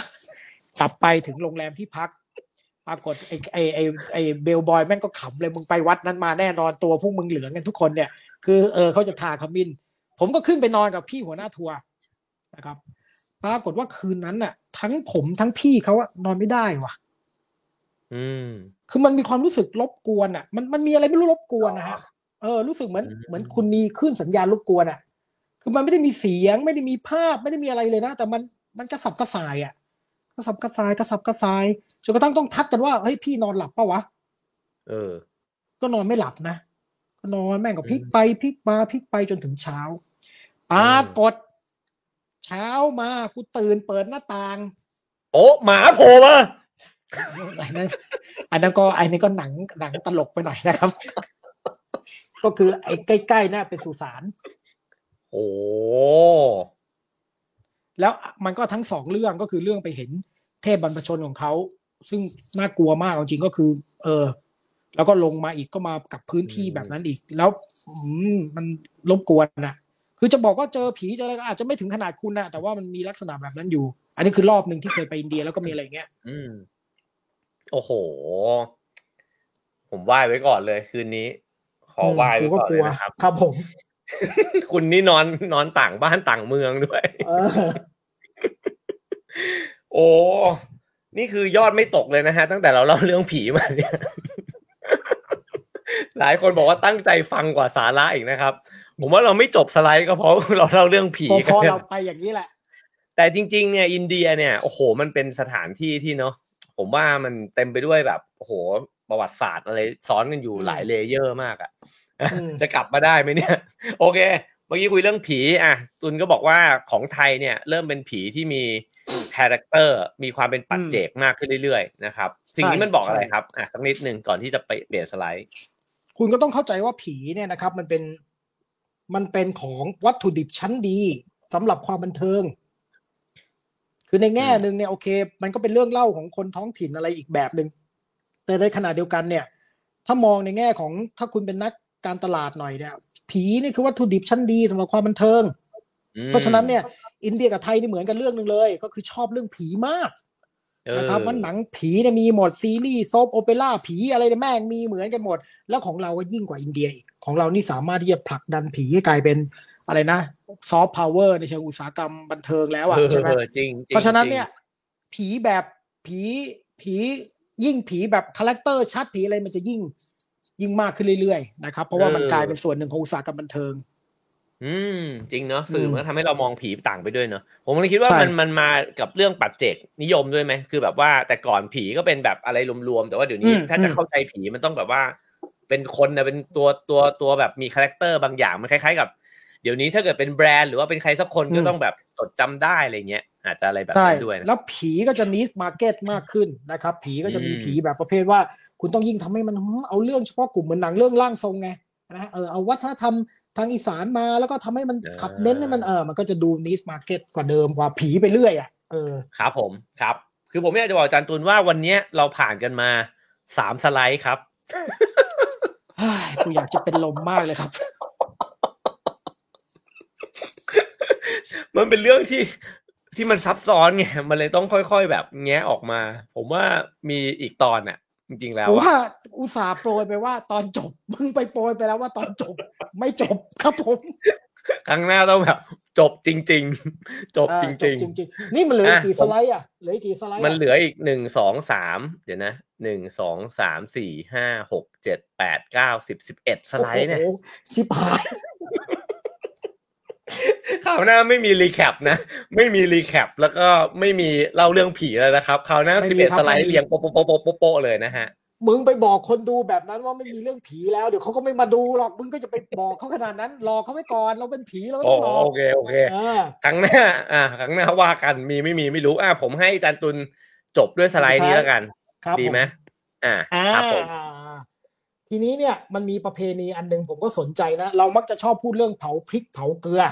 กลับไปถึงโรงแรมที่พักปรากฏไอ้ไอ้ไอ้ไอ้เบลบอยแม่งก็ขำเลยมึงไปวัดนั้นมาแน่นอนตัวพวกมึงเหลืองกันทุกคนเนี่ย คือเออเขาจะทาขมิ้น ผมก็ขึ้นไปนอนกับพี่หัวหน้าทัวร์นะครับ ปรากฏว่าคืนนั้นน่ะ ทั้งผมทั้งพี่เขาอะนอนไม่ได้ว่ะ อืม คือมันมีความรู้สึกรบกวนอะมันมันมีอะไรไม่รู้รบกวนนะฮะเออรู้สึกเหมือนอืมเหมือนคุณมีคลื่นสัญญาณรบกวนอะคือมันไม่ได้มีเสียง ไม่ได้มีภาพไม่ได้มีอะไรเลยนะแต่มันมันกระสับกระส่ายอะกระสับกระส่ายกระสับกระส่ายจนกระทั่งต้องทักกันว่าเฮ้ยพี่นอนหลับปะวะเออ ก็นอนไม่หลับนะก็นอนแม่งก็พลิกอืมไปพลิกมาพลิกไปจนถึงเช้าปรากฏ เช้ามากูตื่นเปิดหน้าต่าง โอ้หมาโผล่มาอันนั้นอันนั้นก็อันนี้ก็หนังหนังตลกไปหน่อยนะครับ ก็คือไอ้ใกล้ๆน่ะเป็นสุสานโอ้แล้วมันก็ทั้งสองเรื่องก็คือเรื่องไปเห็นเทพบรรพชนของเขา ซึ่งน่ากลัวมากจริงๆก็คือ เออ แล้วก็ลงมาอีกก็มากับพื้นที่แบบนั้นอีก แล้วอืมมันรบกวนนะ คือจะบอกว่าเจอผีเจออะไรก็อาจจะไม่ถึงขนาดคุณนะแต่ว่ามันมีลักษณะแบบนั้นอยู่ อันนี้คือรอบหนึ่งที่เคยไปอินเดียแล้วก็มีอะไรอย่างเงี้ย อืม โอ้โห ผมไหว้ไว้ก่อนเลย คืนนี้ ขอไหว้กูไว้ก็ก่อนกเลลัยวนะครับครับผม คุณนี่นอนนอนต่างบ้านต่างเมืองด้วยเออโอ้นี่คือยอดไม่ตกเลยนะฮะ ตั้งแต่เราเล่าเรื่องผีมาเนี่ยหลายคนบอกว่าตั้งใจฟังกว่าสาระอีกนะครับ ผมว่าเราไม่จบสไลด์ก็เพราะเราเล่าเรื่องผีพอกัพนอเนี่ยเราไปอย่างนี้แหละ แต่จริง ๆ เนี่ย อินเดียเนี่ยโอ้โหมันเป็นสถานที่ที่เนาะผมว่ามันเต็มไปด้วยแบบโอ้โหประวัติศาสตร์อะไรซ้อนกันอยู่อืมหลาย layer มากอะอืมจะกลับมาได้ไหมเนี่ย โอเค เมื่อกี้คุยเรื่องผีอะตุนก็บอกว่าของไทยเนี่ย เริ่มเป็นผีที่มี character มีความเป็นปัจเจกมากขึ้นเรื่อยๆนะครับ สิ่งนี้มันบอกอะไรครับอะสักนิดหนึ่งก่อนที่จะไปเปลี่ยนสไลด์ คุณก็ต้องเข้าใจว่าผีเนี่ยนะครับ มันเป็น มันเป็นของวัตถุดิบชั้นดีสำหรับความบันเทิง คือในแง่หนึ่งเนี่ยโอเค มันก็เป็นเรื่องเล่าของคนท้องถิ่นอะไรอีกแบบหนึ่งแต่ในขณะเดียวกันเนี่ย ถ้ามองในแง่ของถ้าคุณเป็นนักการตลาดหน่อยเนี่ย ผีนี่คือวัตถุดิบชั้นดีสำหรับความบันเทิงอืมเพราะฉะนั้นเนี่ย อินเดียกับไทยนี่เหมือนกันเรื่องหนึ่งเลย ก็คือชอบเรื่องผีมากเออ นะครับมันหนังผีเนี่ยมีหมดซีรีส์ซอฟโอเปร่าผีอะไรเนี่ยแม่งมีเหมือนกันหมด แล้วของเราก็ยิ่งกว่าอินเดียอีกของเรานี่สามารถที่จะผลักดันผีให้กลายเป็นอะไรนะซอฟต์พาวเวอร์ในเชิงอุตสาหกรรมบันเทิงแล้วอะเออใช่ไหมเออจริงจงเพราะฉะนั้นจงเนี่ย ผีแบบผีผียิ่งผีแบบ character ชัดผีอะไรมันจะยิ่งยิ่งมากขึ้นเรื่อยๆนะครับเพราะว่ามันกลายเป็นส่วนหนึ่งของอุตสาหกรรมบันเทิง อืม จริงเนาะสื่อมมันก็ทำให้เรามองผีต่างไปด้วยเนาะผมเลยคิดว่าใช่มันมันมากับเรื่องปัจเจกนิยมด้วยไหมคือแบบว่าแต่ก่อนผีก็เป็นแบบอะไรรวมๆแต่ว่าเดี๋ยวนี้อืมถ้าจะอืมเข้าใจผีมันต้องแบบว่า เป็นคนนะเป็นตัวตัวตัวแบบมี character บางอย่างมันคล้ายๆกับ เดี๋ยวนี้ถ้าเกิดเป็นแบรนด์หรือว่าเป็นใครสักคนก็ต้องแบบจดจำได้อะไรเงี้ยอาจจะอะไรแบบใช่นั้นด้วยนะแล้วผีก็จะ niche market มากขึ้นนะครับ ผีก็จะมีอืมผีแบบประเภทว่า คุณต้องยิ่งทำให้มันหืมเอาเรื่องเฉพาะกลุ่มเหมือนหนังเรื่องร่างทรงไงนะเออเอาวัฒนธรรม ทางอีสานมาแล้วก็ทำให้มันขับเน้นให้มันเออมันก็จะดู niche market กว่าเดิมกว่าผีไปเรื่อยอะเออครับผมครับ คือผมอยากจะบอกอาจารย์ตุลว่าวันเนี้ยเราผ่านกันมาสามสไลด์ครับเฮ้ยกูอยากจะเป็นลมมากเลยครับ มันเป็นเรื่องที่ที่มันซับซ้อนไง มันเลยต้องค่อยๆแบบแงะออกมา ผมว่ามีอีกตอนน่ะ จริงๆแล้วผมอะว่าอุตส่าห์โปรยไปว่าตอนจบ มึงไปโปรยไปแล้วว่าตอนจบ ไม่จบครับผมครั้งหน้าต้องแบบจบจริง ๆ จบเออจจริบงจริงๆนี่มันเหลืออีกอะกี่ผมสไลด์อะเหลืออีกกี่สไลด์ๆมันอะเหลืออีกหนึ่งสองสามเดี๋ยวนะหนึ่งสองสามสี่ห้าหกเจ็ดแปดเก้าสิบสิบเอ็ดสไลด์เนี่ยโอ้โหชิบหาย คราวหน้าไม่มีรีแคปนะ ไม่มีรีแคปแล้วก็ไม่มีเล่าเรื่องผีแล้วนะครับคราวหน้าไม่สิบมีเอ็ดครับสไลไม่ด์มีเรียงโป๊ะโป๊ะโป๊ะโป๊ะโป๊ะโป๊ะเลยนะฮะมึงไปบอกคนดูแบบนั้นว่าไม่มีเรื่องผีแล้วเดี๋ยวเขาก็ไม่มาดูหรอกมึงก็จะไปบอกเขาขนาดนั้นหลอกเขาไว้ก่อนเราเป็นผีเราก็โอต้องหลอกโอเคโอเคเออครั้งหน้า อ่าครั้งหน้าว่ากันมีไม่มีไม่รู้อ่าผมให้อาจารย์ตุลจบด้วยสไลด์นี้แล้วกันครับดีไหมผอ่าอ่าครับผม ทีนี้เนี่ยมันมีประเพณีอันหนึ่งผมก็สนใจนะ เรามักจะชอบพูดเรื่องเผาพริกเผาเกลือ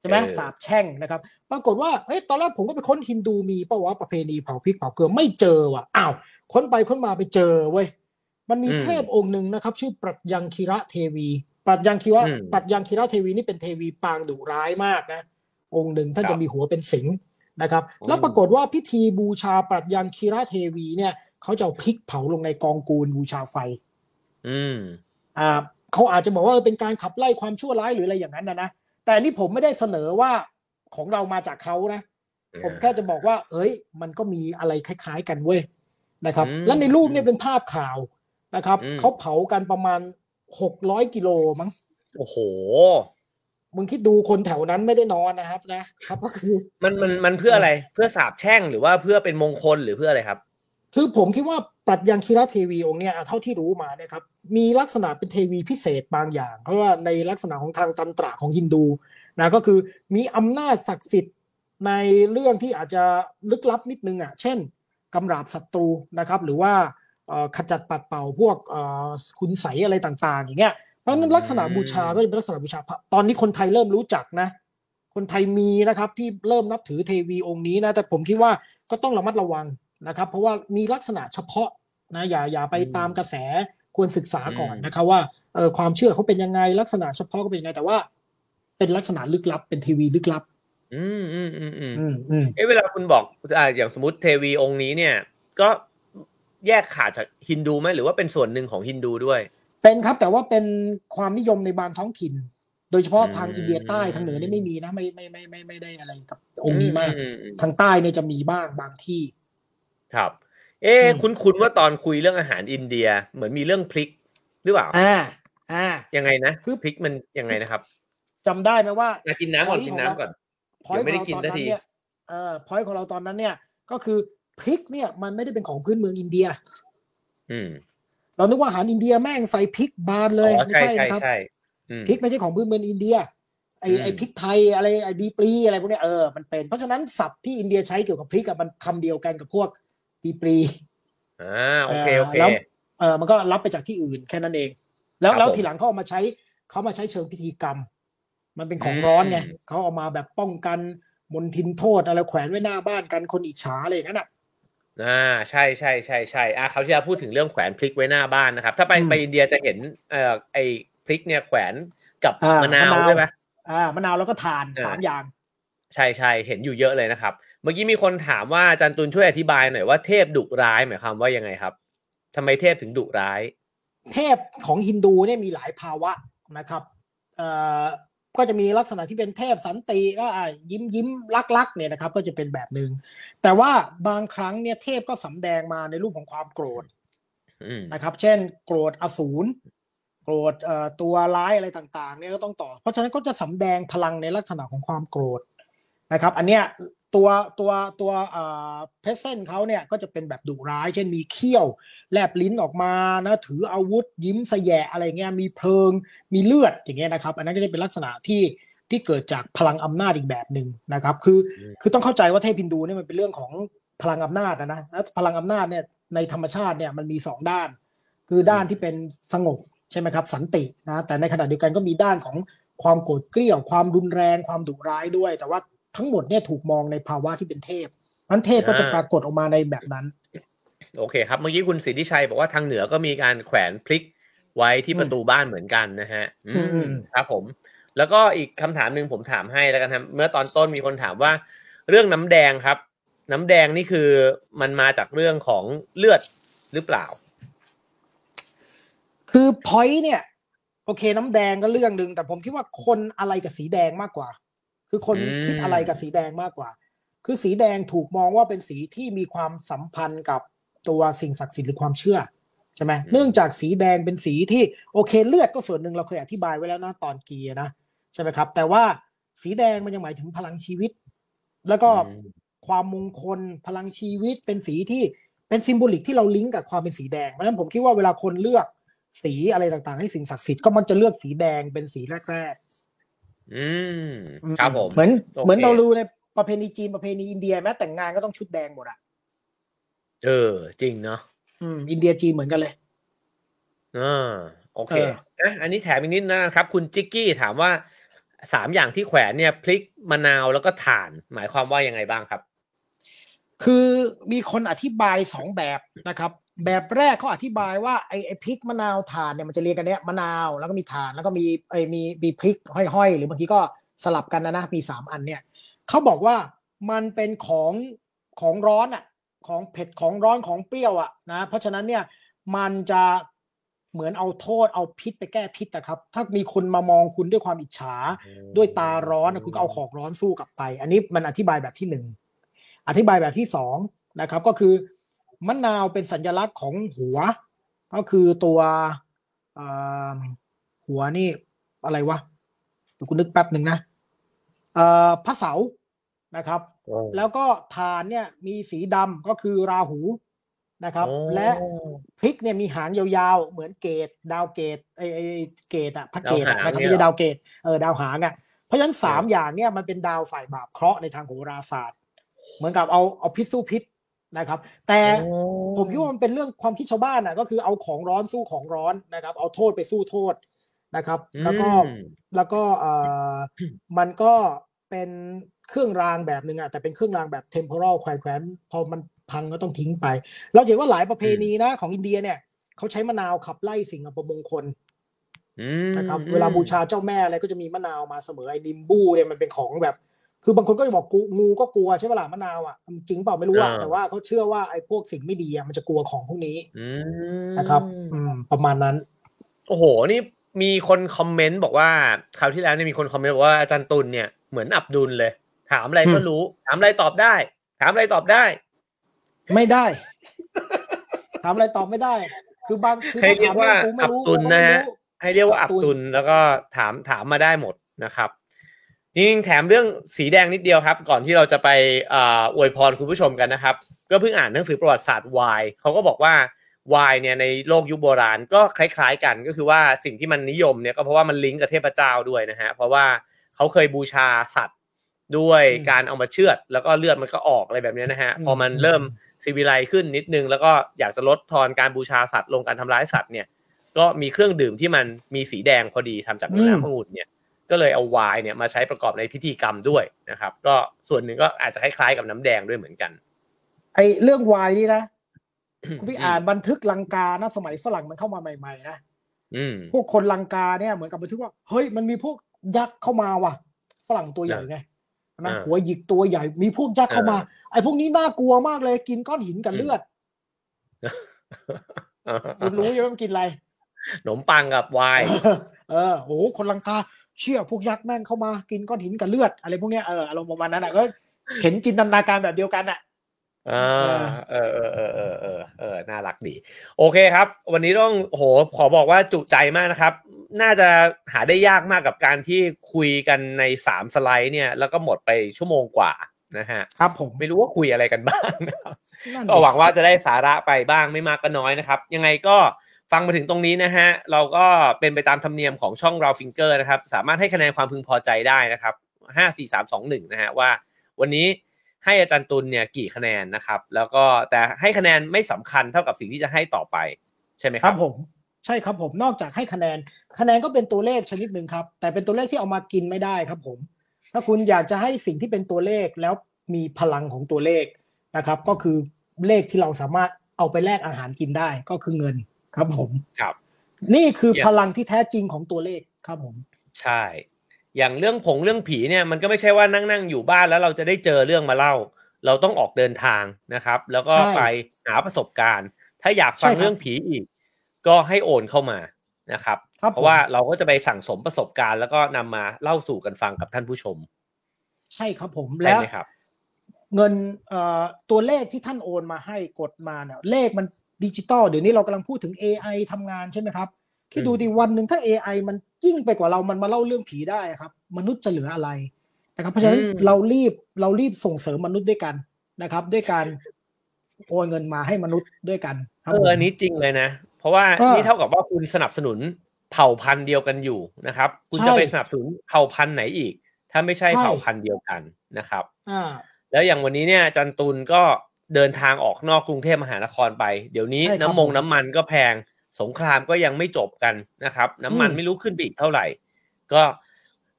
ใช่ไหมเออสาบแช่งนะครับ ปรากฏว่าเฮ้ยตอนแรกผมก็ไปค้นฮินดูมีเปล่าวะประเพณีเผาพริกเผาเกลือไม่เจอว่ะอ้าวค้นไปค้นมาไปเจอเว้ยมันมีเทพองค์หนึ่งนะครับ ชื่อปรัชยังคีระเทวีปรัชยังคีระปรัชยังคีระเทวีนี่เป็นเทวีปางดุร้ายมากนะ องค์หนึ่งท่านจะมีหัวเป็นสิงห์นะครับ แล้วปรากฏว่าพิธีบูชาปรัชยังคีระเทวีเนี่ยเขาจะเอาพริกเผาลงในกองกูลบูชาไฟ อืมอ่าเขาอาจจะบอกว่าเออเป็นการขับไล่ความชั่วร้ายหรืออะไรอย่างนั้นนะนะแต่อันนี่ผมไม่ได้เสนอว่าของเรามาจากเขานะ ผมแค่จะบอกว่า เอ้ย มันก็มีอะไรคล้าย ๆ กันเว้ยนะครับอืมแล้วในรูปเนี่ยเป็นภาพข่าวนะครับอืมเขาเผากันประมาณหกร้อยกิโลมั้งโอ้โหมึงคิดดูคนแถวนั้นไม่ได้นอนนะครับ นะครับ ก็คือ มันมันมันเพื่ออะไรเพื่อสาบแช่งหรือว่าเพื่อเป็นมงคลหรือเพื่ออะไรครับ คือผมคิดว่าปรัชญาคีระเทวีองค์เนี่ยเท่าที่รู้มาเนี่ยครับมีลักษณะเป็นเทวีพิเศษบางอย่างเพราะว่าในลักษณะของทางตันตระของฮินดูนะก็คือมีอำนาจศักดิ์สิทธิ์ในเรื่องที่อาจจะลึกลับนิดนึงอะเช่นกำราบศัตรูนะครับหรือว่าขจัดปัดเป่าพวกคุณใสอะไรต่างๆ อย่างเงี้ยเพราะฉะนั้นลักษณะบูชาก็จะเป็นลักษณะบูชาตอนนี้คนไทยเริ่มรู้จักนะ คนไทยมีนะครับที่เริ่มนับถือเทวีองค์นี้นะแต่ผมคิดว่าก็ต้องระมัดระวัง นะครับ เพราะว่ามีลักษณะเฉพาะนะอย่าอย่าไปอืมตามกระแสควรศึกษาก่อนอืมนะครับว่าเออความเชื่อเขาเป็นยังไง ลักษณะเฉพาะก็เป็นยังไง แต่ว่า เป็นลักษณะลึกลับ เป็นทีวีลึกลับ อืมอืมอืมอืมอืมอืมเอ้เวลาคุณบอกอ่าอย่างสมมติเทวีองค์นี้เนี่ย ก็แยกขาดจากฮินดูไหมหรือว่าเป็นส่วนหนึ่งของฮินดูด้วย เป็นครับแต่ว่าเป็นความนิยมในบางท้องถิ่น โดยเฉพาะทางอืมอินเดียใต้ทางเหนือนี่ไม่มีนะไม่ไม่ไม่ไม่ไม่ได้อะไรกับองค์นี้มากอือืมทางใต้เนี่ยจะมีบ้างบางที่ ครับ เอ๊ะอืมคุณคุณว่าตอนคุยเรื่องอาหารอินเดีย เหมือนมีเรื่องพริกหรือเปล่า อ่า อ่า ยังไงนะคือพริกมันยังไงนะครับจำได้ไหมว่าอะกินน้ำก่อนพอยต์กินของน้ำเราก่อนพอยเดี๋ยวไม่ได้ของกินเราตอนสักทีนั้นเนี่ยเอ่อพอยของเราตอนนั้นเนี่ย ก็คือพริกเนี่ยมันไม่ได้เป็นของพื้นเมืองอินเดีย อืม เรานึกว่าอาหารอินเดียแม่งใส่พริกบานเลยอ๋อไม่ใช่ใช่ใช่นะครับใช่อืมพริกไม่ใช่ของพื้นเมืองอินเดียไออืมไอพริกไทยอะไรไอดีปรีอะไรพวกเนี้ยเออมันเป็นเพราะฉะนั้นศัพท์ที่อินเดียใช้เกี่ยวกับพริกอะมันคำเดียวกันกับพวก ดีปรีอ่าโอเคโอเคแล้วเออมันก็รับไปจากที่อื่นแค่นั้นเอง แล้วครับแล้วผมทีหลังเขาเอามาใช้เขามาใช้เชิงพิธีกรรม มันเป็นของอืมร้อนไงเขาเอามาแบบป้องกันมนทินโทษอะไรแขวนไว้หน้าบ้านกันคนอิจฉาอะไรอย่างนั้นอะอ่าใช่ใช่ใช่ใช่อ่าเขาวที่เราพูดถึงเรื่องแขวนพริกไว้หน้าบ้านนะครับ ถ้าไปอืมไปอินเดียจะเห็นเอ่อไอพริกเนี่ยแขวนกับอ่ามมะนาวมะนาวใช่ไหมอ่ามะนาวแล้วก็ถ่านอ่าสามอย่าง ใช่ใช่เห็นอยู่เยอะเลยนะครับ เมื่อกี้มีคนถามว่าอาจารย์ตุลช่วยอธิบายหน่อยว่าเทพดุร้ายหมายความว่ายังไงครับทำไมเทพถึงดุร้าย เทพของฮินดูเนี่ยมีหลายภาวะนะครับเอ่อก็จะมีลักษณะที่เป็นเทพสันติก็อะยิ้มยิ้มรักรักๆเนี่ยนะครับ ก็จะเป็นแบบหนึ่งแต่ว่าบางครั้งเนี่ยเทพก็สำแดงมาในรูปของความโกรธอืมนะครับ เช่น โกรธอสูรโกรธเอ่อตัวร้ายอะไรต่าง ๆ เนี่ยก็ต้องต่อ เพราะฉะนั้นก็จะสำแดงพลังในลักษณะของความโกรธนะครับ อันเนี้ย ตัวตัวตัวเอ่อเพชเซนเขาเนี่ยก็จะเป็นแบบดุร้าย เช่นมีเขี้ยว แลบลิ้นออกมานะถืออาวุธยิ้มสแยะอะไรเงี้ยมีเพลิงมีเลือดอย่างเงี้ยนะครับ อันนั้นก็จะเป็นลักษณะที่ที่เกิดจากพลังอำนาจอีกแบบหนึ่งนะครับ คือคือต้องเข้าใจว่าเทพฮินดูเนี่ยมันเป็นเรื่องของพลังอำนาจนะนะแล้วพลังอำนาจเนี่ยในธรรมชาติเนี่ยมันมีสองด้าน คือด้านที่เป็นสงบใช่ไหมครับสันตินะแต่ในขณะเดียวกันก็มีด้านของความโกรธเกรี้ยวความรุนแรงความดุร้ายด้วย แต่ว่า ทั้งหมดเนี่ยถูกมองในภาวะที่เป็นเทพนั้นเทพก็จะปรากฏออกมาในแบบนั้น โอเคครับ เมื่อกี้คุณสิทธิชัยบอกว่าทางเหนือก็มีการแขวนพลิกไว้ที่อืมประตูบ้านเหมือนกันนะฮะอือืมอืมมครับผม แล้วก็อีกคำถามหนึ่งผมถามให้แล้วกันครับเมื่อตอนต้นมีคนถามว่า เรื่องน้ำแดงครับ น้ำแดงนี่คือมันมาจากเรื่องของเลือดหรือเปล่า คือพอยต์เนี่ย โอเค น้ำแดงก็เรื่องหนึ่งแต่ผมคิดว่าคนอะไรกับสีแดงมากกว่า คือคนอืมคิดอะไรกับสีแดงมากกว่า คือสีแดงถูกมองว่าเป็นสีที่มีความสัมพันธ์กับตัวสิ่งศักดิ์สิทธิ์หรือความเชื่อใช่ไหมเนื่องจากสีแดงเป็นสีที่โอเคเลือดก็ส่วนหนึ่งเราเคยอธิบายไว้แล้วนะตอนเกียร์นะใช่ไหมครับ แต่ว่าสีแดงมันยังหมายถึงพลังชีวิต แล้วก็อืมความมงคลพลังชีวิตเป็นสีที่เป็น symbolic ที่เราลิงก์กับความเป็นสีแดงเพราะฉะนั้นผมคิดว่าเวลาคนเลือกสีอะไรต่างๆ ให้สิ่งศักดิ์สิทธิ์ก็มักจะเลือกสีแดงเป็นสีแรก อืมๆครับผมเหมือนโอเคเหมือนเราดูในประเพณีจีนประเพณีอินเดียแม้แต่งงานก็ต้องชุดแดงหมดอะเออ จริงเนาะอืม อินเดียจีนเหมือนกันเลยอ่าโอเคเออนะอันนี้แถมอีกนิดนะครับ คุณจิกกี้ถามว่าสามอย่างที่แขวนเนี่ยพริกมะนาวแล้วก็ถ่าน หมายความว่ายังไงบ้างครับ คือมีคนอธิบายสองแบบนะครับ แบบแรกเขาอธิบายว่าไอ้ไอ้พริกมะนาวถ่านเนี่ยมันจะเรียงกันเนี้ยมะนาวแล้วก็มีถ่านแล้วก็มีไอ้มีมีพริกห้อยๆ หรือบางทีก็สลับกันนะนะมีสามอันเนี่ยเขาบอกว่ามันเป็นของของร้อนอะของเผ็ดของร้อนของเปรี้ยวอะนะเพราะฉะนั้นเนี่ยมันจะเหมือนเอาโทษเอาพิษไปแก้พิษนะครับ ถ้ามีคนมามองคุณด้วยความอิจฉาด้วยตาร้อนนะคุณก็เอาของร้อนสู้กลับไป อันนี้มันอธิบายแบบที่หนึ่งอธิบายแบบที่สองนะครับ ก็คือ มะนาวเป็นสัญลักษณ์ของหัว ก็คือตัวเอ่อหัวนี่อะไรวะเดี๋ยวคุณนึกแป๊บหนึ่งนะเอ่อพระเสาร์นะครับ แล้วก็ฐานเนี่ยมีสีดำก็คือราหูนะครับโอ้และพริกเนี่ยมีหางยาวๆ เหมือนเกตดาวเกตไอไอเกตุอะพระเกตุอะดาวหางนะครับเนี่ยไม่เหรอใช่ดาวเกตุเออดาวหางอะเพราะฉะนั้นสามเออออย่างเนี่ยมันเป็นดาวฝ่ายบาปเคราะห์ในทางโหราศาสตร์ เหมือนกับเอาเอาพิษสู้พิษ นะครับ แต่ผมคิดว่ามันเป็นเรื่องความคิดชาวบ้านอะก็คือเอาของร้อนสู้ของร้อนนะครับ เอาโทษไปสู้โทษนะครับ แล้วก็อืมแล้วก็เอ่อมันก็เป็นเครื่องรางแบบหนึ่งอะแต่เป็นเครื่องรางแบบ temporal แขวนแขวนพอมันพังก็ต้องทิ้งไป เราเห็นว่าหลายประเพณีนะของอินเดียเนี่ยเขาใช้มะนาวขับไล่สิ่งอัปมงคลอืมนะครับ เวลาบูชาเจ้าแม่อะไรก็จะมีมะนาวมาเสมอไอ้ดิมบูเนี่ยมันเป็นของแบบ คือบางคนก็จะบอกกูงูก็กลัวใช่ไหมล่ะมะนาวอะจริงเปล่าไม่รู้อะแต่ว่าเขาเชื่อว่าไอ้พวกสิ่งไม่ดีอะมันจะกลัวของพวกนี้อืมนะครับอืมประมาณนั้น โอ้โห นี่มีคนคอมเมนต์บอกว่าคราวที่แล้วเนี่ยมีคนคอมเมนต์บอกว่าอาจารย์ตุลเนี่ยเหมือนอับดุลเลย ถามอะไรก็อืมรู้ ถามอะไรตอบได้ ถามอะไรตอบได้ ไม่ได้ ถามอะไรตอบไม่ได้ คือบางคือให้ถ้าเรียถามกว่าเรื่องกูไม่รู้อับดุลกูก็ไม่นะฮะรู้ให้เรียกว่าอัอับบดุลดุลแล้วก็ถามถามมาได้หมดนะครับ จริงๆแถมเรื่องสีแดงนิดเดียวครับ ก่อนที่เราจะไปอ่าอวยพรคุณผู้ชมกันนะครับ ก็เพิ่งอ่านหนังสือประวัติศาสตร์วายเขาก็บอกว่าวายเนี่ยในโลกยุคโบราณก็คล้ายๆกันก็คือว่าสิ่งที่มันนิยมเนี่ยก็เพราะว่ามันลิงก์กับเทพเจ้าด้วยนะฮะเพราะว่าเขาเคยบูชาสัตว์ด้วยอืมการเอามาเชือด แล้วก็เลือดมันก็ออกอะไรแบบเนี้ยนะฮะอืมพอมันเริ่มซีวิไลขึ้นนิดนึง แล้วก็อยากจะลดทอนการบูชาสัตว์ลงการทำร้ายสัตว์เนี่ย ก็มีเครื่องดื่มที่มันมีสีแดงพอดีทำจากน้ำองุ่นเนี่ย ก็เลยเอาไวน์เนี่ยมาใช้ประกอบในพิธีกรรมด้วยนะครับ ก็ส่วนหนึ่งก็อาจจะคล้ายๆกับน้ำแดงด้วยเหมือนกัน ไอ้เรื่องวายนี่นะคุณพี่อ่านบันทึกลังกานะสมัยฝรั่งมันเข้ามาใหม่ ๆ นะอืมพวกคนลังกาเนี่ยเหมือนกับบันทึกว่าเฮ้ยมันมีพวกยักษ์เข้ามาว่ะ ฝรั่งตัวใหญ่ไงนะหัวหยิกตัวใหญ่ มีพวกยักษ์เข้ามา ไอ้พวกนี้น่ากลัวมากเลย กินก้อนหินกับเลือดคุณรู้ใช่ไหมมันกินอะไรขนมปังกับไวน์เออโอ้คนลังกา เชื่อพวกยักษ์แม่งเข้ามากินก้อนหินกับเลือด อะไรพวกเนี้ยเอออารมณ์ประมาณนั้นอะก็เห็นจินตนาการแบบเดียวกันอะอ่าเออเออเออเออเออเออน่ารักดี โอเคครับ วันนี้ต้องโหขอบอกว่าจุใจมากนะครับ น่าจะหาได้ยากมากกับการที่คุยกันในสามสไลด์เนี่ย แล้วก็หมดไปชั่วโมงกว่านะฮะครับผมไม่รู้ว่าคุยอะไรกันบ้างนะครับนั่นก็หวังว่าจะได้สาระไปบ้างไม่มากก็น้อยนะครับ ยังไงก็ ฟังมาถึงตรงนี้นะฮะ เราก็เป็นไปตามธรรมเนียมของช่องเราฟิงเกอร์นะครับ สามารถให้คะแนนความพึงพอใจได้นะครับห้าสี่สามสองหนึ่งนะฮะว่า วันนี้ให้อาจารย์ตุลเนี่ยกี่คะแนนนะครับ แล้วก็แต่ให้คะแนนไม่สำคัญเท่ากับสิ่งที่จะให้ต่อไป ใช่ไหมครัรับผมใช่ครับผมนอกจากให้คะแนน คะแนนก็เป็นตัวเลขชนิดหนึ่งครับ แต่เป็นตัวเลขที่เอามากินไม่ได้ครับผม ถ้าคุณอยากจะให้สิ่งที่เป็นตัวเลขแล้วมีพลังของตัวเลขนะครับ ก็คือเลขที่เราสามารถเอาไปแลกอาหารกินได้ก็คือเงิน ครับผมครับ นี่คือเยี่ยมพลังที่แท้จริงของตัวเลขครับผม ใช่ อย่างเรื่องผงเรื่องผีเนี่ยมันก็ไม่ใช่ว่านั่งนั่งๆอยู่บ้านแล้วเราจะได้เจอเรื่องมาเล่า เราต้องออกเดินทางนะครับ แล้วก็ใช่ไปหาประสบการณ์ ถ้าอยากฟังใช่ครับเรื่องผีอีก ก็ให้โอนเข้ามานะครับครับ เพราะว่าเราก็จะไปสั่งสมประสบการณ์ แล้วก็นำมาเล่าสู่กันฟังกับท่านผู้ชม ใช่ครับผมใช่แล้วไหมครับเงินเอ่อตัวเลขที่ท่านโอนมาให้กดมาเนี่ยเลขมัน ดิจิตอลเดี๋ยวนี้เรากำลังพูดถึง AI ทำงานใช่ไหมครับคิดดูดิวันหนึ่งถ้า AI มันยิ่งไปกว่าเรามันมาเล่าเรื่องผีได้ครับ มนุษย์จะเหลืออะไรนะครับ เพราะฉะนั้นอืมเรารีบเรารีบส่งเสริมมนุษย์ด้วยกันนะครับ ด้วยการโอนเงินมาให้มนุษย์ด้วยกันครับเอผมออันนี้จริงเลยนะ เพราะว่าก็นี่เท่ากับว่าคุณสนับสนุนเผ่าพันธุ์เดียวกันอยู่นะครับ คุณใช่จะไปสนับสนุนเผ่าพันธุ์ไหนอีก ถ้าไม่ใช่ใช่เผ่าพันธุ์เดียวกันนะครับ อ่า แล้วอย่างวันนี้เนี่ยอาจันตุลก็ เดินทางออกนอกกรุงเทพมหานครไป เดี๋ยวนี้ใช่ครับน้ำมงผมน้ำมันก็แพงสงครามก็ยังไม่จบกันนะครับ น้ำมันอืมไม่รู้ขึ้นไปอีกเท่าไหร่ ก็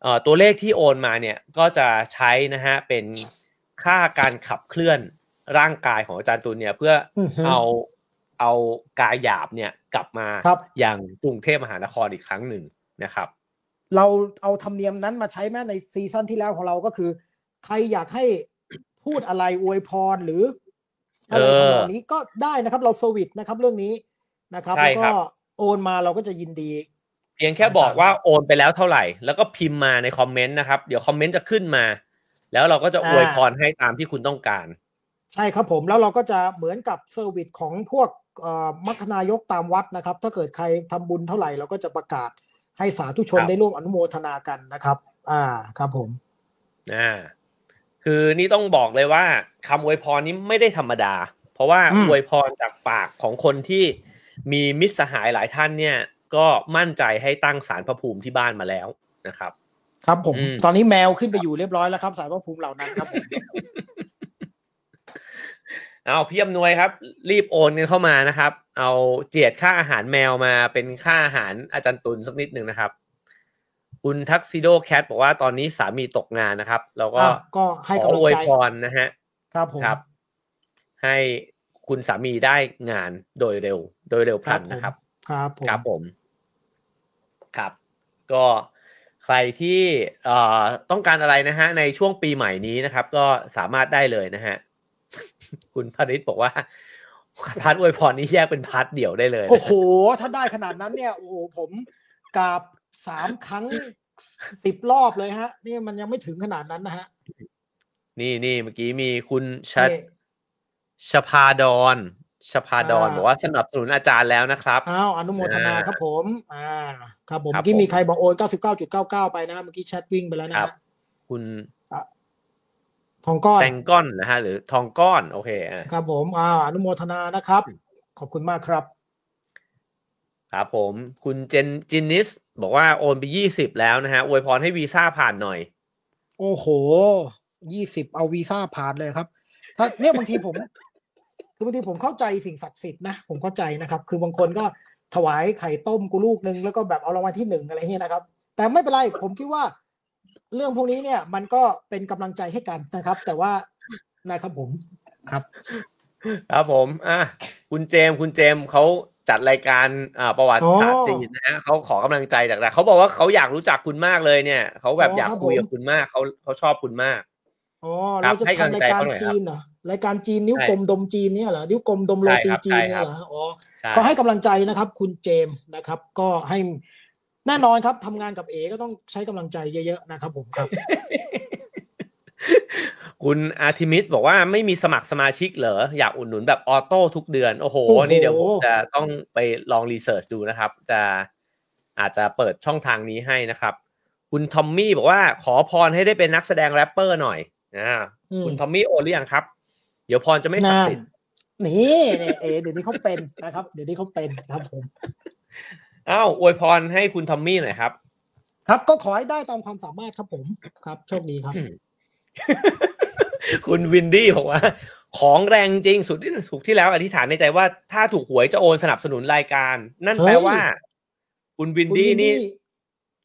เอ่อตัวเลขที่โอนมาเนี่ยก็จะใช้นะฮะเป็นค่าการขับเคลื่อนร่างกายของอาจารย์ตุลเนี่ยเพื่ออือฮึเอาเอากายหยาบเนี่ยกลับมาครับอย่างกรุงเทพมหานครอีกครั้งหนึ่งนะครับ เราเอาธรรมเนียมนั้นมาใช้แม้ในซีซั่นที่แล้วของเราก็คือ ใครอยากให้พูดอะไรอวยพรหรือ อะไรเออทำนองนี้ก็ได้นะครับ เรา service นะครับเรื่องนี้นะครับใช่แล้วครัก็บโอนมาเราก็จะยินดี เพียงแค่บอกว่าโอนไปแล้วเท่าไหร่ แล้วก็พิมพ์มาใน comment นะครับ เดี๋ยว comment จะขึ้นมา แล้วเราก็จะอ่าอวยพรให้ตามที่คุณต้องการ ใช่ครับผมแล้วเราก็จะเหมือนกับ service ของพวกเอ่อมัคนายกตามวัดนะครับ ถ้าเกิดใครทำบุญเท่าไหร่เราก็จะประกาศให้สาธุชนครับได้ร่วมอนุโมทนากันนะครับ อ่าครับผมอ่า คือนี่ต้องบอกเลยว่าคำอวยพรนี้ไม่ได้ธรรมดา เพราะว่าอืมอวยพรจากปากของคนที่มีมิตรสหายหลายท่านเนี่ย ก็มั่นใจให้ตั้งสารพระภูมิที่บ้านมาแล้วนะครับ ครับผมอืมตอนนี้แมวขึ้นไปอยู่เรียบร้อยแล้วครับสายพระภูมิเหล่านั้นครับผมเอาพี่อำนวยครับ รีบโอนกันเข้ามานะครับ เอาเจียดค่าอาหารแมวมาเป็นค่าอาหารอาจารย์ตุลสักนิดหนึ่งนะครับ คุณทักซิโดแคทบอกว่าตอนนี้สามีตกงานนะครับเราก็อะก็ให้ขอกำลังอวยใจพรนะฮะ ครับผมครับ ให้คุณสามีได้งานโดยเร็ว โดยเร็วพลันนะครับ ครับผมครับผม ครับ ก็ใครที่เอ่อต้องการอะไรนะฮะ ในช่วงปีใหม่นี้นะครับ ก็สามารถได้เลยนะฮะ คุณพริศบอกว่า part อวยพรนี้แยกเป็น part เดี่ยวได้เลยนะโอ้โห ถ้าได้ขนาดนั้นเนี่ย โอ้โห ผมกราบ สามครั้งสิบรอบเลยฮะ นี่มันยังไม่ถึงขนาดนั้นนะฮะ นี่นี่เมื่อกี้มีคุณชัดนี่ชพาดอนชพาดอนอ่าบอกว่าสนับสนุนอาจารย์แล้วนะครับอ้าวอนุโมทนาอ่าครับผม อ่า ครับผมครัเมื่อกี้บผมมีใครบอกโอนเก้าสิบเก้าจุดเก้าเก้าไปนะเมื่อกี้แชทวิ่งไปแล้วนะครับฮะคุณทองก้อนแตงก้อนนะฮะหรือทองก้อน โอเคอะครับผมอ่าอนุโมทนานะครับ ขอบคุณมากครับ ครับผมคุณเจนจินนิส บอกว่าโอนไปยี่สิบแล้วนะฮะอวยพรให้วีซ่าผ่านหน่อย โอ้โหยี่สิบเอาวีซ่าผ่านเลยครับ ถ้าเนี่ยบางทีผม คือบางทีผมเข้าใจสิ่งศักดิ์สิทธิ์นะ ผมเข้าใจนะครับ คือบางคนก็ถวายไข่ต้มกูลูกหนึ่งแล้วก็แบบเอารางวัลที่หนึ่งอะไรเงี้ยนะครับ แต่ไม่เป็นไรผมคิดว่า เรื่องพวกนี้เนี่ย มันก็เป็นกำลังใจให้กันนะครับ แต่ว่านะครับผมครับครับผม อะคุณเจมส์คุณเจมส์เขา จัดรายการอ่าประวัติศาสตร์จีนนะฮะเขาขอกำลังใจจากเราเขาบอกว่าเขาอยากรู้จักคุณมากเลยเนี่ยเขาแบบอ๋ออยากครับคุยผมกับคุณมากเขาเขาชอบคุณมากอ๋อครัเราบจะให้กำลังทำรายใจการเขาหน่อยครับจีนเหรอรายการจีนนิ้วใช่กลมดมจีนเนี่ยเหรอนิ้วกลมดมโรตีใช่ครับจีนใช่เนี่คยรับเหรออ๋อใช่ก็ให้กำลังใจนะครับ คุณเจมส์นะครับ ก็ให้แน่นอนครับทำงานกับเอก็ต้องใช้กำลังใจเยอะๆนะครับ ผมครับ คุณอาร์ทิมิสบอกว่าไม่มีสมัครสมาชิกเหรอ อยากอุดหนุนแบบ auto ทุกเดือนโอ้โหโอ้โห นี่เดี๋ยวผมจะต้องไปลอง research ดูนะครับ จะอาจจะเปิดช่องทางนี้ให้นะครับ คุณทอมมี่บอกว่าขอพรให้ได้เป็นนักแสดงแรปเปอร์หน่อยนะอืมคุณทอมมี่โอนหรือยังครับ เดี๋ยวพรจะไม่ศักนั่ดิ์นสิทธิ์นี่เนี่ยเอเดี๋ยวนี้เขาเป็นนะครับ เดี๋ยวนี้เขาเป็นครับผมอ้าวอวยพรให้คุณทอมมี่หน่อยครับ ครับก็ขอให้ได้ตามความสามารถครับผมครับโชคดีครับ คุณวินดี้บอกว่า ของแรงจริงสุดที่ถูกที่แล้วอธิษฐานในใจว่าถ้าถูกหวยจะโอนสนับสนุนรายการ นั่นแปลเฮ้ยว่า คุณวินคุณดี้วินนี่ดี้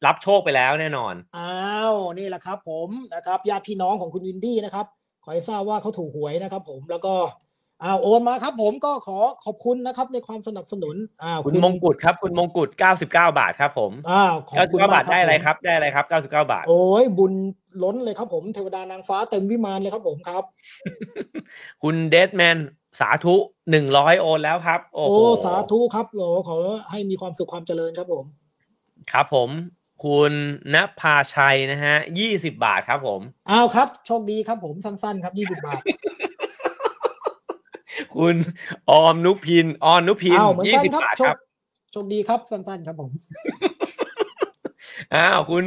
รับโชคไปแล้วแน่นอน อ้าวนี่แหละครับ ผมนะครับญาติพี่น้องของคุณวินดี้นะครับ ขอให้ทราบว่าเขาถูกหวยนะครับ ผมแล้วก็ อ้าวโอนมาครับ ผมก็ขอขอบคุณนะครับในความสนับสนุนอ้าวคุณมงกุฎครับ คุณมงกุฎ99 บาทครับผมอ้าวขอบคุณ99มาบากทได้อะไรผมครับได้อะไรครับ 99 บาท โอ้ยบุญล้นเลยครับผมเทวดานางฟ้าเต็มวิมานเลยครับผมครับ คุณเดดแมนสาธุ100โอนแล้วครับ โอ้โอ้โหสาธุครับโอ้ขอให้มีความสุขความเจริญครับผม ครับผมคุณนภาชัยนะฮะ20บาทครับผม อ้าวครับ โชคดีครับผมสั้นๆ ครับยี่สิบบาท คุณออมนุพินออนนุพินอ้าวเหมือนกัน20ครับบาทโชคครับโชคดีครับสั้นๆครับผมอ้าวคุณ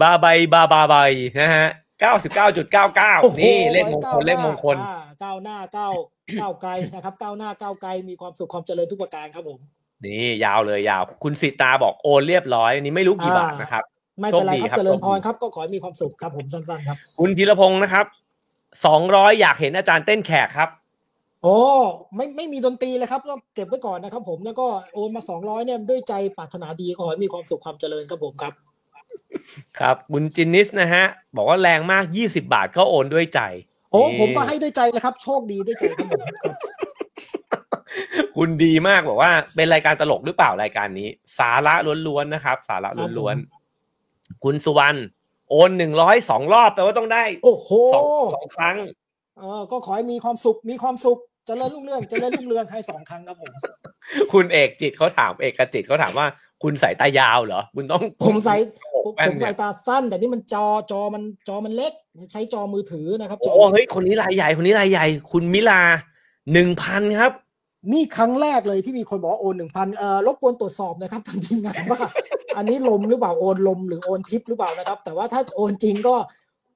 บาใบบาบาใบนะฮะเก้าสิบเก้าจุดเก้าเก้าโอ้โหนี่เลขมงคลก้าวหน้าเลขมงคลอ่าก้าวหน้าก้าวก้าวไกลนะครับก้าวหน้าก้าวไกลมีความสุขความเจริญทุกประการครับผมนี่ยาวเลยยาว คุณสิตาบอกโอนเรียบร้อยอันนี้ไม่รู้กี่อ่าบาทนะครับไม่เป็นไรโชคดีครับครับเจริญโชคดีพรครับก็ขอให้มีความสุขครับผมสั้นๆครับ คุณธีรพงศ์นะครับสองร้อยอยากเห็นอาจารย์เต้นแขกครับ โอ้ไม่ไม่มีดนตรีเลยครับต้องเก็บไว้ก่อนนะครับ ผมแล้วก็โอนมาสองร้อยเนี่ยด้วยใจปรารถนาดีขอให้มีความสุขความเจริญครับผมครับ ครับคุณจินนิสนะฮะ บอกว่าแรงมากยี่สิบาทก็โอนด้วยใจ โอ้นี่ผมก็ให้ด้วยใจเลยครับ โชคดีด้วยใจครับผมครับคุณดีมากบอกว่า เป็นรายการตลกหรือเปล่ารายการนี้ สาระล้วนๆนะครับ สาระล้วนๆคุณสุวรรณโอนหนึ่งร้อยสองรอบแปลว่าต้องได้ โอ้โหสองสองครั้งเออก็ขอให้มีความสุข มีความสุข เจริญรุ่งเรืองเจริญรุ่งเรืองให้สองครั้งครับผม คุณเอกจิตเขาถามเอกจิตเขาถามว่า คุณสายตายาวเหรอ คุณต้องผมใส่โอ้ผมแว่นผมเนี่ใส่ยตาสั้น แต่นี่มันจอจอมันจอมันเล็ก ใช้จอมือถือนะครับจอโอ้เฮ้ยคนนี้รายใหญ่คนนี้รายใหญ่ คุณมิลาหนึ่งพันครับ นี่ครั้งแรกเลยที่มีคนบอกว่าโอนหนึ่งพันเอ่อรบกวนตรวจสอบนะครับทางทีมงานว่าอันนี้ลมหรือเปล่าโอนลมหรือโอนทิปหรือเปล่านะครับ แต่ว่าถ้าโอนจริงก็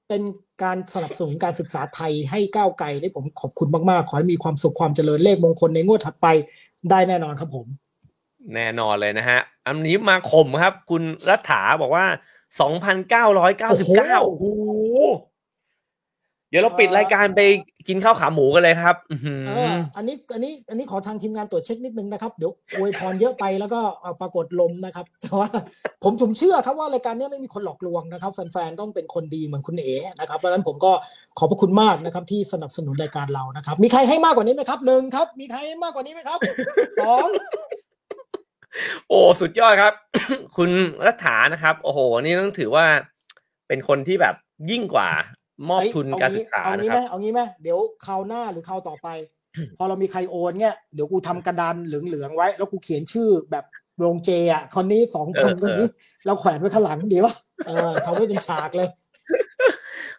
เป็นการสนับสนุนการศึกษาไทยให้ก้าวไกลนี่ผมขอบคุณมากๆ ขอให้มีความสุขความเจริญเลขมงคลในงวดถัดไปได้แน่นอนครับผม แน่นอนเลยนะฮะ อันนี้มาข่มครับ คุณรัฐาบอกว่าสองพันเก้าร้อยเก้าสิบเก้าโอ้โอ้โหโหเดี๋ยวเราปิดรายการไปกินข้าวขาหมูกันเลยครับอื้อหือเอออันนี้อันนี้อันนี้ขอทางทีมงานตรวจเช็คนิดนึงนะครับ เดี๋ยวอวยพรเยอะไปแล้วก็เอาปรากฏลมนะครับแต่ว่าผมผมเชื่อครับว่ารายการเนี้ยไม่มีคนหลอกลวงนะครับ แฟนๆต้องเป็นคนดีเหมือนคุณเอ๋นะครับเพราะฉะนั้นผมก็ขอบพระคุณมากนะครับ ที่สนับสนุนรายการเรานะครับ มีใครให้มากกว่านี้ไหมครับหนึ่งครับ มีใครให้มากกว่านี้ไหมครับสองโอ้สุดยอดครับ คุณรัฐานะครับ โอ้โห นี่ต้องถือว่าเป็นคนที่แบบยิ่งกว่า มอบเฮ้ยทุนเอการงี้ศึกษาเอานะงี้คไหมรับเอางี้ไหมเดี๋ยวคราวหน้าหรือคราวต่อไป พอเรามีใครโอนเนี่ยเดี๋ยวกูทำกระดานเหลืองๆไว้ แล้วกูเขียนชื่อแบบโรงเจอะคนนี้สองพันเออคนนี้ เราแขวนไว้ข้างหลังดีวะเออทำไว้เป็นฉากเลย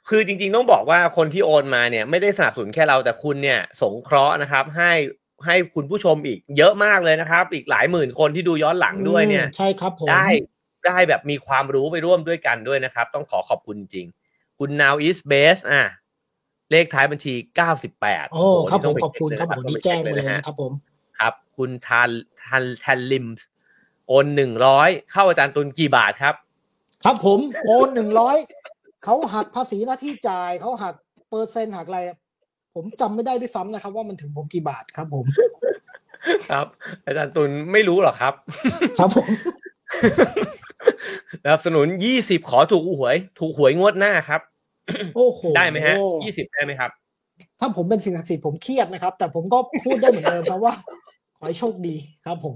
คือจริง ๆ ต้องบอกว่าคนที่โอนมาเนี่ย ไม่ได้สนับสนุนแค่เราแต่คุณเนี่ย สงเคราะห์นะครับ ให้ให้คุณผู้ชมอีกเยอะมากเลยนะครับ อีกหลายหมื่นคนที่ดูย้อนหลังด้วยเนี่ยอืมใช่ครับผมได้ได้แบบมีความรู้ไปร่วมด้วยกันด้วยนะครับ ต้องขอขอบคุณจริง คุณ now is base อะเลขท้ายบัญชี 98 โอ้ครับผมนี่ขต้อบคุณเช็ครับผมต้นี่ไปแจ้งช็คมาเลยนะฮะนะครับผม ครับ คุณทันทันทันลิมส์โอนหนึ่งร้อยเข้าอาจารย์ตุลกี่บาทครับ ครับผมโอนหนึ่งร้อยเขาหักภาษีหน้าที่จ่ายเขาหักเปอร์เซ็นต์หักอะไร ผมจำไม่ได้ด้วยซ้ำนะครับ ว่ามันถึงผมกี่บาทครับผม ครับ อาจารย์ตุลไม่รู้หรอกครับ ครับผม สนับสนุน20ขอถูกหวย ถูกหวยงวดหน้าครับ โอ้โหได้ไหมฮะ20ได้ไหมครับ ถ้าผมเป็นสิ่งศักดิ์สิทธิ์ผมเครียดนะครับ แต่ผมก็พูดได้เหมือนเดิมครับว่า ขอให้โชคดีครับผม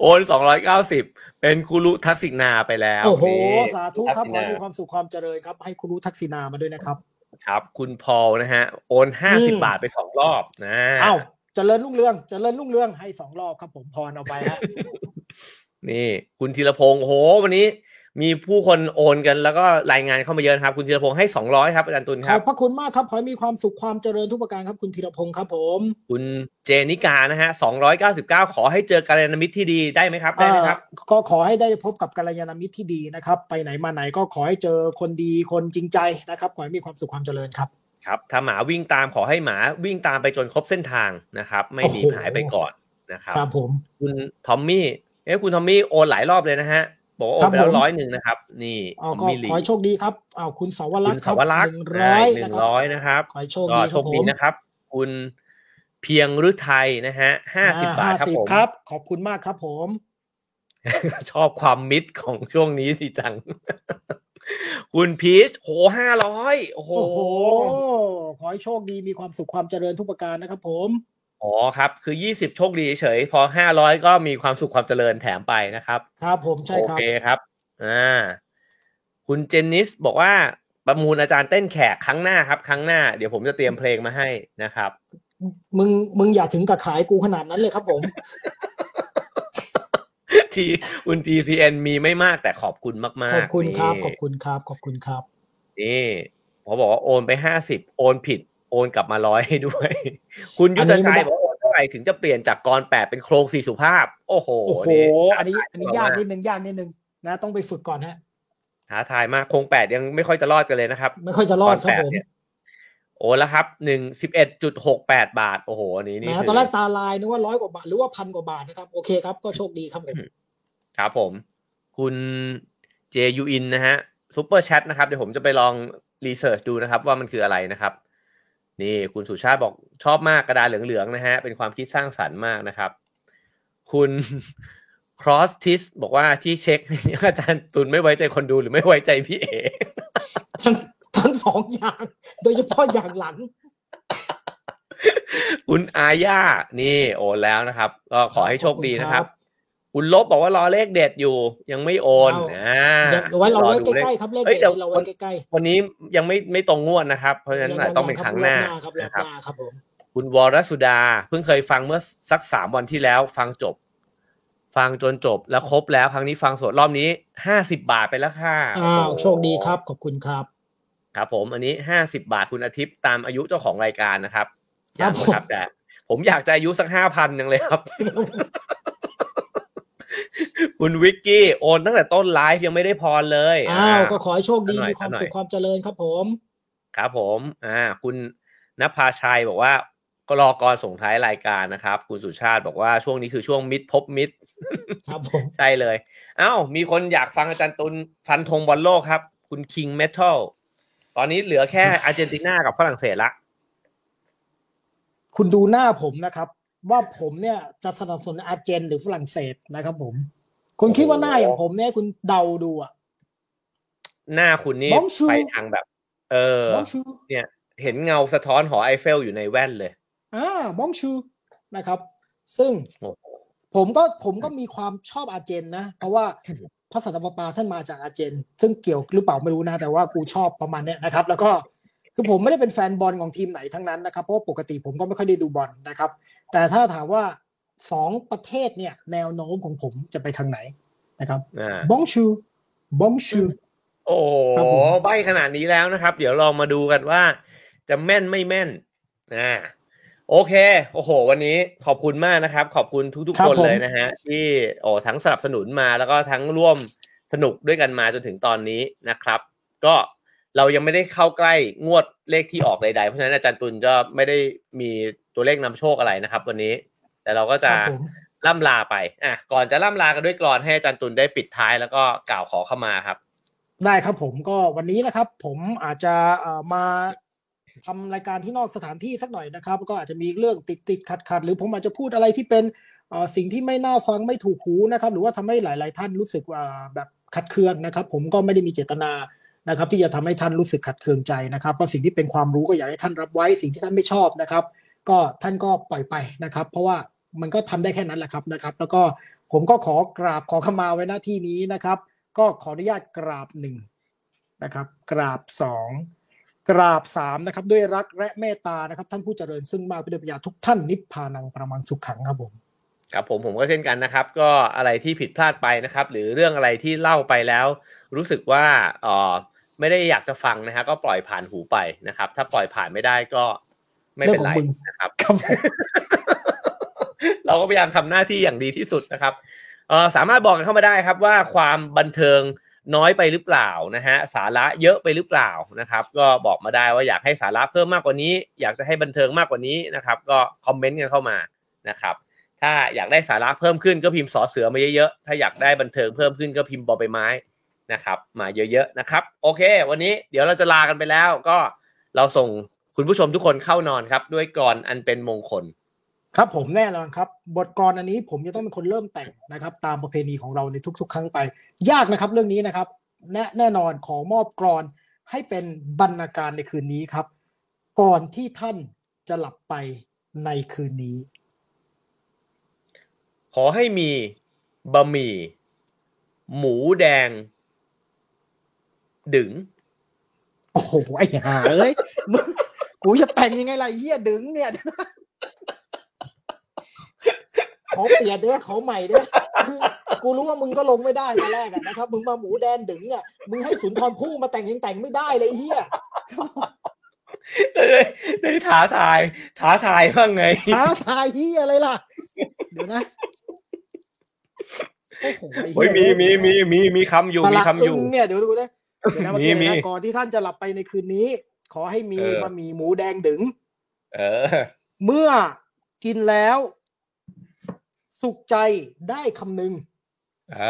โอนสองร้อยเก้าสิบเป็นคุรุทักษิณาไปแล้ว โอ้โหนี่สาธุครับขอทักษิให้มีณาความสุขความเจริญครับ ให้คุณรู้ทักษิณามาด้วยนะครับ ครับ คุณพอลนะฮะ โอนห้าสิบอืมบาทไปสองรอบนะเอ้าเจริญรุ่งเรืองเจริญรุ่งเรืองให้สองรอบครับ ผมพรเอาไปฮะนี่ คุณธีรพงศ์โอ้โหวันนี้ มีผู้คนโอนกันแล้วก็รายงานเข้ามาเยอะนะครับ คุณธีรพงศ์ให้สองร้อยครับอาจารย์ตุลขคอรับบพระคุณมากครับขอให้มีความสุขความเจริญทุกประการครับ คุณธีรพงศ์ครับ ผม คุณเจนิกานะฮะสองร้อยเก้าสิบเก้าขอให้เจอกัลยาณมิตรที่ดีได้ไหมครับได้ไหมครับเอ่อก็ขอให้ได้พบกับกัลยาณมิตรที่ดีนะครับ ไปไหนมาไหนก็ขอให้เจอคนดีคนจริงใจนะครับ ขอให้มีความสุขความเจริญครับ ครับถ้าหมาวิ่งตามขอให้หมาวิ่งตามไปจนครบเส้นทางนะครับ ไม่หนีโอ้โหหายไปก่อนนะครับครับผมคุณทอมมี่เอ้คุณทอมมี่โอนหลายรอบเลยนะฮะบอกว่าโอนไปครัแล้บวผมร้อยหนึ่งนะครับ นี่เอาทอมก็มี่ลีขอให้โชคดีครับเอาคุณสาวรัคุกณษ์คสารับวรักหษ์นึ่งร้อยหนึ่นะงครับร้อยนะครับขอให้โชคก็ดีโชครับคผดีมนะครับ คุณเพียงฤทัยนะฮะห้าสิบบาทครับ50ผมครับ ขอบคุณมากครับผม ชอบความมิดของช่วงนี้สิจัง คุณพีชโหห้าร้อยโอ้โหโอ้โห ขอให้โชคดีมีความสุขความเจริญทุกประการนะครับผมอ๋อครับ คือยี่สิบโชคดีเฉย พอห้าร้อยก็มีความสุขความเจริญแถมไปนะครับ ครับผมใช่โอครับเคครับ อ่า คุณเจนนิสบอกว่าประมูลอาจารย์เต้นแขกครั้งหน้าครับ ครั้งหน้าเดี๋ยวผมจะเตรียมเพลงมาให้นะครับ มึงมึงอย่าถึงกับขายกูขนาดนั้นเลยครับผม ที่คุณ TCN มีไม่มากแต่ขอบคุณมากๆขอบคุณครับนี่ขอบคุณครับ ขอบคุณครับนี่เขาบอกว่าโอนไปห้าสิบโอนผิด โอนกลับมาร้อยให้ด้วย คุณยุทธอันนี้ไม่ชัยได้บอกว่าโอนเท่าไหร่ถึงจะเปลี่ยนจากกรแปดเป็นโครงสี่สุภาพ โอ้โหโอ้โหนี่อันนี้ อันนี้ท้ยากทนิดนึงยากนิดนึงนะต้องไปฝึกก่อนฮะท้าทายมากโครงแปดยังไม่ค่อยจะรอดกันเลยนะครับ ไม่ค่อยจะรอดครับตอนแปดผมเนี่ย โอนแล้วครับหนึ่งสิบเอ็ดจุดหกแปดบาท โอ้โหอันนี้แหนี่มคืตอนแรกตาลายนึกว่าร้อยกว่าบาท หรือว่าพันกว่าบาทนะครับ โอเคครับ ก็โชคดีครับผมครับผม คุณเจยูอินนะฮะซูเปอร์แชทนะครับ เดี๋ยวผมจะไปลองรีเสิร์ชดูนะครับ ว่ามันคืออะไรนะครับ นี่คุณสุชาติบอกชอบมากกระดาษเหลืองๆนะฮะ เป็นความคิดสร้างสรรค์มากนะครับ คุณ cross t i s บอกว่าที่เช็คอาจารย์ตุลไม่ไว้ใจคนดูหรือไม่ไว้ใจพี่เอ ทั้งทั้งสองอย่าง โดยเฉพาะอย่างหลัง คุณอาญานี่โอนแล้วนะครับ ก็ขอให้โชคดีนะครับขอบคุณครับ คุณลบบอกว่ารอเลขเด็ดอยู่ ยังไม่โอนเอาอ่าเดี๋ยวไว้เราไว้ดูใกล้ๆครับเลขเอ้ยเด็ดเดี๋ยวเราไว้ใกล้วันนี้ยังไม่ไม่ตรงงวดนะครับ เพราะฉะนั้นอาจจะต้องเป็นครั้งหน้าครับรอบนะคหรับน้าครับผมคุณวรสุดาเพิ่งเคยฟังเมื่อสักสามวันที่แล้ว ฟังจบ ฟังจนจบแล้วครบแล้ว ครั้งนี้ฟังสดรอบนี้ห้าสิบาทไปแล้วค่ะอ้าวโอ้โหโชคดีครับ ขอบคุณครับ ครับผมอันนี้ห้าสิบาทคุณอาทิตย์ตามอายุเจ้าของรายการนะครับครับยังนะครับแต่ผมอยากจะอายุสักห้าพันยังเลยครับ คุณวิกกี้โอนตั้งแต่ต้นไลฟ์ยังไม่ได้พรเลยอ้าวก็ขอให้โชคดีหน่อยมีความหน่อยสุขความเจริญครับผม ครับผมอ่าคุณนภาชัยบอกว่าก็รอกรส่งท้ายรายการนะครับ คุณสุชาติบอกว่าช่วงนี้คือช่วงมิดพบมิดครับผมใช่เลย เอ้า มีคนอยากฟังอาจารย์ตุลฟันธงบอลโลกครับ คุณคิงเมทัล ตอนนี้เหลือแค่อาร์เจนตินากับฝรั่งเศสละ คุณดูหน้าผมนะครับ ว่าผมเนี่ยจะสนับสนุนอาร์เจนหรือฝรั่งเศสนะครับ ผม คุณคิดว่าหน้าอย่างผมเนี่ยคุณเดาดูอะหน้าคุณนี่ Bonjour ไปทางแบบ เออ Bonjour เนี่ย เห็นเงาสะท้อนหอไอเฟลอยู่ในแว่นเลยอ่า Bonjour นะครับ ซึ่งโอ้โหผมก็ผมก็มีความชอบอาร์เจนนะ เพราะว่า พระสันตะปาปาท่านมาจากอาร์เจน ซึ่งเกี่ยวหรือเปล่าไม่รู้นะแต่ว่ากูชอบประมาณเนี้ยนะครับ แล้วก็คือผมไม่ได้เป็นแฟนบอลของทีมไหนทั้งนั้นนะครับเพราะว่าปกติผมก็ไม่ค่อยได้ดูบอลนะครับ แต่ถ้าถามว่าสองประเทศเนี่ย แนวโน้มของผมจะไปทางไหนนะครับอ่าบองชูบองชูโอ้โหครับผมใบขนาดนี้แล้วนะครับ เดี๋ยวลองมาดูกันว่า จะแม่นไม่แม่นอ่า โอเค โอ้โห วันนี้ขอบคุณมากนะครับ ขอบคุณทุกๆคนเลยนะฮะ ที่โอ้ทั้งสนับสนุนมาแล้วก็ทั้งร่วมสนุกด้วยกันมาจนถึงตอนนี้นะครับ ก็เรายังไม่ได้เข้าใกล้งวดเลขที่ออกใดๆ เพราะฉะนั้นอาจารย์ตุลจะไม่ได้มีตัวเลขนำโชคอะไรนะครับ วันนี้ แต่เราก็จะล่ำลาไป อะ ก่อนจะล่ำลากันด้วยกรอนให้อาจารย์ตุลได้ปิดท้ายแล้วก็กล่าวขอเข้ามาครับ ได้ครับผมก็วันนี้นะครับ ผมอาจจะมา ทำรายการที่นอกสถานที่สักหน่อยนะครับ ก็อาจจะมีเรื่องติดติดขัดขัดหรือผมอาจจะพูดอะไรที่เป็นสิ่งที่ไม่น่าฟังไม่ถูกหูนะครับ หรือว่าทำให้หลาย ๆ ท่านรู้สึกว่าแบบขัดเคืองนะครับ ผมก็ไม่ได้มีเจตนานะครับ ที่จะทำให้ท่านรู้สึกขัดเคืองใจนะครับเพราะสิ่งที่เป็นความรู้ก็อยากให้ท่านรับไว้สิ่งที่ท่านไม่ชอบนะครับ ก็ท่านก็ปล่อยไปนะครับ เพราะว่ามันก็ทำได้แค่นั้นแหละครับนะครับ แล้วก็ผมก็ขอกราบขอขมาไว้หน้าที่นี้นะครับ ก็ขออนุญาตกราบหนึ่งนะครับ กราบสอง กราบสามนะครับ ด้วยรักและเมตตานะครับ ท่านผู้เจริญซึ่งมากด้วยปัญญาทุกท่านนิพพานังประมังสุขขังครับผมครับผมผมก็เช่นกันนะครับ ก็อะไรที่ผิดพลาดไปนะครับ หรือเรื่องอะไรที่เล่าไปแล้ว รู้สึกว่าเออไม่ได้อยากจะฟังนะฮะก็ปล่อยผ่านหูไปนะครับ ถ้าปล่อยผ่านไม่ได้ก็ไม่เป็นไรเรื่องของมึงนะครับครับผมเราก็พยายามทำหน้าที่อย่างดีที่สุดนะครับเออสามารถบอกกันเข้ามาได้ครับว่าความบันเทิง น้อยไปหรือเปล่านะฮะสาระเยอะไปหรือเปล่านะครับ ก็บอกมาได้ว่าอยากให้สาระเพิ่มมากกว่านี้ อยากจะให้บันเทิงมากกว่านี้นะครับ ก็คอมเมนต์กันเข้ามานะครับ ถ้าอยากได้สาระเพิ่มขึ้นก็พิมพ์สอเสือมาเยอะๆถ้าอยากได้บันเทิงเพิ่มขึ้นก็พิมพ์บอใบไม้นะครับ มาเยอะๆนะครับ โอเค วันนี้เดี๋ยวเราจะลากันไปแล้ว ก็เราส่งคุณผู้ชมทุกคนเข้านอนครับ ด้วยกรอันเป็นมงคล ครับผมแน่นอนครับ บทกลอนอันนี้ผมจะต้องเป็นคนเริ่มแต่งนะครับ ตามประเพณีของเราในทุก ๆ ครั้งไป ยากนะครับเรื่องนี้นะครับ แน่แน่นอนขอมอบกรอนให้เป็นบรรณาการในคืนนี้ครับ ก่อนที่ท่านจะหลับไปในคืนนี้ ขอให้มีบะหมี่ หมูแดง ดึงโอ้โหไอ้ห่าเอ้ยมึงกูจะแต่งยังไงล่ะไอ้เหี้ยดึงเนี่ย ขอเปลี่ยนเด้อขอใหม่เด้อคือกูรู้ว่ามึงก็ลงไม่ได้ตอนแรกอะนะครับ มึงมาหมูแดนดึงอะมึงให้สุนทรภู่มาแต่งยังแต่งไม่ได้เลยไอ้เหี้ยได้ได้ท้าทาย ท้าทายบ้างไง ท้าทายเหี้ยอะไรล่ะ เดี๋ยวนะโอ้โหไอ้เฮ้ยเหี้มีมีมีมีมีคำอยู่สมีลักคำอยู่อึ้งเนี่ยเดี๋ยวดูนะเดี๋ยวนะมีเมื่อกี้มีนะก่อนที่ท่านจะหลับไปในคืนนี้ ขอให้มีเออบะหมี่หมูแดงดึงเออ เมื่อกินแล้ว สุขใจได้คำหนึ่งเอ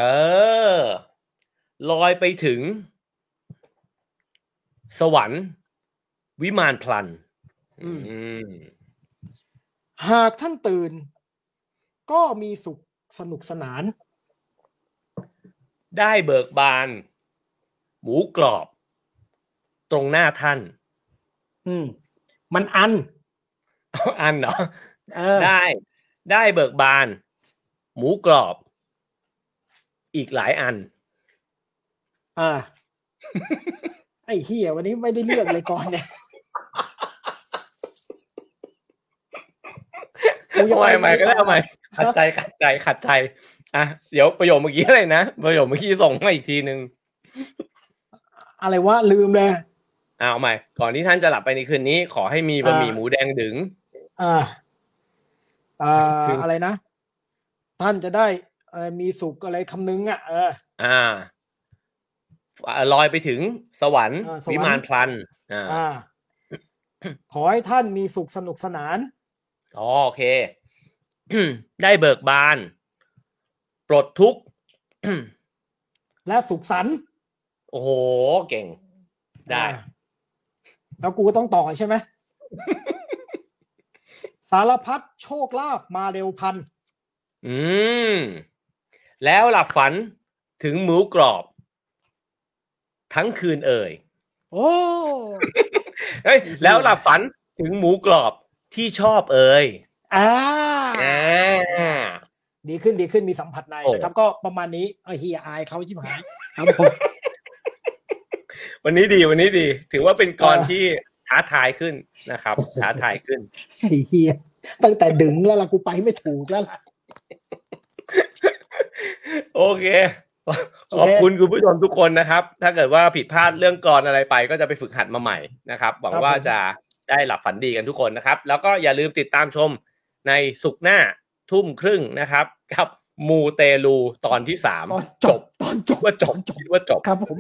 อ ลอยไปถึง สวรรค์ วิมานพลันอืมหากท่านตื่น ก็มีสุขสนุกสนาน ได้เบิกบาน หมูกรอบ ตรงหน้าท่าน อืม มันอันอันเหรอเออได้ ได้เบิกบาน หมูกรอบ อีกหลายอัน อ่า ไอ้เฮียวันนี้ไม่ได้เลือกเลยก่อนเนี่ยกูจะเอาไปใหม่ใหม่ก็ได้ต่อเอาใหม่ขัดใจขัดใจขัดใจอะเดี๋ยวประโยคเมื่อกี้อะไรนะประโยคเมื่อกี้ส่งมาอีกทีหนึ่งอะไรวะลืมเลยอะเอาใหม่ ก่อนที่ท่านจะหลับไปในคืนนี้ ขอให้มีบะหมี่อ่าหมูแดงดึงอ่าอ่าคือออะไรนะ ท่านจะได้เอ่อมีสุขอะไรคำนึงอะเออ อ่าอ่าลอยไปถึงสวรรค์อ่าสวรรค์วิมานพลันอ่าอ่าขอให้ท่านมีสุขสนุกสนานอ๋อโอเค ได้เบิกบาน ปลดทุกข์และสุขสันต์โอ้โห เก่ง ได้อ่าแล้วกูก็ต้องต่อใช่ไหม สารพัดโชคลาภมาเร็วพัน อืม แล้วหลับฝันถึงหมูกรอบ ทั้งคืนเอ่ย โอ้เฮ้ยไอ้เหี้ยแล้วหลับฝันถึงหมูกรอบที่ชอบเอ่ยอ่าอ่าดีขึ้นดีขึ้นมีสัมผัสในโอ้นะครับ ก็ประมาณนี้ไอ้เฮียอายเขาชิบหายครับผมวันนี้ดีวันนี้ดี ถือว่าเป็นกรเออที่ท้าทายขึ้นนะครับท้าทายขึ้นไอ้เฮียตั้งแต่ดึงแล้วล่ะกูไปไม่ถูกแล้วล่ะ โอเค ขอบคุณคุณผู้ชมทุกคนนะครับ ถ้าเกิดว่าผิดพลาดเรื่องกรอะไรไป ก็จะไปฝึกหัดมาใหม่นะครับหวังว่าจะได้หลับฝันดีกันทุกคนนะครับ แล้วก็อย่าลืมติดตามชมในสุกร์หน้าทุ่มครึ่งนะครับ กับมูเตลูตอนที่สามตอนจบตอนจบว่าจบคิดว่าจบครับผม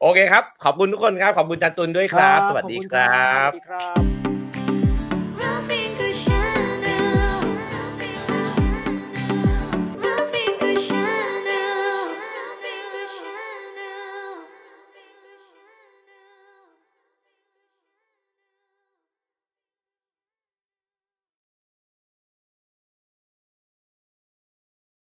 โอเคครับ ขอบคุณทุกคนครับ ขอบคุณจันตุนด้วยครับ สวัสดีขอณครับสวัสดีครับ